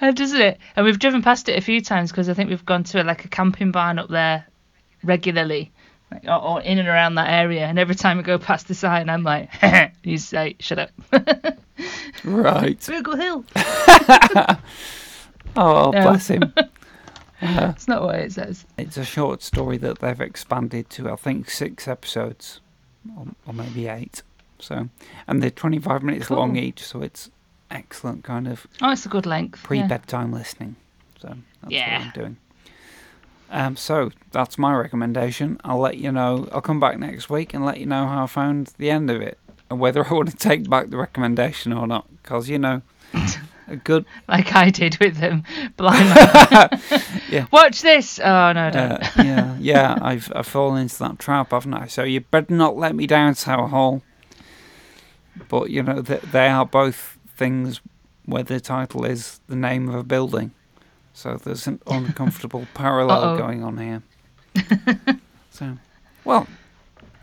Uh, Doesn't it? And we've driven past it a few times because I think we've gone to like a camping barn up there regularly, like, or, or in and around that area. And every time we go past the sign, I'm like, "You say, shut up." Right. Boogle Hill. Oh, No. bless him. Uh, That's not what it says. It's a short story that they've expanded to, I think, six episodes, or, or maybe eight. So, and they're 25 minutes long each, so it's excellent kind of Oh, it's a good length. pre-bedtime listening. So that's Yeah. what I'm doing. Um, so that's my recommendation. I'll let you know. I'll come back next week and let you know how I found the end of it, and whether I want to take back the recommendation or not. Because you know, a good like I did with them. Blind. Yeah. Watch this. Oh no, don't. Uh, yeah, yeah, I've I've fallen into that trap, haven't I? So you better not let me down, Sour Hall. But you know that they are both things where the title is the name of a building, so there's an uncomfortable parallel Uh-oh. going on here. so, well,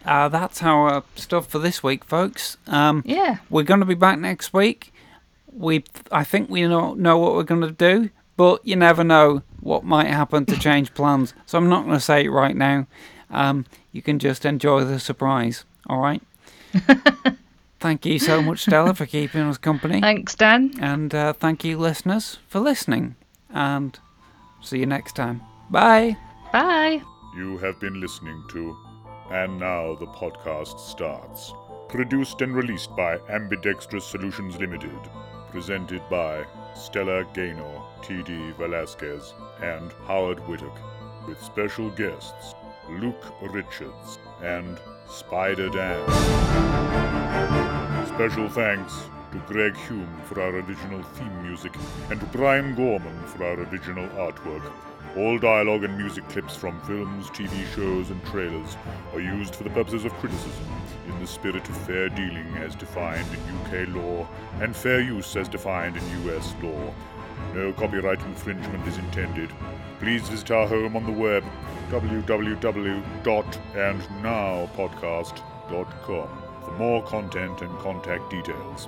uh, that's our stuff for this week, folks. Um, yeah, we're going to be back next week. We, I think we know know what we're going to do, but you never know what might happen to change plans. So I'm not going to say it right now. Um, you can just enjoy the surprise. All right. thank you so much, Stella, for keeping us company. Thanks, Dan. And uh, thank you, listeners, for listening. And see you next time. Bye. Bye. You have been listening to And Now the Podcast Starts. Produced and released by Ambidextrous Solutions Limited. Presented by Stella Gaynor, T.D. Velasquez, and Howard Whittock. With special guests Luke Richards and Spider Dan. Special thanks to Greg Hume for our original theme music and to Brian Gorman for our original artwork. All dialogue and music clips from films, TV shows, and trailers are used for the purposes of criticism in the spirit of fair dealing as defined in UK law and fair use as defined in US law. No copyright infringement is intended. Please visit our home on the web www.andnowpodcast.com for more content and contact details.